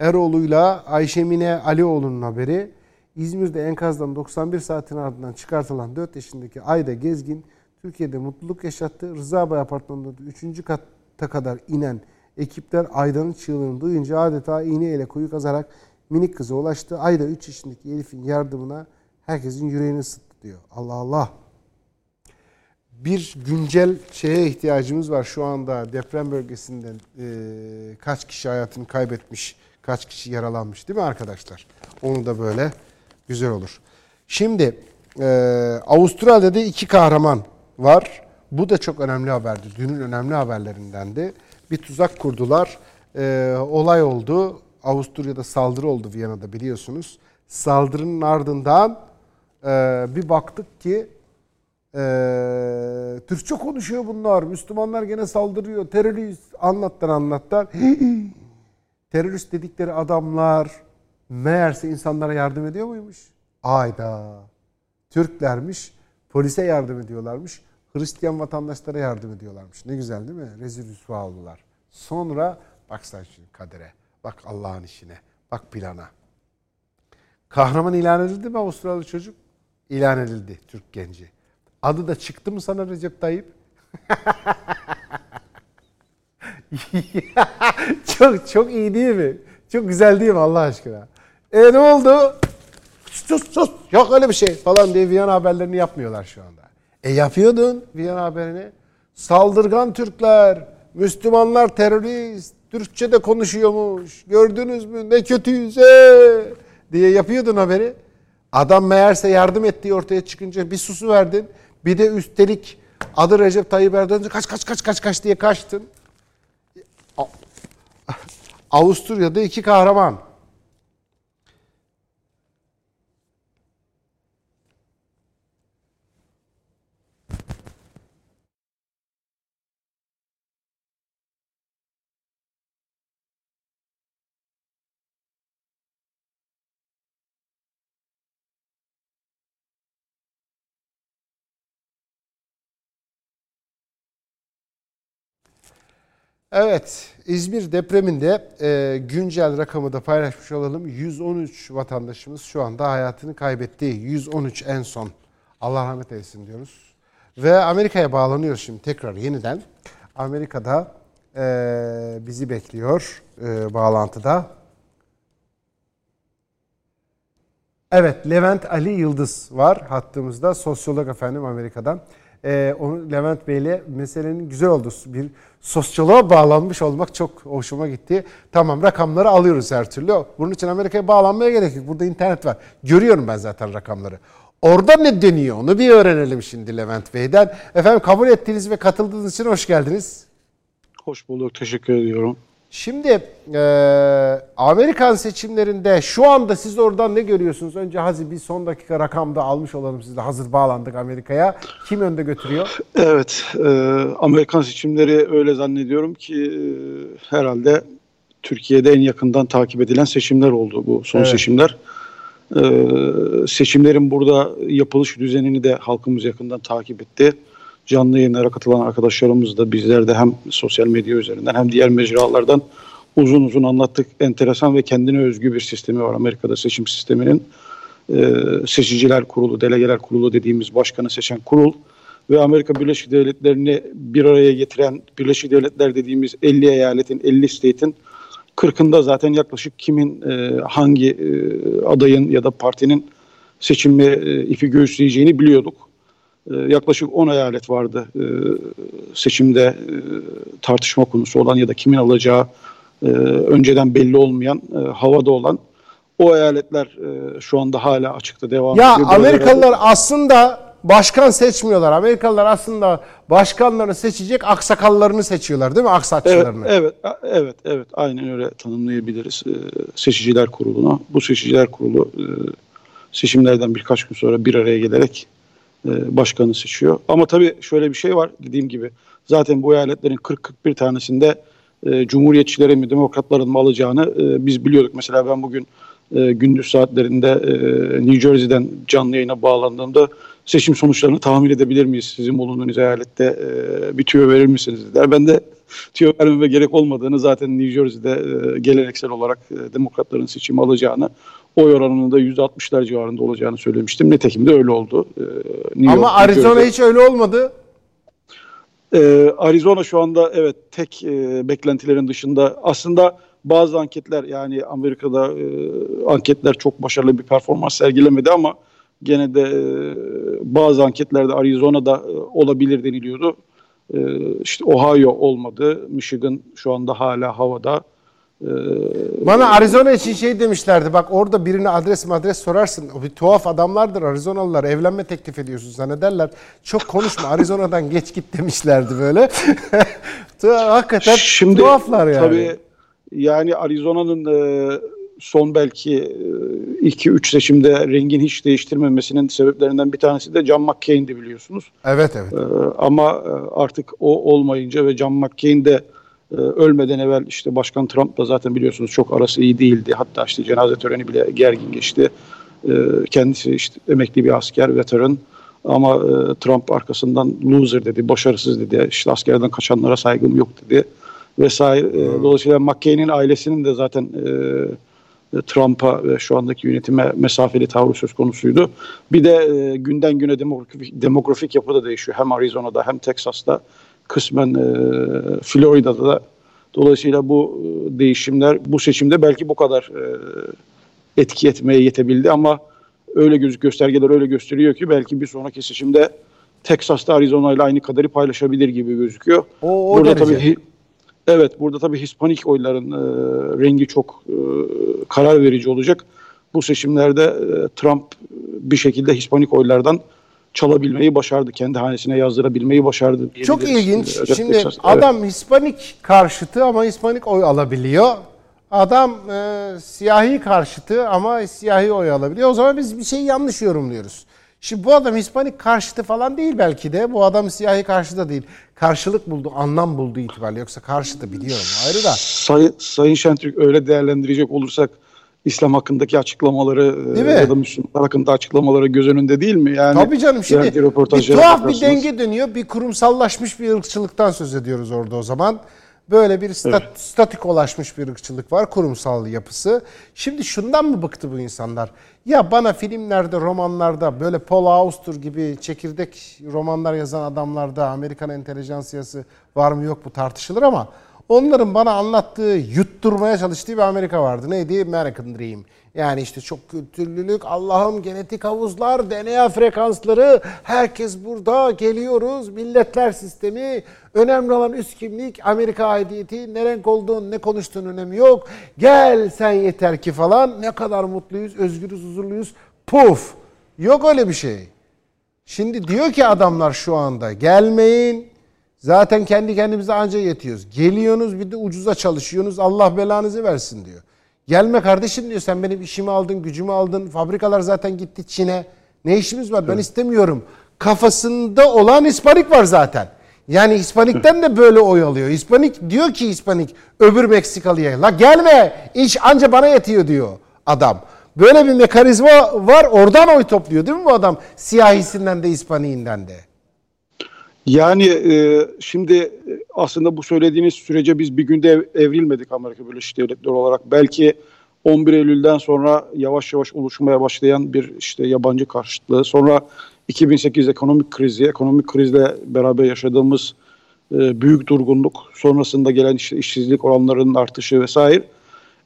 Eroğlu'yla Ayşemine Alioğlu'nun haberi. İzmir'de enkazdan 91 saatin ardından çıkartılan 4 yaşındaki Ayda Gezgin Türkiye'de mutluluk yaşattı. Rıza Bey apartmanında 3. katta kadar inen ekipler Ayda'nın çığlığını duyunca adeta iğneyle kuyu kazarak minik kıza ulaştı. Ayda 3 yaşındaki Elif'in yardımına herkesin yüreğini ısıttı diyor. Allah Allah. Bir güncel şeye ihtiyacımız var şu anda deprem bölgesinden e, kaç kişi hayatını kaybetmiş, kaç kişi yaralanmış değil mi arkadaşlar? Onu da böyle güzel olur. Şimdi e, Avustralya'da iki kahraman var. Bu da çok önemli haberdi. Dünün önemli haberlerindendi. Bir tuzak kurdular. E, olay oldu. Avusturya'da saldırı oldu Viyana'da biliyorsunuz. Saldırının ardından e, bir baktık ki e, Türkçe konuşuyor bunlar. Müslümanlar gene saldırıyor. Terörist anlattan anlattan. Terörist dedikleri adamlar meğerse insanlara yardım ediyor muymuş? Ayda. Türklermiş. Polise yardım ediyorlarmış. Hristiyan vatandaşlara yardım ediyorlarmış. Ne güzel değil mi? Rezil rüsva oldular. Sonra bak sen şimdi kadere. Bak Allah'ın işine. Bak plana. Kahraman ilan edildi mi Avustralyalı çocuk? İlan edildi Türk genci. Adı da çıktı mı sana Recep Tayyip? çok çok iyi değil mi? Çok güzel değil mi Allah aşkına? E ne oldu? Sus sus yok öyle bir şey falan diye Viyana haberlerini yapmıyorlar şu anda. E yapıyordun Viyana haberini. Saldırgan Türkler, Müslümanlar terörist, Türkçe de konuşuyormuş. Gördünüz mü ne kötüyüz ee! diye yapıyordun haberi. Adam meğerse yardım ettiği ortaya çıkınca bir susu verdin. Bir de üstelik adı Recep Tayyip Erdoğan kaç kaç kaç kaç kaç diye kaçtın. Avusturya'da iki kahraman. Evet, İzmir depreminde e, güncel rakamı da paylaşmış olalım. 113 vatandaşımız şu anda hayatını kaybetti. 113 en son. Allah rahmet eylesin diyoruz. Ve Amerika'ya bağlanıyoruz şimdi tekrar yeniden. Amerika'da e, bizi bekliyor e, bağlantıda. Evet, Levent Ali Yıldız var hattımızda. Sosyolog efendim Amerika'dan. Ee, onu Levent Bey'le meselenin güzel olduğu bir sosyoloğa bağlanmış olmak çok hoşuma gitti. Tamam rakamları alıyoruz her türlü. Bunun için Amerika'ya bağlanmaya gerek yok. Burada internet var. Görüyorum ben zaten rakamları. Orada ne deniyor onu bir öğrenelim şimdi Levent Bey'den. Efendim kabul ettiğiniz ve katıldığınız için hoş geldiniz. Hoş bulduk. Teşekkür ediyorum. Şimdi e, Amerikan seçimlerinde şu anda siz oradan ne görüyorsunuz? Önce Hazi bir son dakika rakamda almış olalım sizle. Hazır bağlandık Amerika'ya. Kim önde götürüyor? Evet. E, Amerikan seçimleri öyle zannediyorum ki e, herhalde Türkiye'de en yakından takip edilen seçimler oldu bu son Evet. seçimler. E, seçimlerin burada yapılış düzenini de halkımız yakından takip etti. Canlı yayınlara katılan arkadaşlarımız da bizler de hem sosyal medya üzerinden hem diğer mecralardan uzun uzun anlattık. Enteresan ve kendine özgü bir sistemi var Amerika'da seçim sisteminin. Ee, seçiciler kurulu, delegeler kurulu dediğimiz başkanı seçen kurul ve Amerika Birleşik Devletleri'ni bir araya getiren Birleşik Devletler dediğimiz 50 eyaletin, 50 state'in 40'ında zaten yaklaşık kimin e, hangi e, adayın ya da partinin seçimi e, ipi göğüsleyeceğini biliyorduk. E, yaklaşık 10 eyalet vardı e, seçimde e, tartışma konusu olan ya da kimin alacağı önceden belli olmayan, havada olan o eyaletler şu anda hala açıkta devam Ya ediyor. Biraz Amerikalılar aslında başkan seçmiyorlar. Amerikalılar aslında başkanlarını seçecek aksakallarını seçiyorlar değil mi? Evet, Aksaçlarını. evet, a- evet, evet. Aynen öyle tanımlayabiliriz seçiciler kurulunu. Bu seçiciler kurulu seçimlerden birkaç gün sonra bir araya gelerek e, başkanı seçiyor. Ama tabii şöyle bir şey var dediğim gibi. Zaten bu eyaletlerin 40-41 tanesinde e, cumhuriyetçilerin mi demokratların mı alacağını e, biz biliyorduk. Mesela ben bugün e, gündüz saatlerinde e, New Jersey'den canlı yayına bağlandığımda seçim sonuçlarını tahmin edebilir miyiz? Sizin bulunduğunuz eyalette e, bir tüyo verir misiniz dediler. Ben de tüyo vermeme gerek olmadığını zaten New Jersey'de e, geleneksel olarak e, demokratların seçimi alacağını oy oranının da %60'lar civarında olacağını söylemiştim. Nitekim de öyle oldu. E, New Ama York, New Arizona Jersey- hiç öyle olmadı. ee, Arizona şu anda evet tek e, beklentilerin dışında aslında bazı anketler yani Amerika'da e, anketler çok başarılı bir performans sergilemedi ama gene de e, bazı anketlerde Arizona'da e, olabilir deniliyordu. E, işte Ohio olmadı. Michigan şu anda hala havada. E, Bana Arizona için şey demişlerdi. Bak orada birine adres madres sorarsın. O bir tuhaf adamlardır Arizonalılar. Evlenme teklif ediyorsun zannederler. Çok konuşma Arizona'dan geç git demişlerdi böyle. Hakikaten Şimdi tuhaflar yani. Tabii yani Arizona'nın e, son belki 2-3 seçimde rengin hiç değiştirmemesinin sebeplerinden bir tanesi de John McCain'di biliyorsunuz. Evet evet. E, ama e, artık o olmayınca ve John McCain de e, ölmeden evvel işte Başkan Trump'la zaten biliyorsunuz çok arası iyi değildi. Hatta işte cenaze töreni bile gergin geçti. E, kendisi işte emekli bir asker, veteran. Ama e, Trump arkasından loser dedi, başarısız dedi. İşte askerden kaçanlara saygım yok dedi vesaire. E, Dolayısıyla McCain'in ailesinin de zaten e, Trump'a ve şu andaki yönetime mesafeli tavrı söz konusuydu. Bir de e, günden güne demografik, demografik yapı da değişiyor. Hem Arizona'da hem Texas'ta kısmen e, Florida'da da. Dolayısıyla bu e, değişimler bu seçimde belki bu kadar e, etki etmeye yetebildi ama öyle göz göstergeler öyle gösteriyor ki belki bir sonraki seçimde Texas'ta Arizona ile aynı kaderi paylaşabilir gibi gözüküyor. O, o burada derece. tabii evet burada tabii Hispanik oyların e, rengi çok e, karar verici olacak. Bu seçimlerde e, Trump bir şekilde Hispanik oylardan çalabilmeyi başardı. Kendi hanesine yazdırabilmeyi başardı. Çok ilginç. Özellikle Şimdi Texas. Evet. adam Hispanik karşıtı ama Hispanik oy alabiliyor. Adam e, siyahi karşıtı ama siyahi oy alabiliyor. O zaman biz bir şeyi yanlış yorumluyoruz. Şimdi bu adam Hispanik karşıtı falan değil belki de. Bu adam siyahi karşıtı değil. Karşılık buldu, anlam buldu itibariyle. Yoksa karşıtı biliyorum ayrı da. Say, Sayın Şentürk öyle değerlendirecek olursak İslam hakkındaki açıklamaları e, Değil mi? ya da Müslümanlar hakkında açıklamaları göz önünde değil mi? Yani Tabii canım şimdi bir tuhaf bir denge dönüyor. Bir kurumsallaşmış bir ırkçılıktan söz ediyoruz orada o zaman. Böyle bir stat, statikolaşmış bir ırkçılık var kurumsal yapısı. Şimdi şundan mı bıktı bu insanlar? Ya bana filmlerde, romanlarda böyle Paul Auster gibi çekirdek romanlar yazan adamlarda Amerikan entelijansiyası var mı yok mu tartışılır ama onların bana anlattığı, yutturmaya çalıştığı bir Amerika vardı. Neydi? American Dream. Yani işte çok kültürlülük, Allah'ım genetik havuzlar, DNA frekansları, herkes burada, geliyoruz, milletler sistemi, önemli olan üst kimlik, Amerika aidiyeti, ne renk olduğun, ne konuştuğun önemi yok. Gel sen yeter ki falan, ne kadar mutluyuz, özgürüz, huzurluyuz, puf. Yok öyle bir şey. Şimdi diyor ki adamlar şu anda gelmeyin. Zaten kendi kendimize anca yetiyoruz. Geliyorsunuz bir de ucuza çalışıyorsunuz. Allah belanızı versin diyor. Gelme kardeşim diyor. Sen benim işimi aldın, gücümü aldın. Fabrikalar zaten gitti Çin'e. Ne işimiz var? Ben istemiyorum. Kafasında olan Hispanik var zaten. Yani Hispanik'ten de böyle oy alıyor. Hispanik diyor ki Hispanik öbür Meksikalıya. La gelme. İş anca bana yetiyor diyor adam. Böyle bir mekanizma var. Oradan oy topluyor değil mi bu adam? Siyahisinden de Hispaniğinden de. Yani e, şimdi e, aslında bu söylediğiniz sürece biz bir günde ev- evrilmedik Amerika Birleşik Devletleri olarak. Belki 11 Eylül'den sonra yavaş yavaş oluşmaya başlayan bir işte yabancı karşıtlığı. Sonra 2008 ekonomik krizi, ekonomik krizle beraber yaşadığımız e, büyük durgunluk, sonrasında gelen işte işsizlik oranlarının artışı vesaire.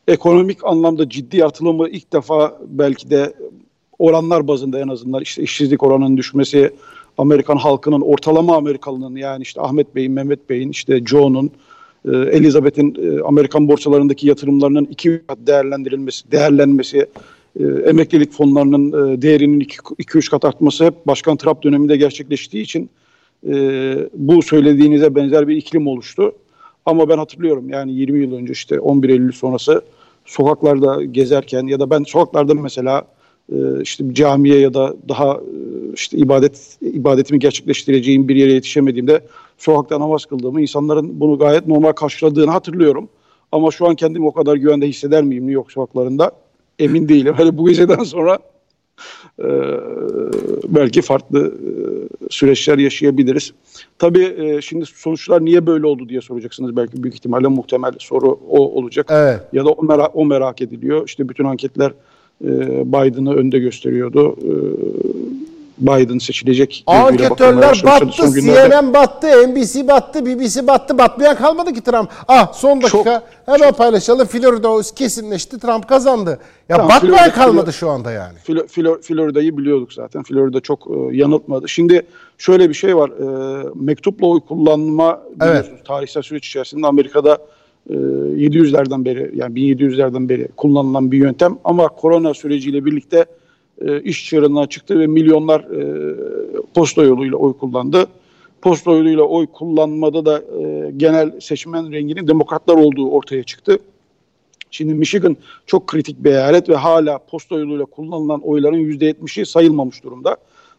Ekonomik anlamda ciddi atılımı ilk defa belki de oranlar bazında en azından işte işsizlik oranının düşmesi, Amerikan halkının ortalama Amerikalının yani işte Ahmet Bey'in, Mehmet Bey'in, işte Joe'nun, e, Elizabeth'in e, Amerikan borsalarındaki yatırımlarının iki kat değerlendirilmesi, değerlenmesi e, emeklilik fonlarının e, değerinin 2-3 kat artması hep Başkan Trump döneminde gerçekleştiği için e, bu söylediğinize benzer bir iklim oluştu. Ama ben hatırlıyorum yani 20 yıl önce işte 11 Eylül sonrası sokaklarda gezerken ya da ben sokaklarda mesela e, işte camiye ya da daha e, işte ibadet ibadetimi gerçekleştireceğim bir yere yetişemediğimde sokakta namaz kıldığımı insanların bunu gayet normal karşıladığını hatırlıyorum. Ama şu an kendimi o kadar güvende hisseder miyim New York sokaklarında? Emin değilim. Hele bu geceden sonra e, belki farklı e, süreçler yaşayabiliriz. Tabii e, şimdi sonuçlar niye böyle oldu diye soracaksınız belki büyük ihtimalle muhtemel soru o olacak. Evet. Ya da o merak, o merak ediliyor. İşte bütün anketler e, Biden'ı önde gösteriyordu. E, Biden seçilecek. Anketörler battı, son günlerde. CNN battı, NBC battı, BBC battı. Batmayan kalmadı ki Trump. Ah son dakika hemen paylaşalım. Florida kesinleşti. Trump kazandı. Ya Tamam, batmayan Florida- kalmadı şu anda yani. Flo- Flo- Florida'yı biliyorduk zaten. Florida çok e, yanıltmadı. Şimdi şöyle bir şey var. E, mektupla oy kullanma biliyorsunuz tarihsel süreç içerisinde Amerika'da e, 700'lerden beri yani 1700'lerden beri kullanılan bir yöntem ama korona süreciyle birlikte e, iş çığırından çıktı ve milyonlar e, posta yoluyla oy kullandı. Posta yoluyla oy kullanmada da e, genel seçmen renginin demokratlar olduğu ortaya çıktı. Şimdi Michigan çok kritik bir eyalet ve hala posta yoluyla kullanılan oyların %70'i sayılmamış durumda.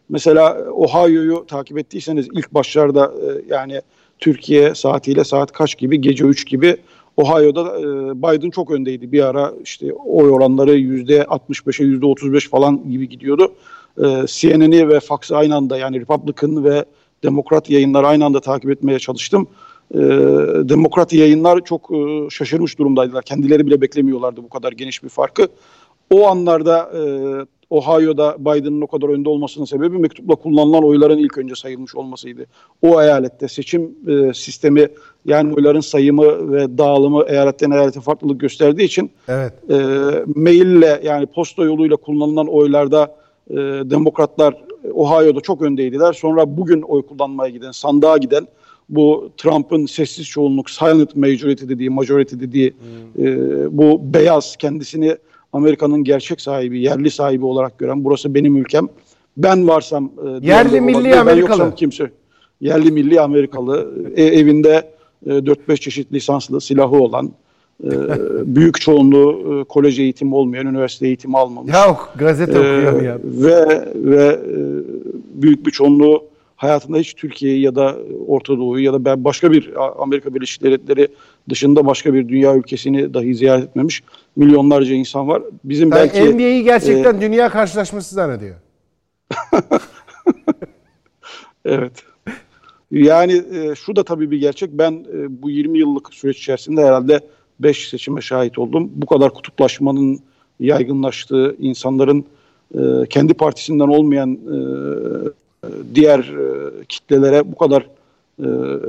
Mesela Ohio'yu takip ettiyseniz ilk başlarda e, yani Türkiye saatiyle saat kaç gibi gece 3 gibi Ohio'da e, Biden çok öndeydi. Bir ara işte oy oranları %65'e %35 falan gibi gidiyordu. E, CNN'i ve Fox'ı aynı anda yani Republican ve Demokrat yayınları aynı anda takip etmeye çalıştım. E, Demokrat yayınlar çok e, şaşırmış durumdaydılar. Kendileri bile beklemiyorlardı bu kadar geniş bir farkı. O anlarda e, Ohio'da Biden'ın o kadar önde olmasının sebebi mektupla kullanılan oyların ilk önce sayılmış olmasıydı. O eyalette seçim e, sistemi yani oyların sayımı ve dağılımı eyaletten eyalete farklılık gösterdiği için Evet. e, maille yani posta yoluyla kullanılan oylarda e, demokratlar Ohio'da çok öndeydiler. Sonra bugün oy kullanmaya giden, sandığa giden bu Trump'ın sessiz çoğunluk, silent majority dediği, majority dediği e, bu beyaz kendisini Amerika'nın gerçek sahibi, yerli sahibi olarak gören burası benim ülkem. Ben varsam e, diğerleri milli olabilir, ben Amerikalı. yoksam kimse. Yerli milli Amerikalı. E, evinde e, 4-5 çeşit lisanslı silahı olan, e, büyük çoğunluğu e, kolej eğitimi olmayan, üniversite eğitimi almamış. Ya gazete Ee, okuyamayan. ve ve e, büyük bir çoğunluğu hayatında hiç Türkiye'yi ya da Orta Doğu'yu ya da ben başka bir Amerika Birleşik Devletleri dışında başka bir dünya ülkesini dahi ziyaret etmemiş milyonlarca insan var. Bizim Sen belki e, NBA'yi gerçekten dünya karşılaşması zannediyor. Evet. Yani e, şu da tabii bir gerçek. Ben e, bu 20 yıllık süreç içerisinde herhalde 5 seçime şahit oldum. Bu kadar kutuplaşmanın yaygınlaştığı, insanların e, kendi partisinden olmayan e, diğer e, kitlelere bu kadar e,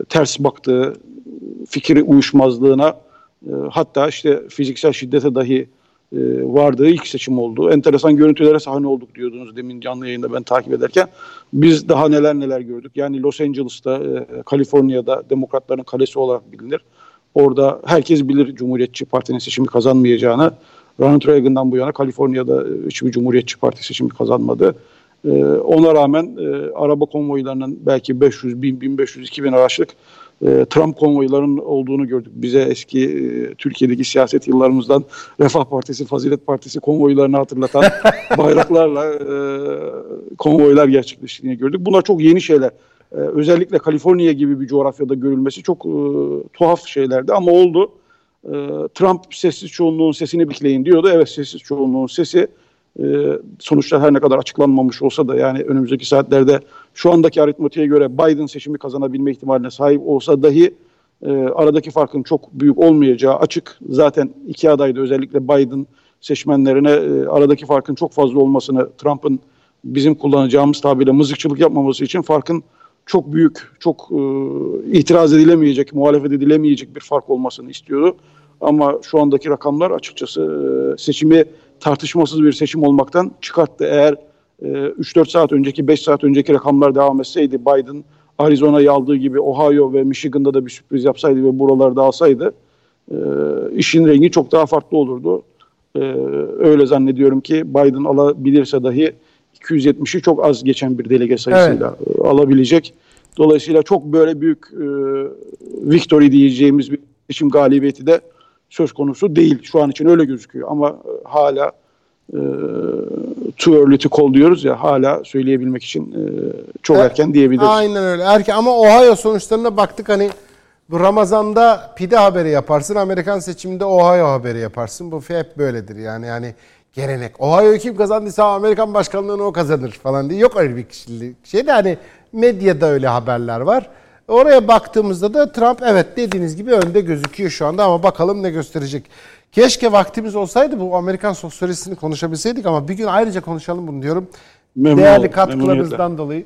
ters baktığı, fikri uyuşmazlığına e, hatta işte fiziksel şiddete dahi e, vardığı ilk seçim oldu. Enteresan görüntülere sahne olduk diyordunuz demin canlı yayında ben takip ederken. Biz daha neler neler gördük. Yani Los Angeles'ta, e, Kaliforniya'da demokratların kalesi olarak bilinir. Orada herkes bilir Cumhuriyetçi Parti'nin seçimi kazanmayacağını. Ronald Reagan'dan bu yana Kaliforniya'da e, hiçbir Cumhuriyetçi Parti seçimi kazanmadı. E, ona rağmen e, araba konvoylarının belki 500, 1000, 1500, 2000 araçlık e, Trump konvoylarının olduğunu gördük. Bize eski e, Türkiye'deki siyaset yıllarımızdan Refah Partisi, Fazilet Partisi konvoylarını hatırlatan bayraklarla e, konvoylar gerçekleştiğini gördük. Bunlar çok yeni şeyler. E, özellikle Kaliforniya gibi bir coğrafyada görülmesi çok e, tuhaf şeylerdi ama oldu. E, Trump sessiz çoğunluğun sesini bekleyin diyordu. Evet sessiz çoğunluğun sesi e, sonuçlar her ne kadar açıklanmamış olsa da yani önümüzdeki saatlerde şu andaki aritmatiğe göre Biden seçimi kazanabilme ihtimaline sahip olsa dahi e, aradaki farkın çok büyük olmayacağı açık. Zaten iki aday da özellikle Biden seçmenlerine e, aradaki farkın çok fazla olmasını Trump'ın bizim kullanacağımız tabirle mızıkçılık yapmaması için farkın çok büyük, çok e, itiraz edilemeyecek, muhalefet edilemeyecek bir fark olmasını istiyordu. Ama şu andaki rakamlar açıkçası e, seçimi tartışmasız bir seçim olmaktan çıkarttı. Eğer e, 3-4 saat önceki, 5 saat önceki rakamlar devam etseydi Biden Arizona'yı aldığı gibi Ohio ve Michigan'da da bir sürpriz yapsaydı ve buralarda alsaydı e, işin rengi çok daha farklı olurdu. Ee, öyle zannediyorum ki Biden alabilirse dahi 270'i çok az geçen bir delege sayısıyla e, alabilecek. Dolayısıyla çok böyle büyük e, victory diyeceğimiz bir seçim galibiyeti de söz konusu değil. Şu an için öyle gözüküyor ama e, hala e, too early to call diyoruz ya hala söyleyebilmek için e, çok E, erken diyebiliriz. Aynen öyle. Erken ama Ohio sonuçlarına baktık hani bu Ramazan'da pide haberi yaparsın. Amerikan seçiminde Ohio haberi yaparsın. Bu hep böyledir yani yani gelenek. Ohio'yu kim kazandıysa Amerikan başkanlığını o kazanır falan diye. Yok öyle bir kişilik şey de hani medyada öyle haberler var. Oraya baktığımızda da Trump evet dediğiniz gibi önde gözüküyor şu anda ama bakalım ne gösterecek. Keşke vaktimiz olsaydı bu Amerikan sosyolojisini konuşabilseydik ama bir gün ayrıca konuşalım bunu diyorum. Memnun Değerli oldum, katkılarınızdan dolayı.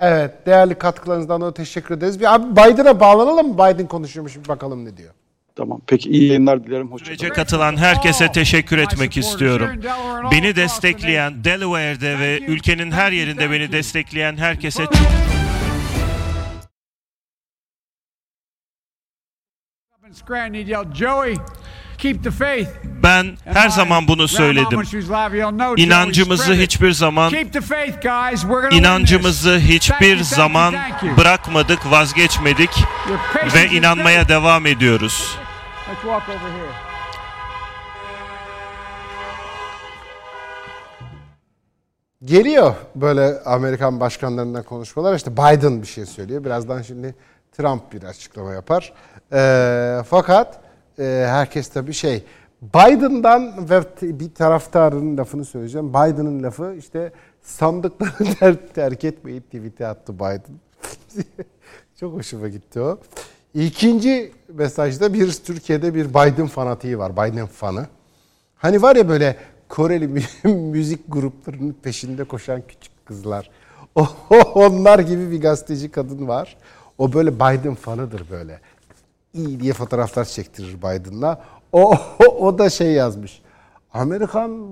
Evet, değerli katkılarınızdan dolayı teşekkür ederiz. Bir abi Biden'a bağlanalım mı? Biden konuşuyormuş bir bakalım ne diyor. Tamam. Peki iyi yayınlar dilerim. Hoşçakalın. Sürece katılan herkese teşekkür etmek istiyorum. Beni destekleyen Delaware'de ve ülkenin her yerinde beni destekleyen herkese çok ben her zaman bunu söyledim. İnancımızı hiçbir zaman Keep the faith, guys. We're gonna win this. inancımızı hiçbir zaman bırakmadık, vazgeçmedik ve inanmaya devam ediyoruz. Geliyor böyle Amerikan başkanlarından konuşmalar. İşte Biden bir şey söylüyor. Birazdan şimdi Trump bir açıklama yapar. Ee, fakat e, herkes tabii şey Biden'dan ve bir taraftarın lafını söyleyeceğim. Biden'ın lafı işte sandıkları ter- terk etmeyin tweet'i attı Biden. Çok hoşuma gitti o. İkinci mesajda bir Türkiye'de bir Biden fanatiği var. Biden fanı. Hani var ya böyle Koreli mü- müzik gruplarının peşinde koşan küçük kızlar. Onlar gibi bir gazeteci kadın var. O böyle Biden fanıdır böyle. İyi diye fotoğraflar çektirir Biden'la. O, o, da şey yazmış. Amerikan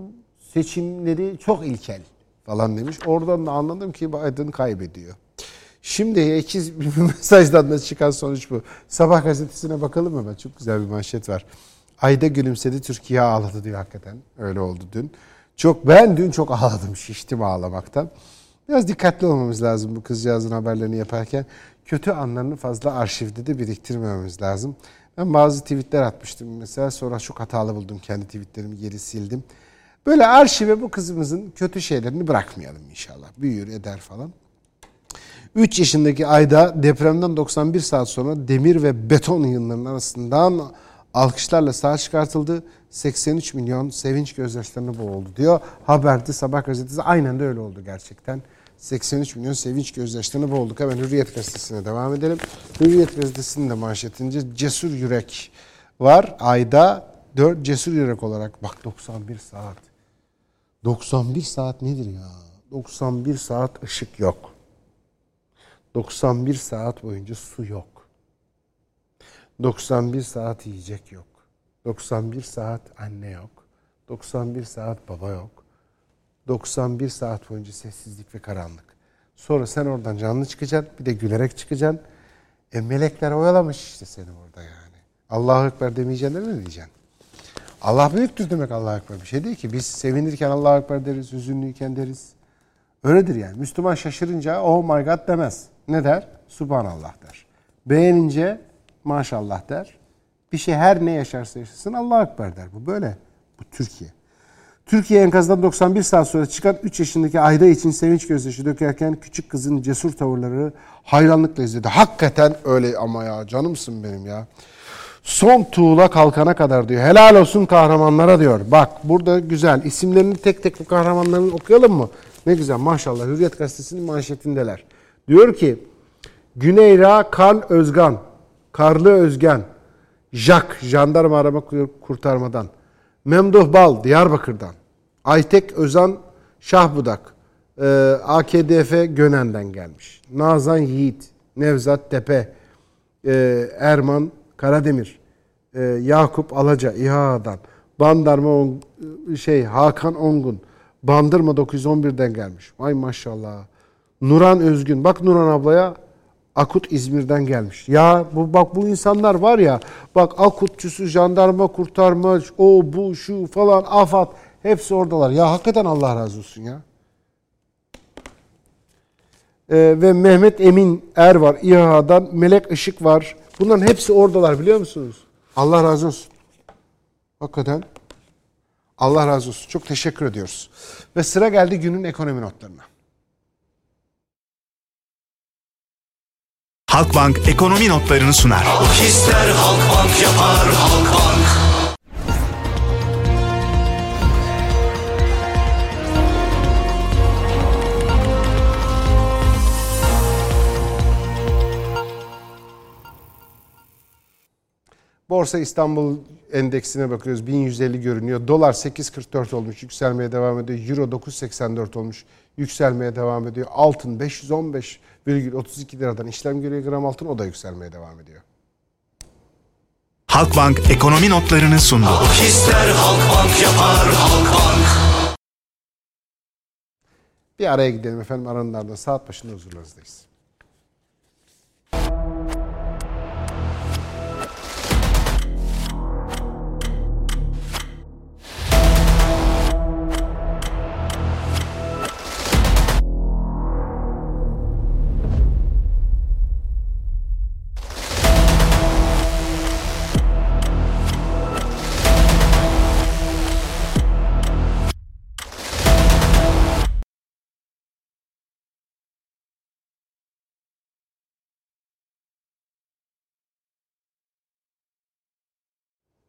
seçimleri çok ilkel falan demiş. Oradan da anladım ki Biden kaybediyor. Şimdi iki mesajdan da çıkan sonuç bu. Sabah gazetesine bakalım mı? Çok güzel bir manşet var. Ayda gülümsedi Türkiye ağladı diyor hakikaten. Öyle oldu dün. Çok ben dün çok ağladım, şiştim ağlamaktan. Biraz dikkatli olmamız lazım bu kızcağızın haberlerini yaparken. Kötü anlarını fazla arşivde de biriktirmememiz lazım. Ben bazı tweetler atmıştım mesela sonra çok hatalı buldum kendi tweetlerimi geri sildim. Böyle arşive bu kızımızın kötü şeylerini bırakmayalım inşallah. Büyür eder falan. 3 yaşındaki Ayda depremden 91 saat sonra demir ve beton yığınlarının arasından alkışlarla sağ çıkartıldı. 83 milyon sevinç gözyaşlarına boğuldu diyor. Haberde Sabah gazetesi aynen de öyle oldu gerçekten. 83 milyon sevinç gözyaşlarına boğulduk. Hemen Hürriyet gazetesine devam edelim. Hürriyet gazetesinin de manşetince cesur yürek var. Ayda 4 cesur yürek olarak bak 91 saat. 91 saat nedir ya? 91 saat ışık yok. 91 saat boyunca su yok. 91 saat yiyecek yok. 91 saat anne yok. 91 saat baba yok. 91 saat boyunca sessizlik ve karanlık. Sonra sen oradan canlı çıkacaksın. Bir de gülerek çıkacaksın. E melekler oyalamış işte seni orada yani. Allahu Ekber demeyeceksin de ne diyeceksin? Allah büyüktür demek Allahu Ekber. Bir şey değil ki. Biz sevinirken Allahu Ekber deriz, hüzünlüyken deriz. Öyledir yani. Müslüman şaşırınca oh my god demez. Ne der? Subhanallah der. Beğenince maşallah der. Bir şey her ne yaşarsa yaşasın Allahu Ekber der. Bu böyle. Bu Türkiye. Türkiye enkazdan 91 saat sonra çıkan 3 yaşındaki Ayda için sevinç gözyaşı dökerken küçük kızın cesur tavırları hayranlıkla izledi. Hakikaten öyle ama ya canımsın benim ya. Son tuğla kalkana kadar diyor. Helal olsun kahramanlara diyor. Bak burada güzel. İsimlerini tek tek bu kahramanların okuyalım mı? Ne güzel maşallah. Hürriyet gazetesinin manşetindeler. Diyor ki Güneyra Karl Özgan, Karlı Özgen, Jack, jandarma arama kurtarmadan, Memduh Bal, Diyarbakır'dan, Aytek Özan Şahbudak, e, AKDF Gönen'den gelmiş. Nazan Yiğit, Nevzat Tepe, e, Erman Karademir, e, Yakup Alaca İHA'dan, Bandarma On- şey Hakan Ongun, Bandırma 911'den gelmiş. Vay maşallah. Nuran Özgün. Bak Nuran ablaya Akut İzmir'den gelmiş. Ya bu bak bu insanlar var ya bak akutçusu, jandarma kurtarma, o bu şu falan afat hepsi oradalar. Ya hakikaten Allah razı olsun ya. Ee, ve Mehmet Emin Er var İHA'dan. Melek Işık var. Bunların hepsi oradalar biliyor musunuz? Allah razı olsun. Hakikaten. Allah razı olsun. Çok teşekkür ediyoruz. Ve sıra geldi günün ekonomi notlarına. Halkbank ekonomi notlarını sunar. İster Halkbank yapar Halkbank. Borsa İstanbul endeksine bakıyoruz. 1150 görünüyor. Dolar 8.44 olmuş. Yükselmeye devam ediyor. Euro 9.84 olmuş. Yükselmeye devam ediyor. Altın 515,32 liradan işlem görüyor gram altın. O da yükselmeye devam ediyor. Halkbank ekonomi notlarını sundu. İster Halkbank yapar Halkbank. Bir araya gidelim efendim. Aranın ardından saat başında huzurlarınızdayız.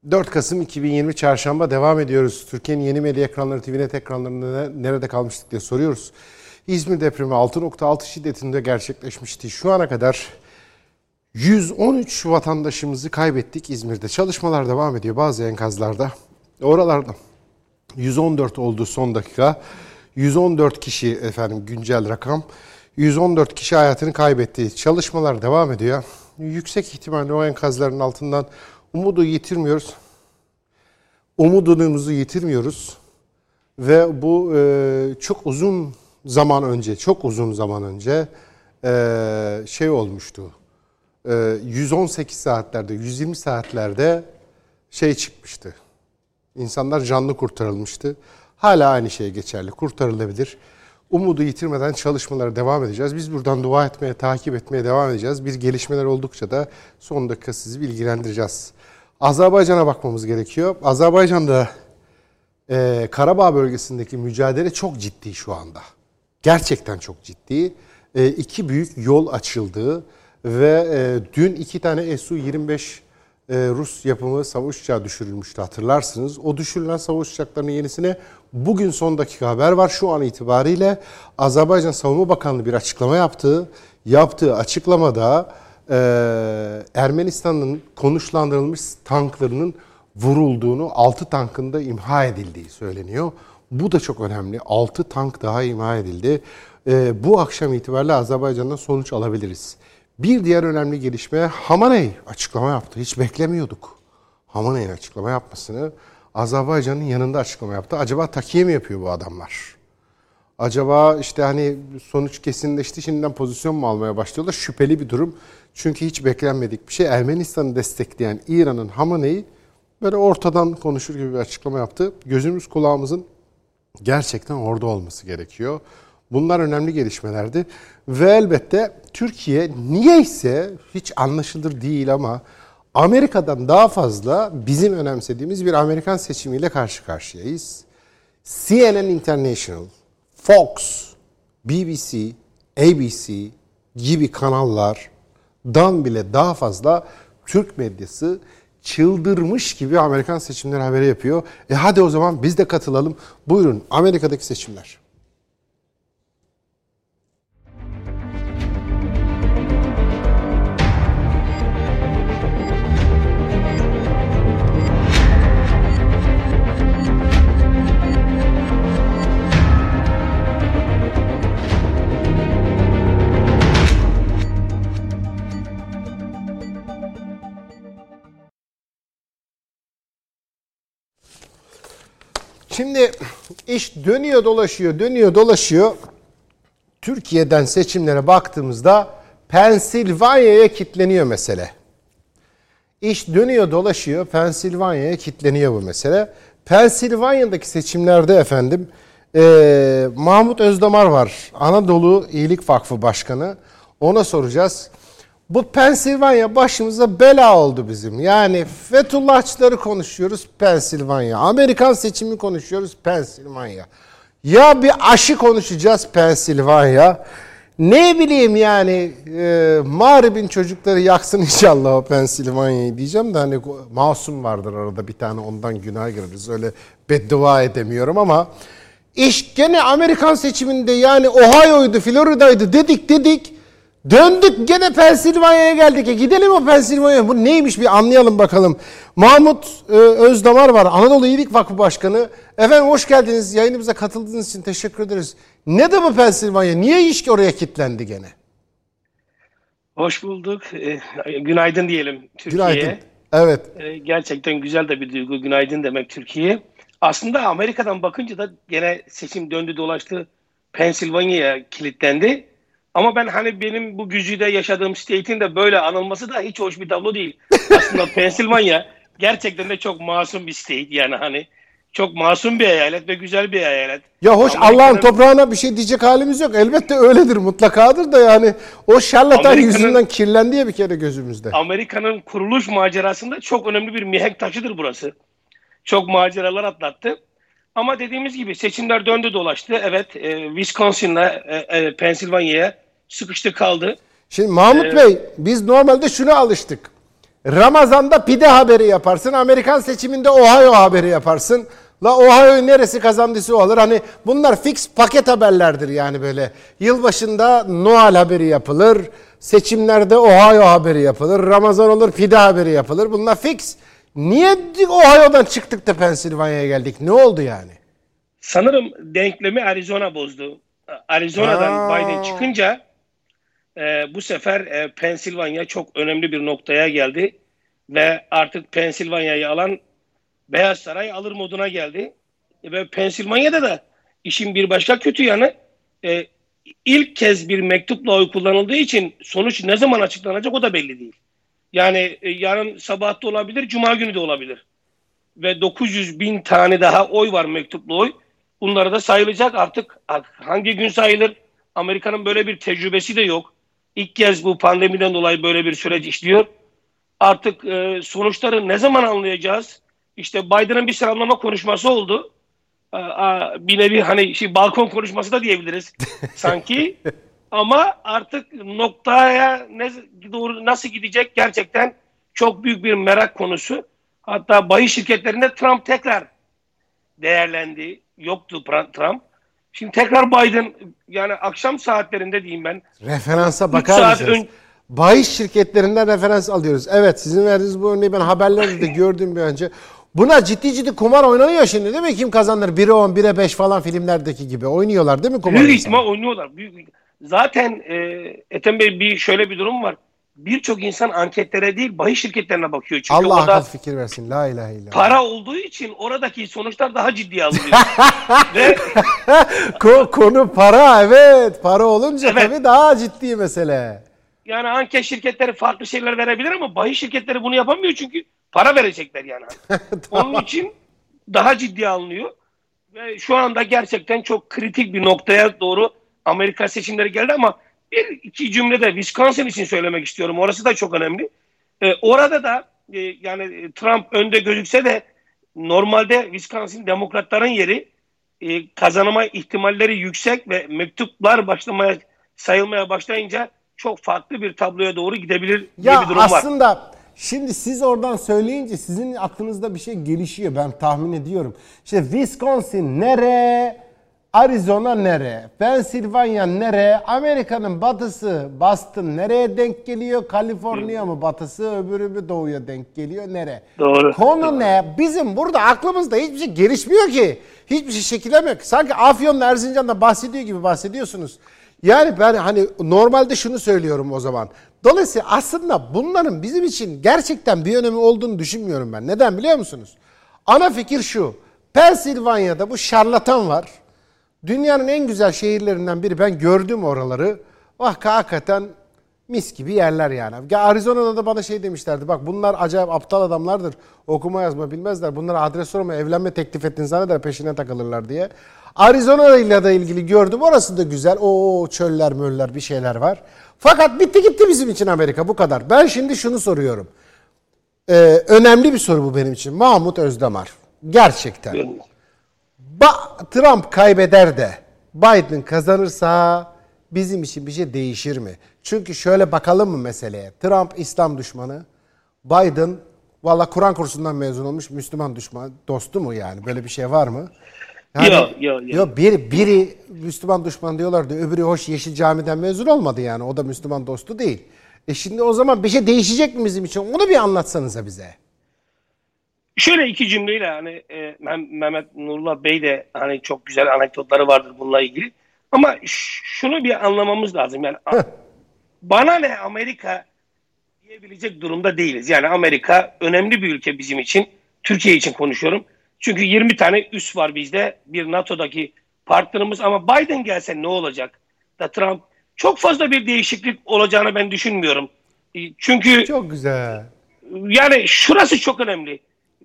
...4 Kasım 2020 Çarşamba devam ediyoruz. Türkiye'nin yeni medya ekranları, TVNet ekranlarında ne- nerede kalmıştık diye soruyoruz. İzmir depremi 6.6 şiddetinde gerçekleşmişti. Şu ana kadar 113 vatandaşımızı kaybettik İzmir'de. Çalışmalar devam ediyor bazı enkazlarda. Oralarda 114 oldu son dakika. 114 kişi efendim güncel rakam. 114 kişi hayatını kaybetti. Çalışmalar devam ediyor. Yüksek ihtimalle o enkazların altından umudu yitirmiyoruz. Umudumuzu yitirmiyoruz. Ve bu e, çok uzun zaman önce, çok uzun zaman önce e, şey olmuştu. E, 118 saatlerde, 120 saatlerde şey çıkmıştı. İnsanlar canlı kurtarılmıştı. Hala aynı şey geçerli. Kurtarılabilir. Umudu yitirmeden çalışmalara devam edeceğiz. Biz buradan dua etmeye, takip etmeye devam edeceğiz. Bir gelişmeler oldukça da son dakika sizi bilgilendireceğiz. Azerbaycan'a bakmamız gerekiyor. Azerbaycan'da e, Karabağ bölgesindeki mücadele çok ciddi şu anda. Gerçekten çok ciddi. E, iki büyük yol açıldı ve e, dün iki tane Su-25 e, Rus yapımı savaş uçağı düşürülmüştü hatırlarsınız. O düşürülen savaş uçaklarının yenisine bugün son dakika haber var. Şu an itibariyle Azerbaycan Savunma Bakanlığı bir açıklama yaptı. Yaptığı açıklamada e, Ermenistan'ın konuşlandırılmış tanklarının vurulduğunu, 6 tankın da imha edildiği söyleniyor. Bu da çok önemli. 6 tank daha imha edildi. E, bu akşam itibariyle Azerbaycan'dan sonuç alabiliriz. Bir diğer önemli gelişme Hamaney açıklama yaptı. Hiç beklemiyorduk. Hamaney'in açıklama yapmasını Azerbaycan'ın yanında açıklama yaptı. Acaba takiye mi yapıyor bu adamlar? Acaba işte hani sonuç kesinleşti şimdiden pozisyon mu almaya başlıyorlar? Şüpheli bir durum. Çünkü hiç beklenmedik bir şey. Ermenistan'ı destekleyen İran'ın Hamaney'i böyle ortadan konuşur gibi bir açıklama yaptı. Gözümüz kulağımızın gerçekten orada olması gerekiyor. Bunlar önemli gelişmelerdi. Ve elbette Türkiye niyeyse hiç anlaşılır değil ama Amerika'dan daha fazla bizim önemsediğimiz bir Amerikan seçimiyle karşı karşıyayız. CNN International, Fox, BBC, ABC gibi kanallardan bile daha fazla Türk medyası çıldırmış gibi Amerikan seçimleri haberi yapıyor. E hadi o zaman biz de katılalım. Buyurun Amerika'daki seçimler. Şimdi iş dönüyor dolaşıyor, dönüyor dolaşıyor. Türkiye'den seçimlere baktığımızda Pensilvanya'ya kitleniyor mesele. İş dönüyor dolaşıyor Pensilvanya'ya kitleniyor bu mesele. Pensilvanya'daki seçimlerde efendim eee, Mahmut Özdamar var. Anadolu İyilik Vakfı Başkanı. Ona soracağız. Bu Pensilvanya başımıza bela oldu bizim. Yani Fethullahçıları konuşuyoruz Pensilvanya. Amerikan seçimi konuşuyoruz Pensilvanya. Ya bir aşı konuşacağız Pensilvanya. Ne bileyim yani e, Mağrib'in çocukları yaksın inşallah o Pensilvanya'yı diyeceğim de hani masum vardır arada bir tane ondan günah gireriz. Öyle beddua edemiyorum ama iş gene Amerikan seçiminde yani Ohio'ydu Florida'ydı dedik dedik. Döndük gene Pensilvanya'ya geldik. E gidelim o Pensilvanya'ya. Bu neymiş bir anlayalım bakalım. Mahmut e, Özdamar var. Anadolu İyilik Vakfı Başkanı. Efendim hoş geldiniz. Yayınımıza katıldığınız için teşekkür ederiz. Ne de bu Pensilvanya? Niye iş oraya kilitlendi gene? Hoş bulduk. Ee, günaydın diyelim Türkiye'ye. Günaydın. Evet. Ee, gerçekten güzel de bir duygu. Günaydın demek Türkiye. Aslında Amerika'dan bakınca da gene seçim döndü dolaştı. Pensilvanya'ya kilitlendi. Ama ben hani benim bu güzide yaşadığım state'in de böyle anılması da hiç hoş bir tablo değil. Aslında Pensilvanya gerçekten de çok masum bir state. Yani hani çok masum bir eyalet ve güzel bir eyalet. Ya hoş Allah'ın toprağına bir şey diyecek halimiz yok. Elbette öyledir mutlakadır da yani o şarlatan yüzünden kirlendi ya bir kere gözümüzde. Amerika'nın kuruluş macerasında çok önemli bir mihenk taşıdır burası. Çok maceralar atlattı. Ama dediğimiz gibi seçimler döndü dolaştı. Evet, e, Wisconsin'la e, e, Pensilvanya'ya sıkıştı kaldı. Şimdi Mahmut Evet. Bey biz normalde şuna alıştık. Ramazan'da pide haberi yaparsın. Amerikan seçiminde Ohio haberi yaparsın. La Ohio neresi kazandıysa o alır. Hani bunlar fix paket haberlerdir yani böyle. Yılbaşında Noel haberi yapılır. Seçimlerde Ohio haberi yapılır. Ramazan olur pide haberi yapılır. Bunlar fix. Niye Ohio'dan çıktık da Pensilvanya'ya geldik? Ne oldu yani? Sanırım denklemi Arizona bozdu. Arizona'dan Aa. Biden çıkınca e, bu sefer e, Pensilvanya çok önemli bir noktaya geldi. Ve artık Pensilvanya'yı alan Beyaz Saray alır moduna geldi. Ve Pensilvanya'da da işin bir başka kötü yanı e, ilk kez bir mektupla oy kullanıldığı için sonuç ne zaman açıklanacak o da belli değil. Yani e, yarın sabah da olabilir, cuma günü de olabilir. Ve 900 bin tane daha oy var mektuplu oy. Bunları da sayılacak artık. Hangi gün sayılır? Amerika'nın böyle bir tecrübesi de yok. İlk kez bu pandemiden dolayı böyle bir süreç işliyor. Artık e, sonuçları ne zaman anlayacağız? İşte Biden'ın bir selamlama konuşması oldu. Aa, bir nevi hani şey, balkon konuşması da diyebiliriz sanki. Ama artık noktaya ne doğru nasıl gidecek gerçekten çok büyük bir merak konusu. Hatta bahis şirketlerinde Trump tekrar değerlendi. Yoktu Trump. Şimdi tekrar Biden yani akşam saatlerinde diyeyim ben. Referansa bakar mısınız? ön- Bahis şirketlerinden referans alıyoruz. Evet sizin verdiğiniz bu örneği ben haberlerde de gördüm bir önce. Buna ciddi ciddi kumar oynanıyor şimdi değil mi? Kim kazanır? 1'e 10, 1'e 5 falan filmlerdeki gibi. Oynuyorlar değil mi kumar? Büyük ihtimal oynuyorlar. Büyük, zaten e, Ethem Bey bir şöyle bir durum var. Birçok insan anketlere değil bahis şirketlerine bakıyor. Çünkü Allah orada akıl fikir versin. La ilahe illallah. para olduğu için oradaki sonuçlar daha ciddiye alınıyor. Ve Ko- konu para evet. Para olunca Evet. tabii daha ciddi mesele. yani anket şirketleri farklı şeyler verebilir ama bahis şirketleri bunu yapamıyor çünkü para verecekler yani. Onun için daha ciddiye alınıyor. Ve şu anda gerçekten çok kritik bir noktaya doğru Amerika seçimleri geldi ama bir iki cümle de Wisconsin için söylemek istiyorum. Orası da çok önemli. Ee, orada da e, yani e, Trump önde gözükse de normalde Wisconsin demokratların yeri e, kazanma ihtimalleri yüksek ve mektuplar başlamaya sayılmaya başlayınca çok farklı bir tabloya doğru gidebilir Ya bir durum var. aslında şimdi siz oradan söyleyince sizin aklınızda bir şey gelişiyor ben tahmin ediyorum. İşte Wisconsin nere? Arizona nere? Pennsylvania nere? Amerika'nın batısı Boston nereye denk geliyor? Kaliforniya mı batısı öbürü mü doğuya denk geliyor? Nere? Doğru. Konu ne? Bizim burada aklımızda hiçbir şey gelişmiyor ki. Hiçbir şey şekillemiyor ki. Sanki Afyon'la Erzincan'da bahsediyor gibi bahsediyorsunuz. Yani ben hani normalde şunu söylüyorum o zaman. Dolayısıyla aslında bunların bizim için gerçekten bir önemi olduğunu düşünmüyorum ben. Neden biliyor musunuz? Ana fikir şu. Pensilvanya'da bu şarlatan var. Dünyanın en güzel şehirlerinden biri. Ben gördüm oraları. Bak hakikaten mis gibi yerler yani. Ya Arizona'da da bana şey demişlerdi. Bak bunlar acayip aptal adamlardır. Okuma yazma bilmezler. Bunlara adres sorma evlenme teklif ettin zanneder peşine takılırlar diye. Arizona ile de ilgili gördüm. Orası da güzel. O çöller möller bir şeyler var. Fakat bitti gitti bizim için Amerika bu kadar. Ben şimdi şunu soruyorum. Ee, önemli bir soru bu benim için. Mahmut Özdemir. Gerçekten. Ba- Trump kaybeder de Biden kazanırsa bizim için bir şey değişir mi? Çünkü şöyle bakalım mı meseleye? Trump İslam düşmanı, Biden valla Kur'an kursundan mezun olmuş Müslüman düşman, dostu mu yani? Böyle bir şey var mı? Yok, yok, yok. Yok biri, biri Müslüman düşman diyorlardı. Öbürü hoş Yeşil Cami'den mezun olmadı yani. O da Müslüman dostu değil. E şimdi o zaman bir şey değişecek mi bizim için? Onu bir anlatsanıza bize. Şöyle iki cümleyle hani e, Meh- Mehmet Nurullah Bey de hani çok güzel anekdotları vardır bununla ilgili. Ama şunu bir anlamamız lazım. Yani bana ne Amerika diyebilecek durumda değiliz. Yani Amerika önemli bir ülke bizim için. Türkiye için konuşuyorum. Çünkü 20 tane üs var bizde. Bir NATO'daki partnerimiz ama Biden gelse ne olacak? Da Trump çok fazla bir değişiklik olacağını ben düşünmüyorum. E, Çünkü Çok güzel. yani şurası çok önemli.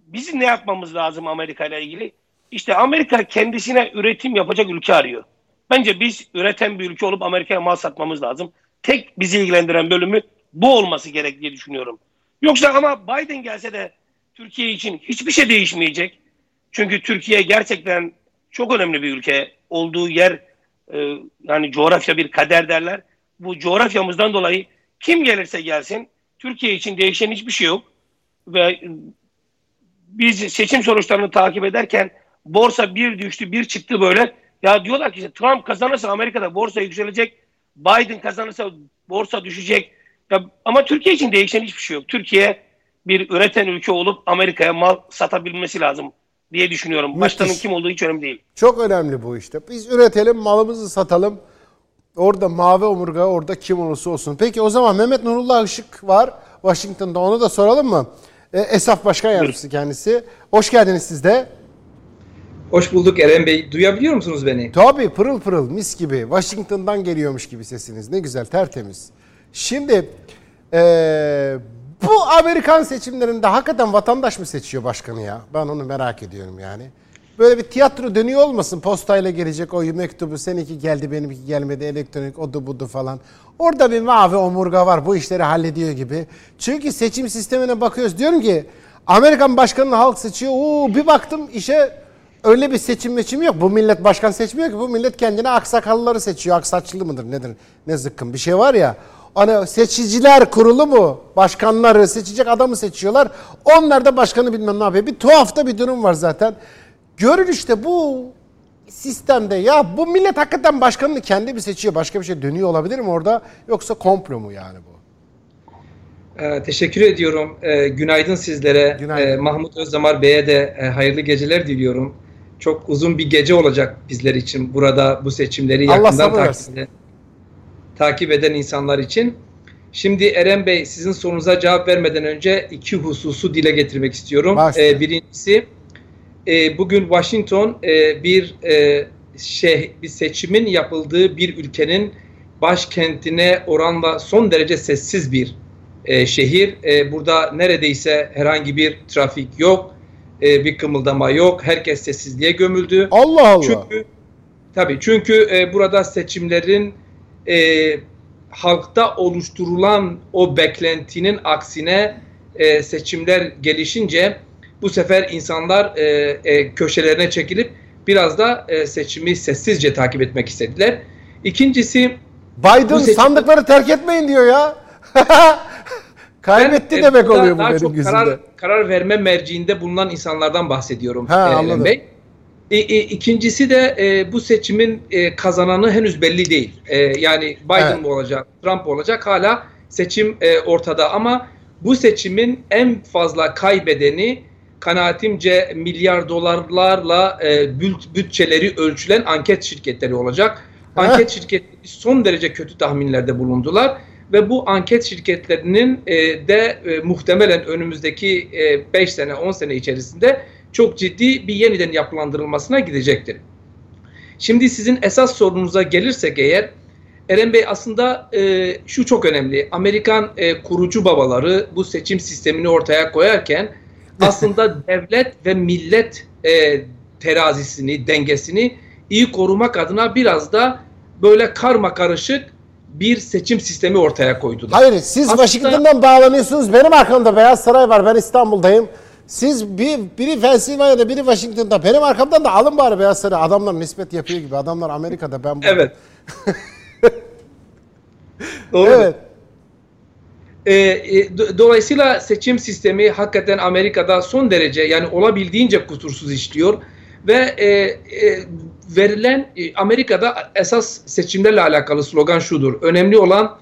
Bizim ne yapmamız lazım Amerika ile ilgili? İşte Amerika kendisine üretim yapacak ülke arıyor. Bence biz üreten bir ülke olup Amerika'ya mal satmamız lazım. Tek bizi ilgilendiren bölümü bu olması gerek diye düşünüyorum. Yoksa ama Biden gelse de Türkiye için hiçbir şey değişmeyecek. Çünkü Türkiye gerçekten çok önemli bir ülke. Olduğu yer e, yani coğrafya bir kader derler. Bu coğrafyamızdan dolayı kim gelirse gelsin Türkiye için değişen hiçbir şey yok. Ve biz seçim sonuçlarını takip ederken borsa bir düştü bir çıktı böyle. Ya diyorlar ki işte Trump kazanırsa Amerika'da borsa yükselecek. Biden kazanırsa borsa düşecek. Ya, ama Türkiye için değişen hiçbir şey yok. Türkiye bir üreten ülke olup Amerika'ya mal satabilmesi lazım diye düşünüyorum. Başkanın kim olduğu hiç önemli değil. Çok önemli bu işte. Biz üretelim, malımızı satalım. Orada mavi omurga, orada kim olursa olsun. Peki o zaman Mehmet Nurullah Işık var Washington'da. Onu da soralım mı? E, Esaf Başkan Yardımcısı kendisi. Hoş geldiniz siz de. Hoş bulduk Eren Bey. Duyabiliyor musunuz beni? Tabii pırıl pırıl mis gibi. Washington'dan geliyormuş gibi sesiniz. Ne güzel tertemiz. Şimdi e, bu Amerikan seçimlerinde hakikaten vatandaş mı seçiyor başkanı ya? Ben onu merak ediyorum yani. Böyle bir tiyatro dönüyor olmasın. Postayla gelecek o mektubu. Seninki geldi benimki gelmedi. Elektronik odu budu falan. Orada bir mavi omurga var. Bu işleri hallediyor gibi. Çünkü seçim sistemine bakıyoruz. Diyorum ki Amerikan başkanını halk seçiyor. Oo, bir baktım işe öyle bir seçim meçim yok. Bu millet başkan seçmiyor ki. Bu millet kendine aksakallıları seçiyor. Aksaçlı mıdır nedir? Ne zıkkın bir şey var ya. Hani seçiciler kurulu mu? Başkanları seçecek adamı seçiyorlar. Onlar da başkanı bilmem ne yapıyor. Bir tuhafta bir durum var zaten. Görünüşte bu sistemde ya bu millet hakikaten başkanını kendi mi seçiyor? Başka bir şey dönüyor olabilir mi orada? Yoksa komplo mu yani bu? Ee, teşekkür ediyorum. Ee, günaydın sizlere. Günaydın. Ee, Mahmut Özdamar Bey'e de e, hayırlı geceler diliyorum. Çok uzun bir gece olacak bizler için burada bu seçimleri Allah yakından takip takip eden insanlar için. Şimdi Eren Bey sizin sorunuza cevap vermeden önce iki hususu dile getirmek istiyorum. Başla. Ee, birincisi e, bugün Washington e, bir e, şey bir seçimin yapıldığı bir ülkenin başkentine oranla son derece sessiz bir e, şehir. E, burada neredeyse herhangi bir trafik yok, e, bir kımıldama yok. Herkes sessizliğe gömüldü. Allah Allah. Çünkü tabii çünkü e, burada seçimlerin e, halkta oluşturulan o beklentinin aksine e, seçimler gelişince bu sefer insanlar e, e, köşelerine çekilip biraz da e, seçimi sessizce takip etmek istediler. İkincisi Biden seçim- sandıkları terk etmeyin diyor ya. Kaybetti ben, e, demek oluyor bu daha benim çok gözümde. Karar, karar verme merciinde bulunan insanlardan bahsediyorum. Ha, e, anladım. Bey. E, e, ikincisi de e, bu seçimin e, kazananı henüz belli değil. E, yani Biden Evet. mı olacak, Trump olacak hala seçim e, ortada ama bu seçimin en fazla kaybedeni kanaatimce milyar dolarlarla e, büt- bütçeleri ölçülen anket şirketleri olacak. Anket şirketleri son derece kötü tahminlerde bulundular ve bu anket şirketlerinin e, de e, muhtemelen önümüzdeki 5 sene 10 sene içerisinde çok ciddi bir yeniden yapılandırılmasına gidecektir. Şimdi sizin esas sorunuza gelirsek eğer Eren Bey aslında e, şu çok önemli. Amerikan e, kurucu babaları bu seçim sistemini ortaya koyarken aslında devlet ve millet e, terazisini, dengesini iyi korumak adına biraz da böyle karma karışık bir seçim sistemi ortaya koydular. Hayır siz Aslında- Washington'dan bağlanıyorsunuz. Benim arkamda Beyaz Saray var. Ben İstanbul'dayım. Siz bir, biri Pennsylvania'da biri Washington'da. Benim arkamdan da alın bari Beyaz Saray. Adamlar nispet yapıyor gibi. Adamlar Amerika'da ben burada. Evet. Doğru. Evet. Ee, e, do- dolayısıyla seçim sistemi hakikaten Amerika'da son derece yani olabildiğince kusursuz işliyor ve e, e, verilen e, Amerika'da esas seçimlerle alakalı slogan şudur. Önemli olan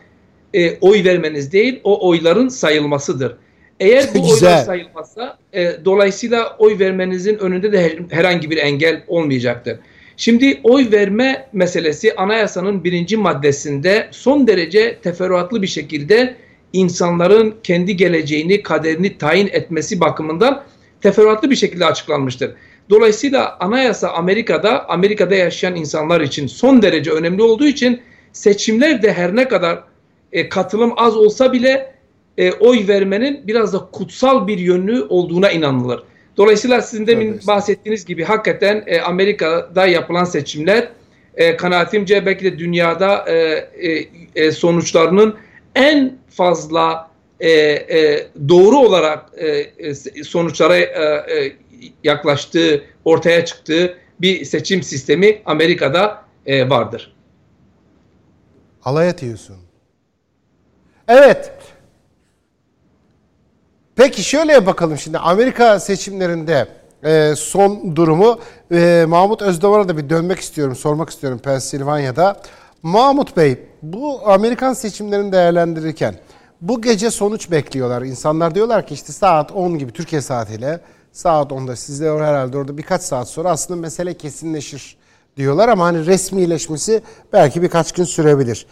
e, oy vermeniz değil, o oyların sayılmasıdır. Eğer bu Güzel. oylar sayılmazsa e, dolayısıyla oy vermenizin önünde de her- herhangi bir engel olmayacaktır. Şimdi oy verme meselesi anayasanın birinci maddesinde son derece teferruatlı bir şekilde insanların kendi geleceğini, kaderini tayin etmesi bakımından teferruatlı bir şekilde açıklanmıştır. Dolayısıyla anayasa Amerika'da, Amerika'da yaşayan insanlar için son derece önemli olduğu için seçimler de her ne kadar e, katılım az olsa bile e, oy vermenin biraz da kutsal bir yönü olduğuna inanılır. Dolayısıyla sizin demin bahsettiğiniz gibi hakikaten e, Amerika'da yapılan seçimler e, kanaatimce belki de dünyada e, e, e, sonuçlarının en fazla e, e, doğru olarak e, e, sonuçlara e, e, yaklaştığı, ortaya çıktığı bir seçim sistemi Amerika'da e, vardır. Alay atıyorsun. Evet. Peki şöyle bakalım şimdi Amerika seçimlerinde e, son durumu e, Mahmut Özdavar'a da bir dönmek istiyorum, sormak istiyorum Pensilvanya'da. Mahmut Bey bu Amerikan seçimlerini değerlendirirken bu gece sonuç bekliyorlar. İnsanlar diyorlar ki işte saat 10 gibi Türkiye saatiyle saat 10'da sizde herhalde orada birkaç saat sonra aslında mesele kesinleşir diyorlar ama hani resmileşmesi belki birkaç gün sürebilir.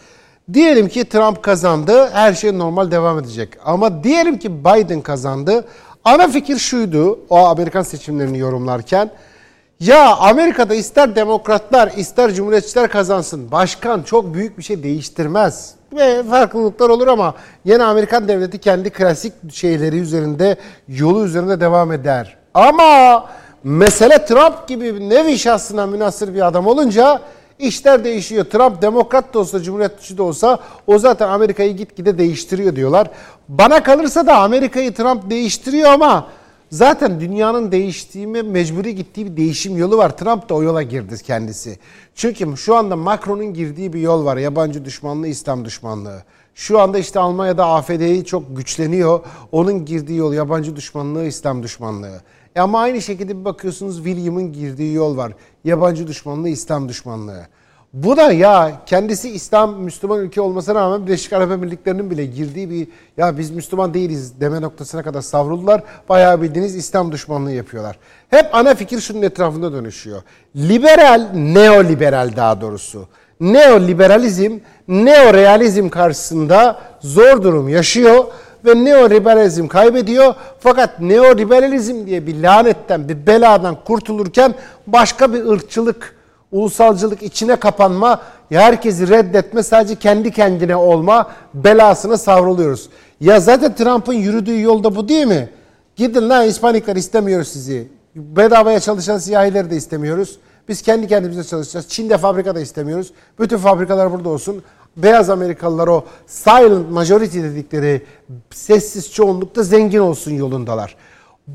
Diyelim ki Trump kazandı, her şey normal devam edecek. Ama diyelim ki Biden kazandı. Ana fikir şuydu o Amerikan seçimlerini yorumlarken. Ya Amerika'da ister demokratlar ister cumhuriyetçiler kazansın. Başkan çok büyük bir şey değiştirmez. Ve farklılıklar olur ama yine Amerikan devleti kendi klasik şeyleri üzerinde, yolu üzerinde devam eder. Ama mesele Trump gibi nevi şahsına münasır bir adam olunca işler değişiyor. Trump demokrat da olsa, cumhuriyetçi de olsa o zaten Amerika'yı gitgide değiştiriyor diyorlar. Bana kalırsa da Amerika'yı Trump değiştiriyor ama Zaten dünyanın değiştiği, mecburi gittiği bir değişim yolu var. Trump da o yola girdi kendisi. Çünkü şu anda Macron'un girdiği bir yol var. Yabancı düşmanlığı, İslam düşmanlığı. Şu anda işte Almanya'da AFD'yi çok güçleniyor. Onun girdiği yol yabancı düşmanlığı, İslam düşmanlığı. E ama aynı şekilde bir bakıyorsunuz William'ın girdiği yol var. Yabancı düşmanlığı, İslam düşmanlığı. Bu da ya kendisi İslam Müslüman ülke olmasına rağmen Birleşik Arap Emirlikleri'nin bile girdiği bir ya biz Müslüman değiliz deme noktasına kadar savruldular. Bayağı bildiğiniz İslam düşmanlığı yapıyorlar. Hep ana fikir şunun etrafında dönüşüyor. Liberal, neoliberal daha doğrusu. Neoliberalizm, neorealizm karşısında zor durum yaşıyor ve neoliberalizm kaybediyor. Fakat neoliberalizm diye bir lanetten, bir beladan kurtulurken başka bir ırkçılık, ulusalcılık içine kapanma, herkesi reddetme, sadece kendi kendine olma belasına savruluyoruz. Ya zaten Trump'ın yürüdüğü yolda bu değil mi? Gidin lan İspanikler istemiyoruz sizi. Bedavaya çalışan siyahileri de istemiyoruz. Biz kendi kendimize çalışacağız. Çin'de fabrika da istemiyoruz. Bütün fabrikalar burada olsun. Beyaz Amerikalılar o silent majority dedikleri sessiz çoğunlukta zengin olsun yolundalar.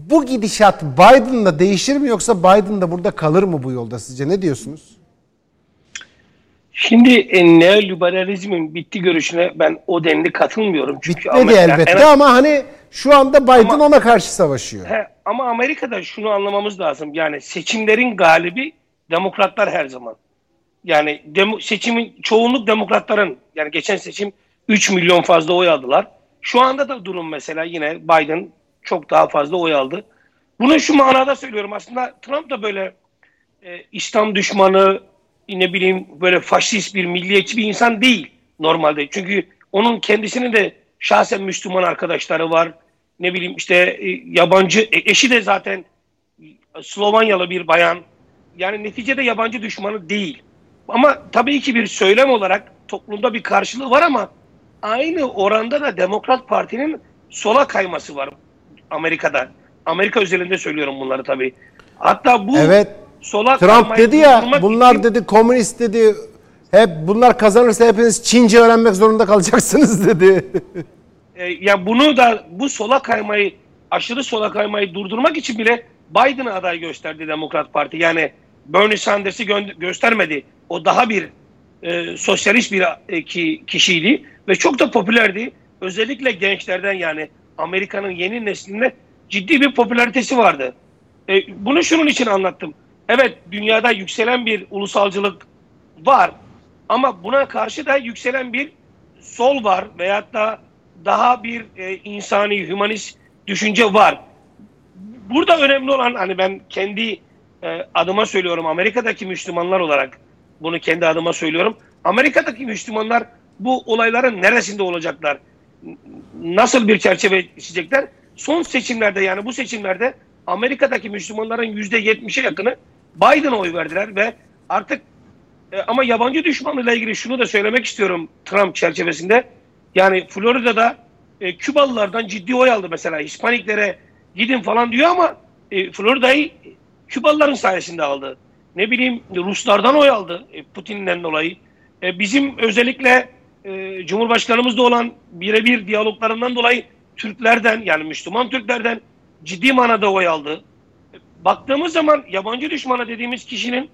Bu gidişat Biden'la değişir mi yoksa Biden da burada kalır mı bu yolda sizce? Ne diyorsunuz? Şimdi e, neoliberalizmin bitti görüşüne ben o denli katılmıyorum. Çünkü Bitmedi Amerika- elbette evet. ama hani şu anda Biden Ama- ona karşı savaşıyor. He, ama Amerika'da şunu anlamamız lazım. Yani seçimlerin galibi demokratlar her zaman. Yani demo- seçimin çoğunluk demokratların yani geçen seçim 3 milyon fazla oy aldılar. Şu anda da durum mesela yine Biden çok daha fazla oy aldı. Bunu şu manada söylüyorum aslında Trump da böyle e, İslam düşmanı ne bileyim böyle faşist bir milliyetçi bir insan değil normalde. Çünkü onun kendisinin de şahsen Müslüman arkadaşları var. Ne bileyim işte e, yabancı e, eşi de zaten Slovanyalı bir bayan. Yani neticede yabancı düşmanı değil. Ama tabii ki bir söylem olarak toplumda bir karşılığı var ama aynı oranda da Demokrat Parti'nin sola kayması var Amerika'da. Amerika özelinde söylüyorum bunları tabii. Hatta bu Evet. sola Trump dedi ya bunlar için- dedi komünist dedi. Hep bunlar kazanırsa hepiniz Çince öğrenmek zorunda kalacaksınız dedi. E, ya bunu da bu sola kaymayı aşırı sola kaymayı durdurmak için bile Biden'ı aday gösterdi Demokrat Parti. Yani Bernie Sanders'ı gö- göstermedi. O daha bir e, sosyalist bir e, ki, kişiydi ve çok da popülerdi. Özellikle gençlerden yani Amerika'nın yeni neslinde ciddi bir popülaritesi vardı. E, bunu şunun için anlattım. Evet dünyada yükselen bir ulusalcılık var ama buna karşı da yükselen bir sol var veyahut da daha bir e, insani, hümanist düşünce var. Burada önemli olan hani ben kendi e, adıma söylüyorum Amerika'daki Müslümanlar olarak bunu kendi adıma söylüyorum. Amerika'daki Müslümanlar bu olayların neresinde olacaklar? Nasıl bir çerçeve çizecekler? Son seçimlerde yani bu seçimlerde Amerika'daki Müslümanların yüzde yetmişe yakını Biden'a oy verdiler ve artık e, ama yabancı düşmanlığıyla ilgili şunu da söylemek istiyorum Trump çerçevesinde. Yani Florida'da e, Kübalılardan ciddi oy aldı mesela. Hispaniklere gidin falan diyor ama e, Florida'yı Kübalıların sayesinde aldı. Ne bileyim Ruslardan oy aldı e, Putin'den dolayı. E, bizim özellikle e, Cumhurbaşkanımızda olan birebir diyaloglarından dolayı Türklerden yani Müslüman Türklerden ciddi manada oy aldı. Baktığımız zaman yabancı düşmanı dediğimiz kişinin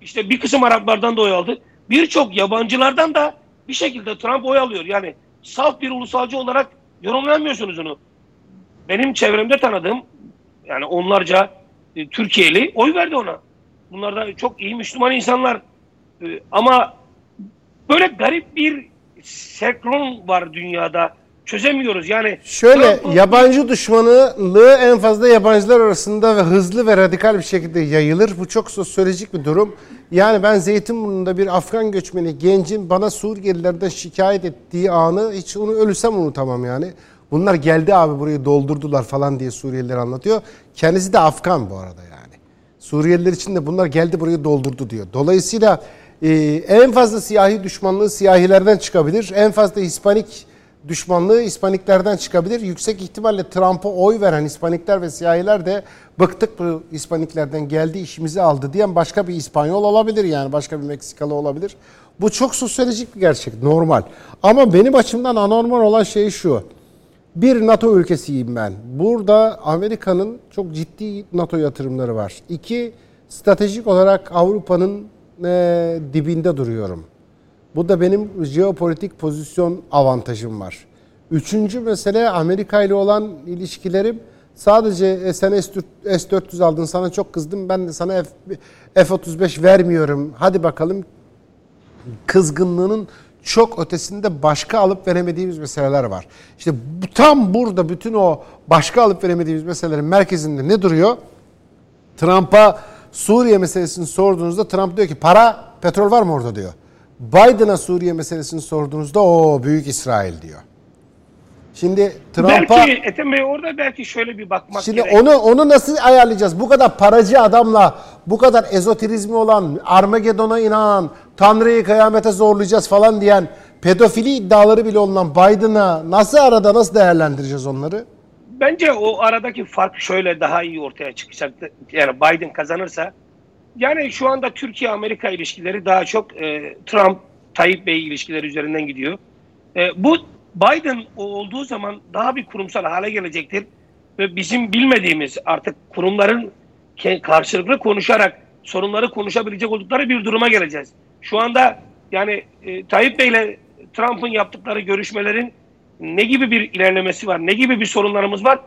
işte bir kısım Araplardan da oy aldı. Birçok yabancılardan da bir şekilde Trump oy alıyor. Yani salt bir ulusalcı olarak yorumlamıyorsunuz onu. Benim çevremde tanıdığım yani onlarca e, Türkiye'li oy verdi ona. Bunlar da çok iyi Müslüman insanlar. E, ama böyle garip bir senkron var dünyada. Çözemiyoruz. Yani Şöyle Trump'ın- yabancı düşmanlığı en fazla yabancılar arasında ve hızlı ve radikal bir şekilde yayılır. Bu çok sosyolojik bir durum. Yani ben Zeytinburnu'nda bir Afgan göçmeni gencin bana Suriyelilerden şikayet ettiği anı hiç onu ölürsem unutamam yani. Bunlar geldi abi burayı doldurdular falan diye Suriyeliler anlatıyor. Kendisi de Afgan bu arada yani. Suriyeliler için de bunlar geldi burayı doldurdu diyor. Dolayısıyla e, en fazla siyahi düşmanlığı siyahilerden çıkabilir. En fazla Hispanik düşmanlığı Hispaniklerden çıkabilir. Yüksek ihtimalle Trump'a oy veren Hispanikler ve siyahiler de bıktık bu Hispaniklerden geldi işimizi aldı diyen başka bir İspanyol olabilir yani başka bir Meksikalı olabilir. Bu çok sosyolojik bir gerçek normal. Ama benim açımdan anormal olan şey şu. Bir NATO ülkesiyim ben. Burada Amerika'nın çok ciddi NATO yatırımları var. İki, stratejik olarak Avrupa'nın e, dibinde duruyorum. Bu da benim jeopolitik pozisyon avantajım var. Üçüncü mesele Amerika ile olan ilişkilerim. Sadece sen S-400 aldın sana çok kızdım ben sana F- F-35 vermiyorum. Hadi bakalım kızgınlığının çok ötesinde başka alıp veremediğimiz meseleler var. İşte tam burada bütün o başka alıp veremediğimiz meselelerin merkezinde ne duruyor? Trump'a Suriye meselesini sorduğunuzda Trump diyor ki para, petrol var mı orada diyor. Biden'a Suriye meselesini sorduğunuzda o büyük İsrail diyor. Şimdi Trump'a belki Ethem Bey orada belki şöyle bir bakmak Şimdi gerek. onu onu nasıl ayarlayacağız? Bu kadar paracı adamla, bu kadar ezoterizmi olan, Armagedon'a inanan, Tanrı'yı kıyamete zorlayacağız falan diyen pedofili iddiaları bile olan Biden'a nasıl arada nasıl değerlendireceğiz onları? Bence o aradaki fark şöyle daha iyi ortaya çıkacak. Yani Biden kazanırsa yani şu anda Türkiye-Amerika ilişkileri daha çok e, Trump-Tayyip Bey ilişkileri üzerinden gidiyor. E, bu Biden olduğu zaman daha bir kurumsal hale gelecektir. Ve bizim bilmediğimiz artık kurumların karşılıklı konuşarak sorunları konuşabilecek oldukları bir duruma geleceğiz. Şu anda yani e, Tayyip Bey ile Trump'ın yaptıkları görüşmelerin ne gibi bir ilerlemesi var, ne gibi bir sorunlarımız var?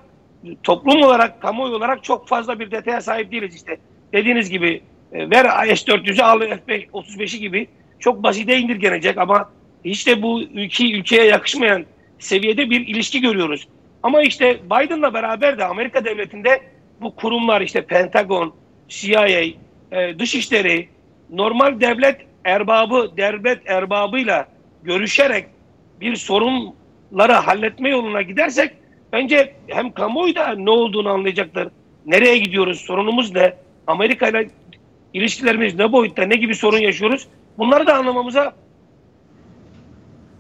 Toplum olarak, kamuoyu olarak çok fazla bir detaya sahip değiliz işte. Dediğiniz gibi e, ver S-400'ü al F-35'i gibi çok basite indirgenecek ama hiç de bu ülke, ülkeye yakışmayan seviyede bir ilişki görüyoruz. Ama işte Biden'la beraber de Amerika devletinde bu kurumlar işte Pentagon, CIA, e, Dışişleri, normal devlet erbabı, devlet erbabıyla görüşerek bir sorunları halletme yoluna gidersek bence hem kamuoyu da ne olduğunu anlayacaktır. Nereye gidiyoruz, sorunumuz ne, Amerika ile ilişkilerimiz ne boyutta, ne gibi sorun yaşıyoruz bunları da anlamamıza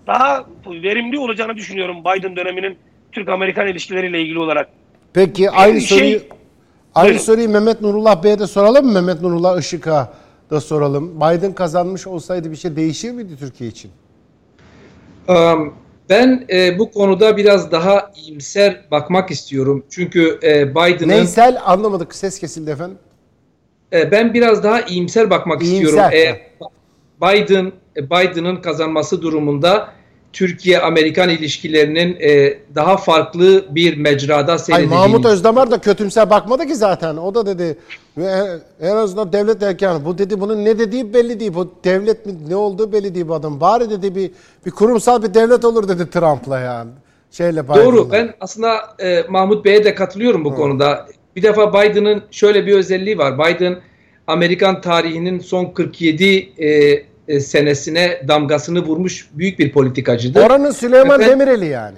daha verimli olacağını düşünüyorum Biden döneminin Türk-Amerikan ilişkileriyle ilgili olarak. Peki aynı şey- soruyu aynı Buyurun. soruyu Mehmet Nurullah Bey'e de soralım mı? Mehmet Nurullah Işık'a da soralım. Biden kazanmış olsaydı bir şey değişir miydi Türkiye için? Um, Ben e, bu konuda biraz daha iyimser bakmak istiyorum. Çünkü e, Biden'ın... Neysel anlamadık. Ses kesildi efendim. E, ben biraz daha iyimser bakmak İyimser, istiyorum. E, Biden Biden'ın kazanması durumunda Türkiye-Amerikan ilişkilerinin e, daha farklı bir mecrada Ay seyredeceğini Mahmut Özdamar da kötümser bakmadı ki zaten. O da dedi en azından devlet erkanı. Bu dedi bunun ne dediği belli değil. Bu devlet mi ne olduğu belli değil bu adam. Bari dedi bir bir kurumsal bir devlet olur dedi Trump'la yani. Şeyle Biden'la. Doğru. Ben aslında e, Mahmut Bey'e de katılıyorum bu konuda. Bir defa Biden'ın şöyle bir özelliği var. Biden Amerikan tarihinin son 47 e, e, senesine damgasını vurmuş büyük bir politikacıdır. Oranın Süleyman Ben- Demireli yani.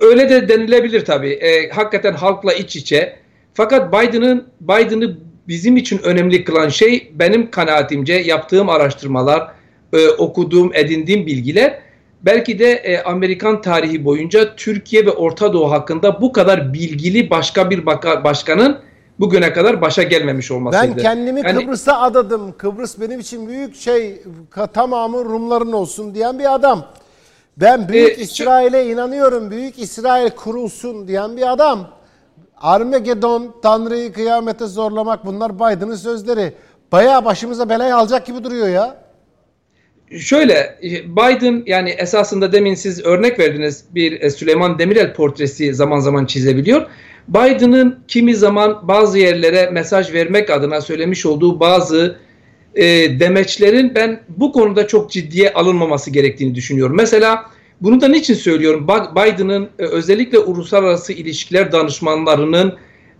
Öyle de denilebilir tabii. E, hakikaten halkla iç içe. Fakat Biden'ın Biden'ı bizim için önemli kılan şey benim kanaatimce yaptığım araştırmalar, e, okuduğum, edindiğim bilgiler belki de e, Amerikan tarihi boyunca Türkiye ve Orta Doğu hakkında bu kadar bilgili başka bir baka- başkanın bugüne kadar başa gelmemiş olmasıydı. Ben kendimi Yani- Kıbrıs'a adadım. Kıbrıs benim için büyük şey tamamı Rumların olsun diyen bir adam. Ben büyük Ee, İsrail'e inanıyorum. Büyük İsrail kurulsun diyen bir adam. Armagedon, Tanrı'yı kıyamete zorlamak bunlar Biden'ın sözleri. Bayağı başımıza belayı alacak gibi duruyor ya. Şöyle e, Biden yani esasında demin siz örnek verdiniz bir e, Süleyman Demirel portresi zaman zaman çizebiliyor. Biden'ın kimi zaman bazı yerlere mesaj vermek adına söylemiş olduğu bazı e, demeçlerin ben bu konuda çok ciddiye alınmaması gerektiğini düşünüyorum. Mesela bunu da niçin söylüyorum? Biden'ın e, özellikle uluslararası ilişkiler danışmanlarının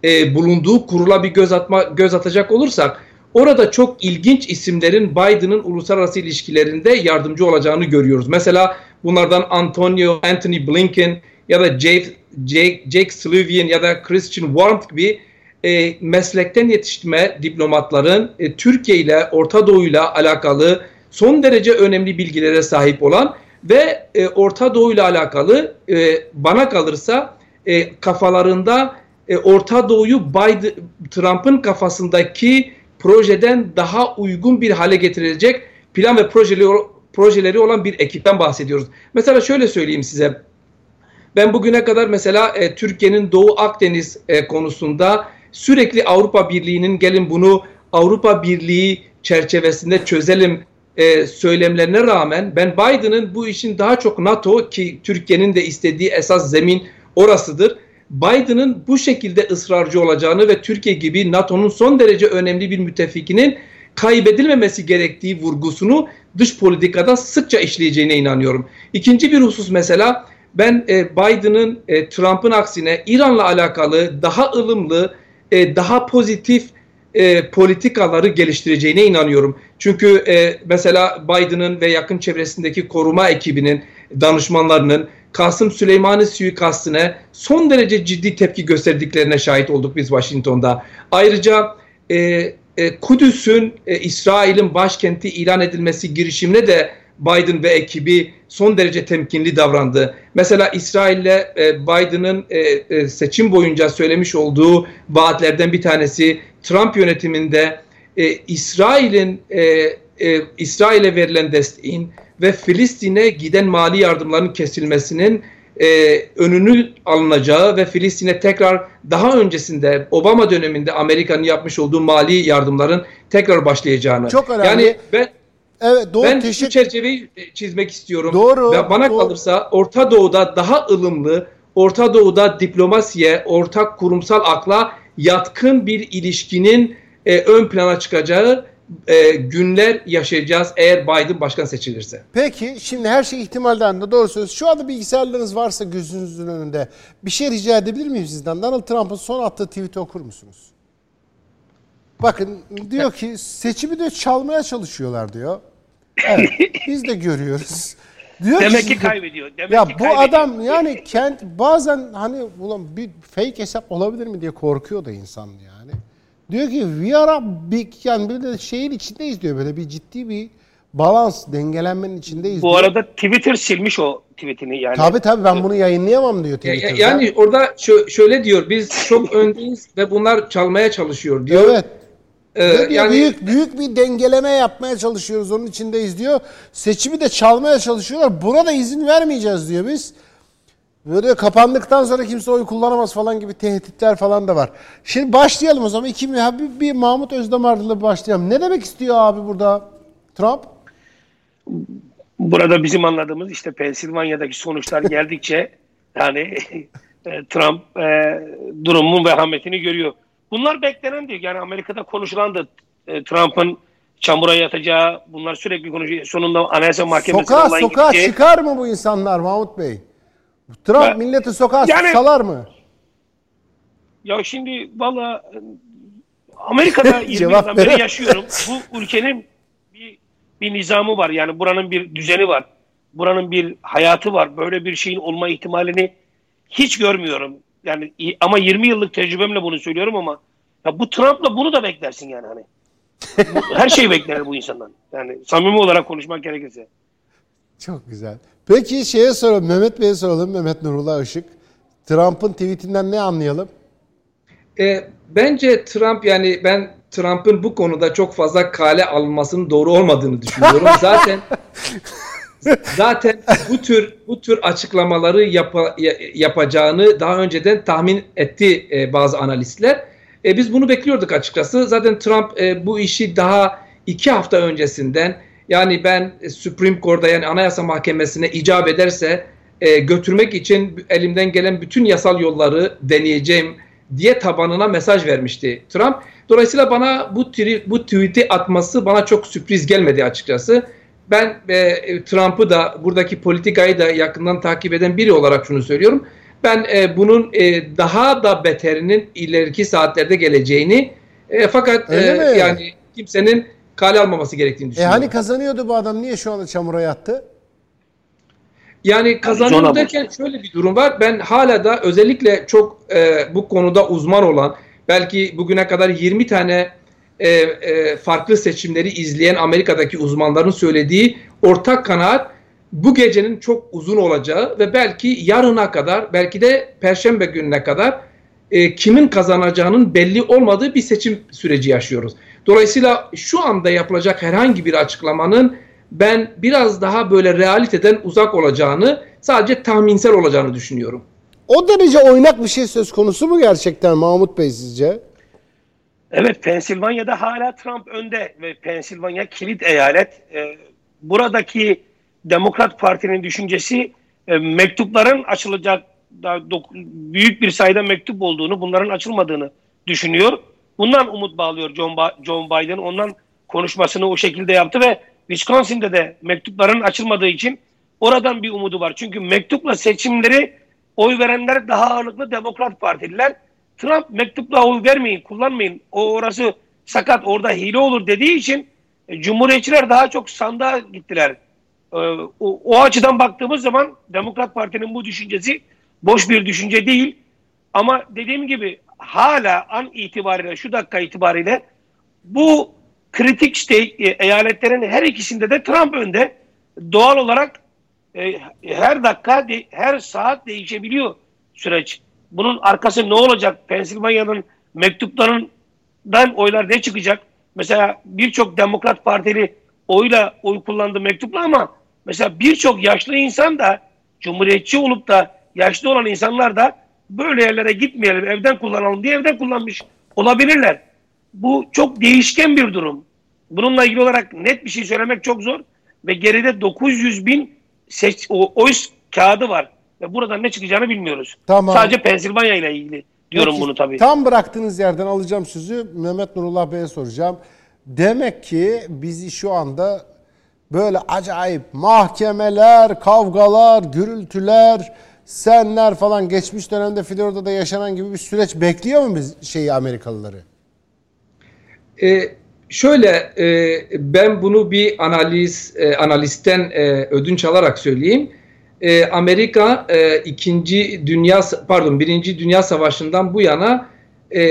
e, bulunduğu kurula bir göz atma göz atacak olursak orada çok ilginç isimlerin Biden'ın uluslararası ilişkilerinde yardımcı olacağını görüyoruz. Mesela bunlardan Antonio Anthony Blinken ya da Jake, Jake, Jake Sullivan ya da Christian Warmth gibi e, meslekten yetiştirme diplomatların e, Türkiye ile Orta Doğu ile alakalı son derece önemli bilgilere sahip olan ve e, Orta Doğu ile alakalı e, bana kalırsa e, kafalarında e, Orta Doğu'yu Biden, Trump'ın kafasındaki projeden daha uygun bir hale getirecek plan ve projeleri, projeleri olan bir ekipten bahsediyoruz. Mesela şöyle söyleyeyim size. Ben bugüne kadar mesela e, Türkiye'nin Doğu Akdeniz e, konusunda sürekli Avrupa Birliği'nin gelin bunu Avrupa Birliği çerçevesinde çözelim e, söylemlerine rağmen ben Biden'ın bu işin daha çok NATO ki Türkiye'nin de istediği esas zemin orasıdır. Biden'ın bu şekilde ısrarcı olacağını ve Türkiye gibi NATO'nun son derece önemli bir müttefikinin kaybedilmemesi gerektiği vurgusunu dış politikada sıkça işleyeceğine inanıyorum. İkinci bir husus mesela ben e, Biden'ın e, Trump'ın aksine İran'la alakalı daha ılımlı, e, daha pozitif e, politikaları geliştireceğine inanıyorum. Çünkü e, mesela Biden'ın ve yakın çevresindeki koruma ekibinin danışmanlarının Kasım Süleymani suikastine son derece ciddi tepki gösterdiklerine şahit olduk biz Washington'da. Ayrıca e, e, Kudüs'ün e, İsrail'in başkenti ilan edilmesi girişimine de Biden ve ekibi son derece temkinli davrandı. Mesela İsrail'le e, Biden'ın e, e, seçim boyunca söylemiş olduğu vaatlerden bir tanesi Trump yönetiminde İsrail'in İsrail'e verilen desteğin ve Filistin'e giden mali yardımların kesilmesinin e, önünü alınacağı ve Filistin'e tekrar daha öncesinde Obama döneminde Amerika'nın yapmış olduğu mali yardımların tekrar başlayacağını. Çok önemli. Yani ben Evet doğru ben teşekkür şu çerçeveyi e, çizmek istiyorum. Doğru, Ve bana doğru. kalırsa Orta Doğu'da daha ılımlı, Orta Doğu'da diplomasiye, ortak kurumsal akla yatkın bir ilişkinin e, ön plana çıkacağı e, günler yaşayacağız eğer Biden başkan seçilirse. Peki şimdi her şey ihtimalden de doğru söz. Şu anda bilgisayarlarınız varsa gözünüzün önünde bir şey rica edebilir miyim sizden? Donald Trump'ın son attığı tweet'i okur musunuz? Bakın diyor ki seçimi de çalmaya çalışıyorlar diyor. Evet biz de görüyoruz. Diyor Demek ki şimdi- kaybediyor. Demek ya ki bu kaybediyor. adam yani kent bazen hani ulan bir fake hesap olabilir mi diye korkuyor da insan yani. Diyor ki we are a big yani böyle şeyin içindeyiz diyor böyle bir ciddi bir balans, dengelenmenin içindeyiz. Bu diyor. arada Twitter silmiş o tweetini yani. Tabii tabii ben bunu yayınlayamam diyor ya- Twitter'da. Yani orada şö- şöyle diyor biz çok öndeyiz ve bunlar çalmaya çalışıyor diyor. Evet. Ee, yani büyük büyük bir dengeleme yapmaya çalışıyoruz. Onun içindeyiz diyor. Seçimi de çalmaya çalışıyorlar. Buna da izin vermeyeceğiz diyor biz. Böyle kapandıktan sonra kimse oy kullanamaz falan gibi tehditler falan da var. Şimdi başlayalım o zaman. İki, bir, bir Mahmut Özdamar'la başlayalım. Ne demek istiyor abi burada Trump? Burada bizim anladığımız işte Pensilvanya'daki sonuçlar geldikçe yani e, Trump e, durumun vehametini görüyor. Bunlar beklenen diyor. Yani Amerika'da konuşulan da e, Trump'ın çamura yatacağı bunlar sürekli konuşuyor. Sonunda Anayasa Mahkemesi'ne Sokağa sokağa gideceği. çıkar mı bu insanlar Mahmut Bey? Trump Ben- milleti sokağa Yani- salar mı? Ya şimdi valla Amerika'da 20 Cevap yıldan beri yaşıyorum. Bu ülkenin bir, bir nizamı var. Yani buranın bir düzeni var. Buranın bir hayatı var. Böyle bir şeyin olma ihtimalini hiç görmüyorum. Yani ama 20 yıllık tecrübemle bunu söylüyorum ama ya bu Trump'la bunu da beklersin yani hani. Her şeyi bekler bu insandan. Yani samimi olarak konuşmak gerekirse. Çok güzel. Peki şeye soralım. Mehmet Bey'e soralım. Mehmet Nurullah Işık. Trump'ın tweetinden ne anlayalım? E, bence Trump yani ben Trump'ın bu konuda çok fazla kale alınmasının doğru olmadığını düşünüyorum. zaten zaten bu tür bu tür açıklamaları yapa- ya- yapacağını daha önceden tahmin etti e, bazı analistler. E, biz bunu bekliyorduk açıkçası. Zaten Trump e, bu işi daha iki hafta öncesinden yani ben Supreme Court'a yani Anayasa Mahkemesi'ne icap ederse e, götürmek için elimden gelen bütün yasal yolları deneyeceğim diye tabanına mesaj vermişti Trump. Dolayısıyla bana bu tri- bu tweet'i atması bana çok sürpriz gelmedi açıkçası. Ben e, Trump'ı da buradaki politikayı da yakından takip eden biri olarak şunu söylüyorum. Ben e, bunun e, daha da beterinin ileriki saatlerde geleceğini e, fakat Öyle e, mi? yani kimsenin kale almaması gerektiğini E düşünüyorum. hani kazanıyordu bu adam niye şu anda çamura yattı? Yani kazanıyor derken şöyle bir durum var. Ben hala da özellikle çok e, bu konuda uzman olan belki bugüne kadar 20 tane e, e, farklı seçimleri izleyen Amerika'daki uzmanların söylediği ortak kanaat bu gecenin çok uzun olacağı ve belki yarına kadar belki de perşembe gününe kadar e, kimin kazanacağının belli olmadığı bir seçim süreci yaşıyoruz. Dolayısıyla şu anda yapılacak herhangi bir açıklamanın ben biraz daha böyle realiteden uzak olacağını, sadece tahminsel olacağını düşünüyorum. O derece oynak bir şey söz konusu mu gerçekten Mahmut Bey sizce? Evet Pensilvanya'da hala Trump önde ve Pensilvanya kilit eyalet. Ee, buradaki Demokrat Parti'nin düşüncesi e, mektupların açılacak da dok- büyük bir sayıda mektup olduğunu, bunların açılmadığını düşünüyor. Bundan umut bağlıyor John, Ba- John Biden. Ondan konuşmasını o şekilde yaptı ve Wisconsin'de de mektupların açılmadığı için oradan bir umudu var. Çünkü mektupla seçimleri oy verenler daha ağırlıklı Demokrat Partililer. Trump mektupla oy vermeyin, kullanmayın. O orası sakat, orada hile olur dediği için e, Cumhuriyetçiler daha çok sandığa gittiler. E, o, o açıdan baktığımız zaman Demokrat Parti'nin bu düşüncesi boş bir düşünce değil. Ama dediğim gibi hala an itibariyle, şu dakika itibariyle bu kritik işte e, eyaletlerin her ikisinde de Trump önde. Doğal olarak e, her dakika, her saat değişebiliyor süreç. Bunun arkası ne olacak? Pensilvanya'nın mektuplarından oylar ne çıkacak? Mesela birçok Demokrat Partili oyla oy kullandı mektupla ama mesela birçok yaşlı insan da Cumhuriyetçi olup da yaşlı olan insanlar da böyle yerlere gitmeyelim, evden kullanalım diye evden kullanmış olabilirler. Bu çok değişken bir durum. Bununla ilgili olarak net bir şey söylemek çok zor ve geride 900 bin seç, o, oy kağıdı var ve buradan ne çıkacağını bilmiyoruz. Tamam. Sadece Pensilvanya ile ilgili diyorum Peki, bunu tabii. Tam bıraktığınız yerden alacağım sözü Mehmet Nurullah Bey'e soracağım. Demek ki bizi şu anda böyle acayip mahkemeler, kavgalar, gürültüler, senler falan geçmiş dönemde Florida'da yaşanan gibi bir süreç bekliyor mu biz şeyi Amerikalıları? E, şöyle e, ben bunu bir analiz e, analistten e, ödünç alarak söyleyeyim. E, Amerika e, ikinci dünya pardon birinci dünya savaşından bu yana e,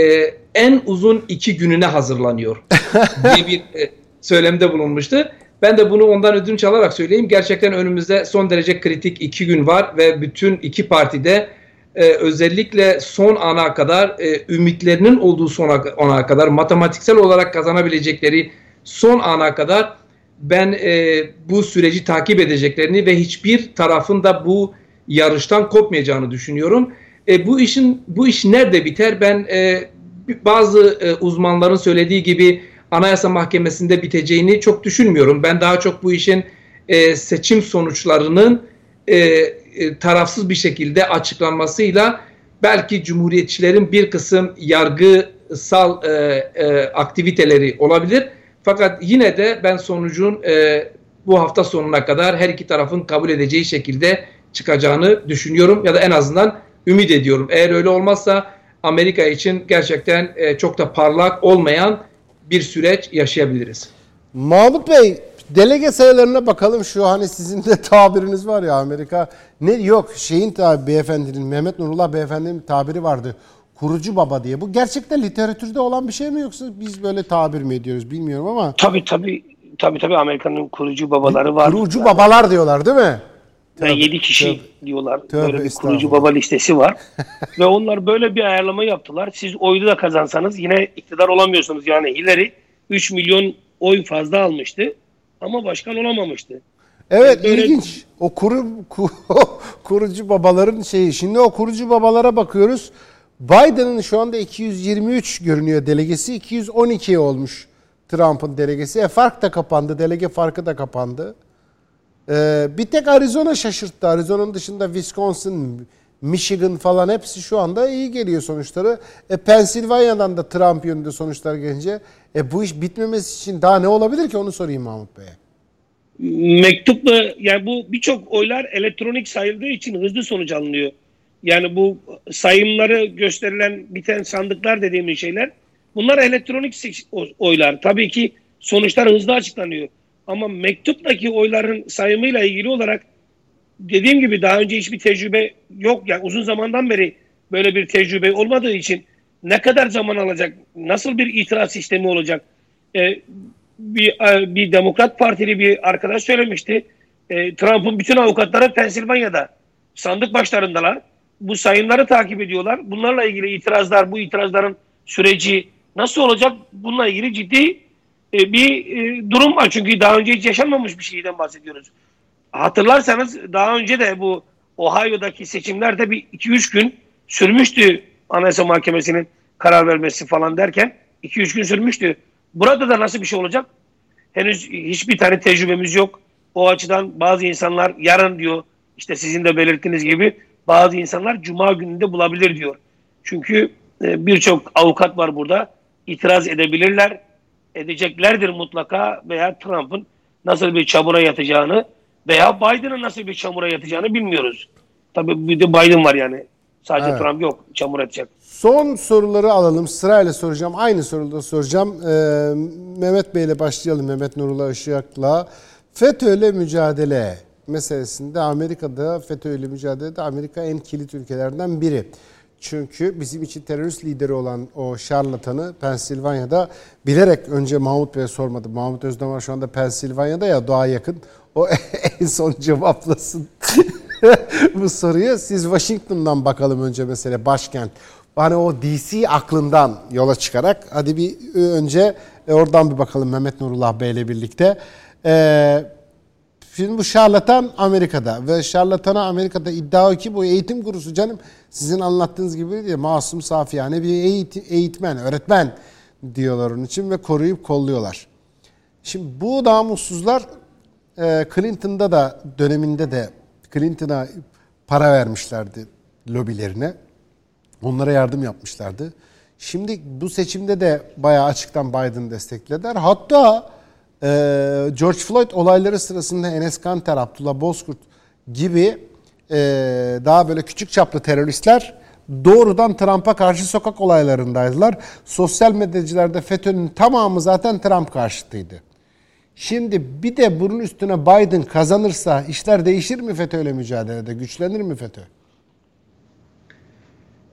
en uzun iki gününe hazırlanıyor diye bir e, söylemde bulunmuştu. Ben de bunu ondan ödünç alarak söyleyeyim. Gerçekten önümüzde son derece kritik iki gün var ve bütün iki partide e, özellikle son ana kadar e, ümitlerinin olduğu son ana kadar matematiksel olarak kazanabilecekleri son ana kadar ben e, bu süreci takip edeceklerini ve hiçbir tarafın da bu yarıştan kopmayacağını düşünüyorum. E, bu işin bu iş nerede biter? Ben e, bazı e, uzmanların söylediği gibi Anayasa Mahkemesi'nde biteceğini çok düşünmüyorum. Ben daha çok bu işin e, seçim sonuçlarının e, e, tarafsız bir şekilde açıklanmasıyla belki cumhuriyetçilerin bir kısım yargısal e, e, aktiviteleri olabilir. Fakat yine de ben sonucun e, bu hafta sonuna kadar her iki tarafın kabul edeceği şekilde çıkacağını düşünüyorum ya da en azından ümit ediyorum. Eğer öyle olmazsa Amerika için gerçekten e, çok da parlak olmayan bir süreç yaşayabiliriz. Mahmut Bey delege sayılarına bakalım şu hani sizin de tabiriniz var ya Amerika ne yok şeyin tabi beyefendinin Mehmet Nurullah beyefendinin tabiri vardı kurucu baba diye. Bu gerçekten literatürde olan bir şey mi yoksa biz böyle tabir mi ediyoruz bilmiyorum ama. Tabii tabii tabii tabii Amerika'nın kurucu babaları var. Kurucu babalar diyorlar değil mi? Ve 7 kişi tövbe, diyorlar. Tövbe böyle bir kurucu baba listesi var. Ve onlar böyle bir ayarlama yaptılar. Siz oyu da kazansanız yine iktidar olamıyorsunuz. Yani Hillary 3 milyon oy fazla almıştı ama başkan olamamıştı. Evet yani böyle... ilginç. O kuru, kuru kurucu babaların şeyi. Şimdi o kurucu babalara bakıyoruz. Biden'ın şu anda 223 görünüyor delegesi. 212 olmuş Trump'ın delegesi. E fark da kapandı. Delege farkı da kapandı. Ee, bir tek Arizona şaşırttı. Arizona'nın dışında Wisconsin, Michigan falan hepsi şu anda iyi geliyor sonuçları. E, Pensilvanya'dan da Trump yönünde sonuçlar gelince e, bu iş bitmemesi için daha ne olabilir ki onu sorayım Mahmut Bey'e. Mektupla yani bu birçok oylar elektronik sayıldığı için hızlı sonuç alınıyor. Yani bu sayımları gösterilen biten sandıklar dediğimiz şeyler bunlar elektronik oylar. Tabii ki sonuçlar hızlı açıklanıyor. Ama mektuptaki oyların sayımıyla ilgili olarak dediğim gibi daha önce hiçbir tecrübe yok. Yani uzun zamandan beri böyle bir tecrübe olmadığı için ne kadar zaman alacak? Nasıl bir itiraz sistemi olacak? Ee, bir, e, bir Demokrat Partili bir arkadaş söylemişti. Ee, Trump'ın bütün avukatları Pensilvanya'da sandık başlarındalar. Bu sayımları takip ediyorlar. Bunlarla ilgili itirazlar, bu itirazların süreci nasıl olacak? Bununla ilgili ciddi e, bir e, durum var. Çünkü daha önce hiç yaşanmamış bir şeyden bahsediyoruz. Hatırlarsanız daha önce de bu Ohio'daki seçimlerde bir 2-3 gün sürmüştü Anayasa Mahkemesi'nin karar vermesi falan derken 2-3 gün sürmüştü. Burada da nasıl bir şey olacak? Henüz hiçbir tane tecrübemiz yok. O açıdan bazı insanlar yarın diyor işte sizin de belirttiğiniz gibi bazı insanlar cuma gününde bulabilir diyor. Çünkü e, birçok avukat var burada. itiraz edebilirler edeceklerdir mutlaka veya Trump'ın nasıl bir çamura yatacağını veya Biden'ın nasıl bir çamura yatacağını bilmiyoruz. Tabii bir de Biden var yani. Sadece evet. Trump yok çamur atacak. Son soruları alalım. Sırayla soracağım. Aynı soruları soracağım. Ee, Mehmet Bey ile başlayalım. Mehmet Nurullah Işık'la. FETÖ'yle mücadele meselesinde Amerika'da FETÖ'yle mücadelede Amerika en kilit ülkelerden biri. Çünkü bizim için terörist lideri olan o şarlatanı Pensilvanya'da bilerek önce Mahmut Bey'e sormadı. Mahmut Özdemir şu anda Pensilvanya'da ya doğa yakın. O en son cevaplasın bu soruyu. Siz Washington'dan bakalım önce mesele başkent. Hani o DC aklından yola çıkarak hadi bir önce oradan bir bakalım Mehmet Nurullah Bey ile birlikte. Ee, Şimdi bu şarlatan Amerika'da ve şarlatana Amerika'da iddia o ki bu eğitim kurusu canım sizin anlattığınız gibi diye masum safi yani bir eğitim, eğitmen, öğretmen diyorlar onun için ve koruyup kolluyorlar. Şimdi bu namussuzlar e, Clinton'da da döneminde de Clinton'a para vermişlerdi lobilerine. Onlara yardım yapmışlardı. Şimdi bu seçimde de bayağı açıktan Biden desteklediler. Hatta George Floyd olayları sırasında Enes Kanter, Abdullah Bozkurt gibi e, daha böyle küçük çaplı teröristler doğrudan Trump'a karşı sokak olaylarındaydılar. Sosyal medyacılarda FETÖ'nün tamamı zaten Trump karşıtıydı. Şimdi bir de bunun üstüne Biden kazanırsa işler değişir mi FETÖ'yle mücadelede? Güçlenir mi FETÖ?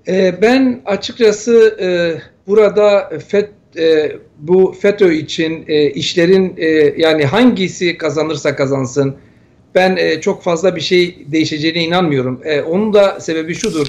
Ee, ben açıkçası e, burada FET e, bu FETÖ için e, işlerin e, yani hangisi kazanırsa kazansın ben e, çok fazla bir şey değişeceğine inanmıyorum. E, onun da sebebi şudur.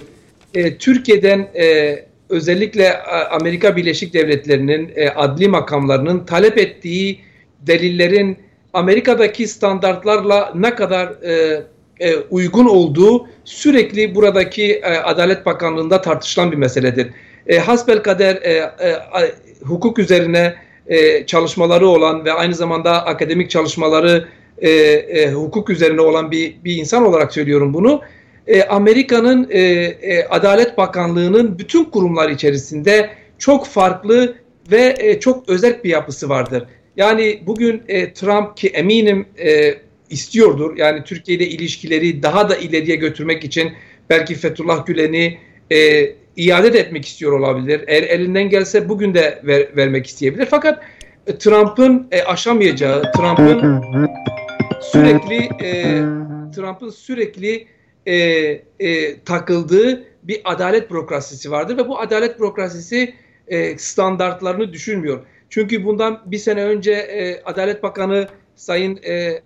E, Türkiye'den e, özellikle Amerika Birleşik Devletleri'nin e, adli makamlarının talep ettiği delillerin Amerika'daki standartlarla ne kadar e, e, uygun olduğu sürekli buradaki e, Adalet Bakanlığı'nda tartışılan bir meseledir. E, hasbelkader e, e, hukuk üzerine e, çalışmaları olan ve aynı zamanda akademik çalışmaları e, e, hukuk üzerine olan bir, bir insan olarak söylüyorum bunu. E, Amerika'nın e, e, Adalet Bakanlığı'nın bütün kurumlar içerisinde çok farklı ve e, çok özel bir yapısı vardır. Yani bugün e, Trump ki eminim e, istiyordur. Yani Türkiye ile ilişkileri daha da ileriye götürmek için belki Fethullah Gülen'i e, iade de etmek istiyor olabilir. Eğer elinden gelse bugün de ver, vermek isteyebilir. Fakat e, Trump'ın e, aşamayacağı, Trump'ın sürekli e, Trump'ın sürekli e, e, takıldığı bir adalet bürokrasisi vardır ve bu adalet bürokrasisi e, standartlarını düşünmüyor. Çünkü bundan bir sene önce e, Adalet Bakanı Sayın e,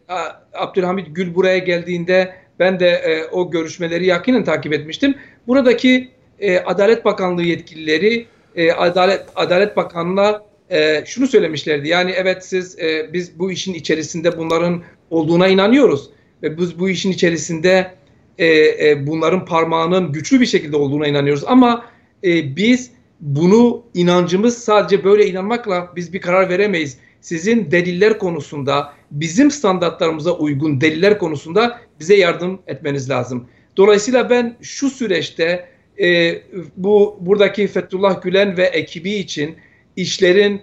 Abdülhamit Gül buraya geldiğinde ben de e, o görüşmeleri yakinen takip etmiştim. Buradaki e, Adalet Bakanlığı yetkilileri e, Adalet Adalet Bakanlığı'na e, şunu söylemişlerdi. Yani evet siz e, biz bu işin içerisinde bunların olduğuna inanıyoruz ve biz bu işin içerisinde e, e, bunların parmağının güçlü bir şekilde olduğuna inanıyoruz. Ama e, biz bunu inancımız sadece böyle inanmakla biz bir karar veremeyiz. Sizin deliller konusunda bizim standartlarımıza uygun deliller konusunda bize yardım etmeniz lazım. Dolayısıyla ben şu süreçte e, bu buradaki Fethullah Gülen ve ekibi için işlerin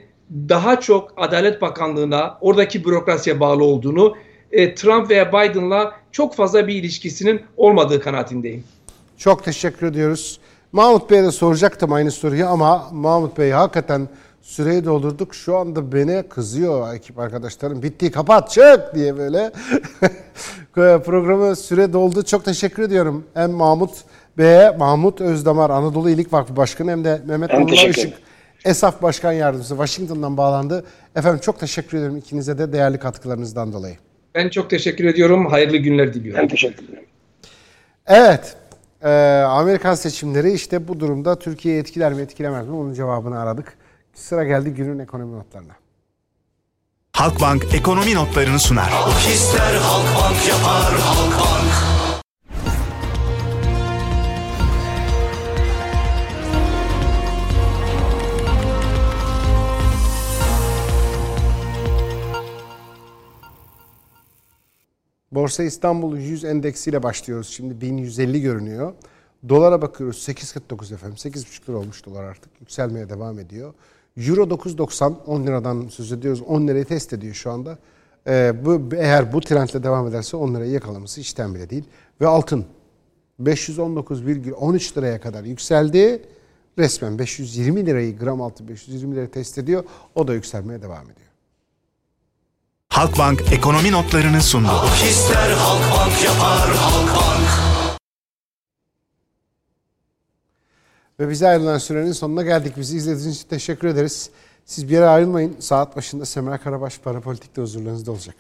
daha çok Adalet Bakanlığı'na, oradaki bürokrasiye bağlı olduğunu, e, Trump veya Biden'la çok fazla bir ilişkisinin olmadığı kanaatindeyim. Çok teşekkür ediyoruz. Mahmut Bey'e de soracaktım aynı soruyu ama Mahmut Bey hakikaten süreyi doldurduk. Şu anda beni kızıyor ekip arkadaşlarım. Bitti kapat çık diye böyle. Programı süre doldu. Çok teşekkür ediyorum. Hem Mahmut Bey'e, Mahmut Özdamar Anadolu İyilik Vakfı Başkanı hem de Mehmet Nurullah Işık Esaf Başkan Yardımcısı Washington'dan bağlandı. Efendim çok teşekkür ederim ikinize de değerli katkılarınızdan dolayı. Ben çok teşekkür ediyorum. Hayırlı günler diliyorum. Ben teşekkür ederim. Evet. Ee, Amerikan seçimleri işte bu durumda Türkiye'yi etkiler mi etkilemez mi? Onun cevabını aradık. Sıra geldi günün ekonomi notlarına. Halkbank ekonomi notlarını sunar. Halk ister Halkbank yapar Halkbank. Borsa İstanbul 100 endeksiyle başlıyoruz. Şimdi 1150 görünüyor. Dolara bakıyoruz 8.49 efendim. 8.5 lira olmuş dolar artık. Yükselmeye devam ediyor. Euro 9.90 10 liradan söz ediyoruz. 10 lirayı test ediyor şu anda. Ee, bu eğer bu trendle devam ederse 10 lirayı yakalaması işten bile değil. Ve altın 519,13 liraya kadar yükseldi. Resmen 520 lirayı gram altı 520 liraya test ediyor. O da yükselmeye devam ediyor. Halkbank ekonomi notlarını sundu. Halk ister Halkbank yapar Halkbank. Ve bize ayrılan sürenin sonuna geldik. Bizi izlediğiniz için teşekkür ederiz. Siz bir yere ayrılmayın. Saat başında Semra Karabaş Parapolitik'te huzurlarınızda olacak.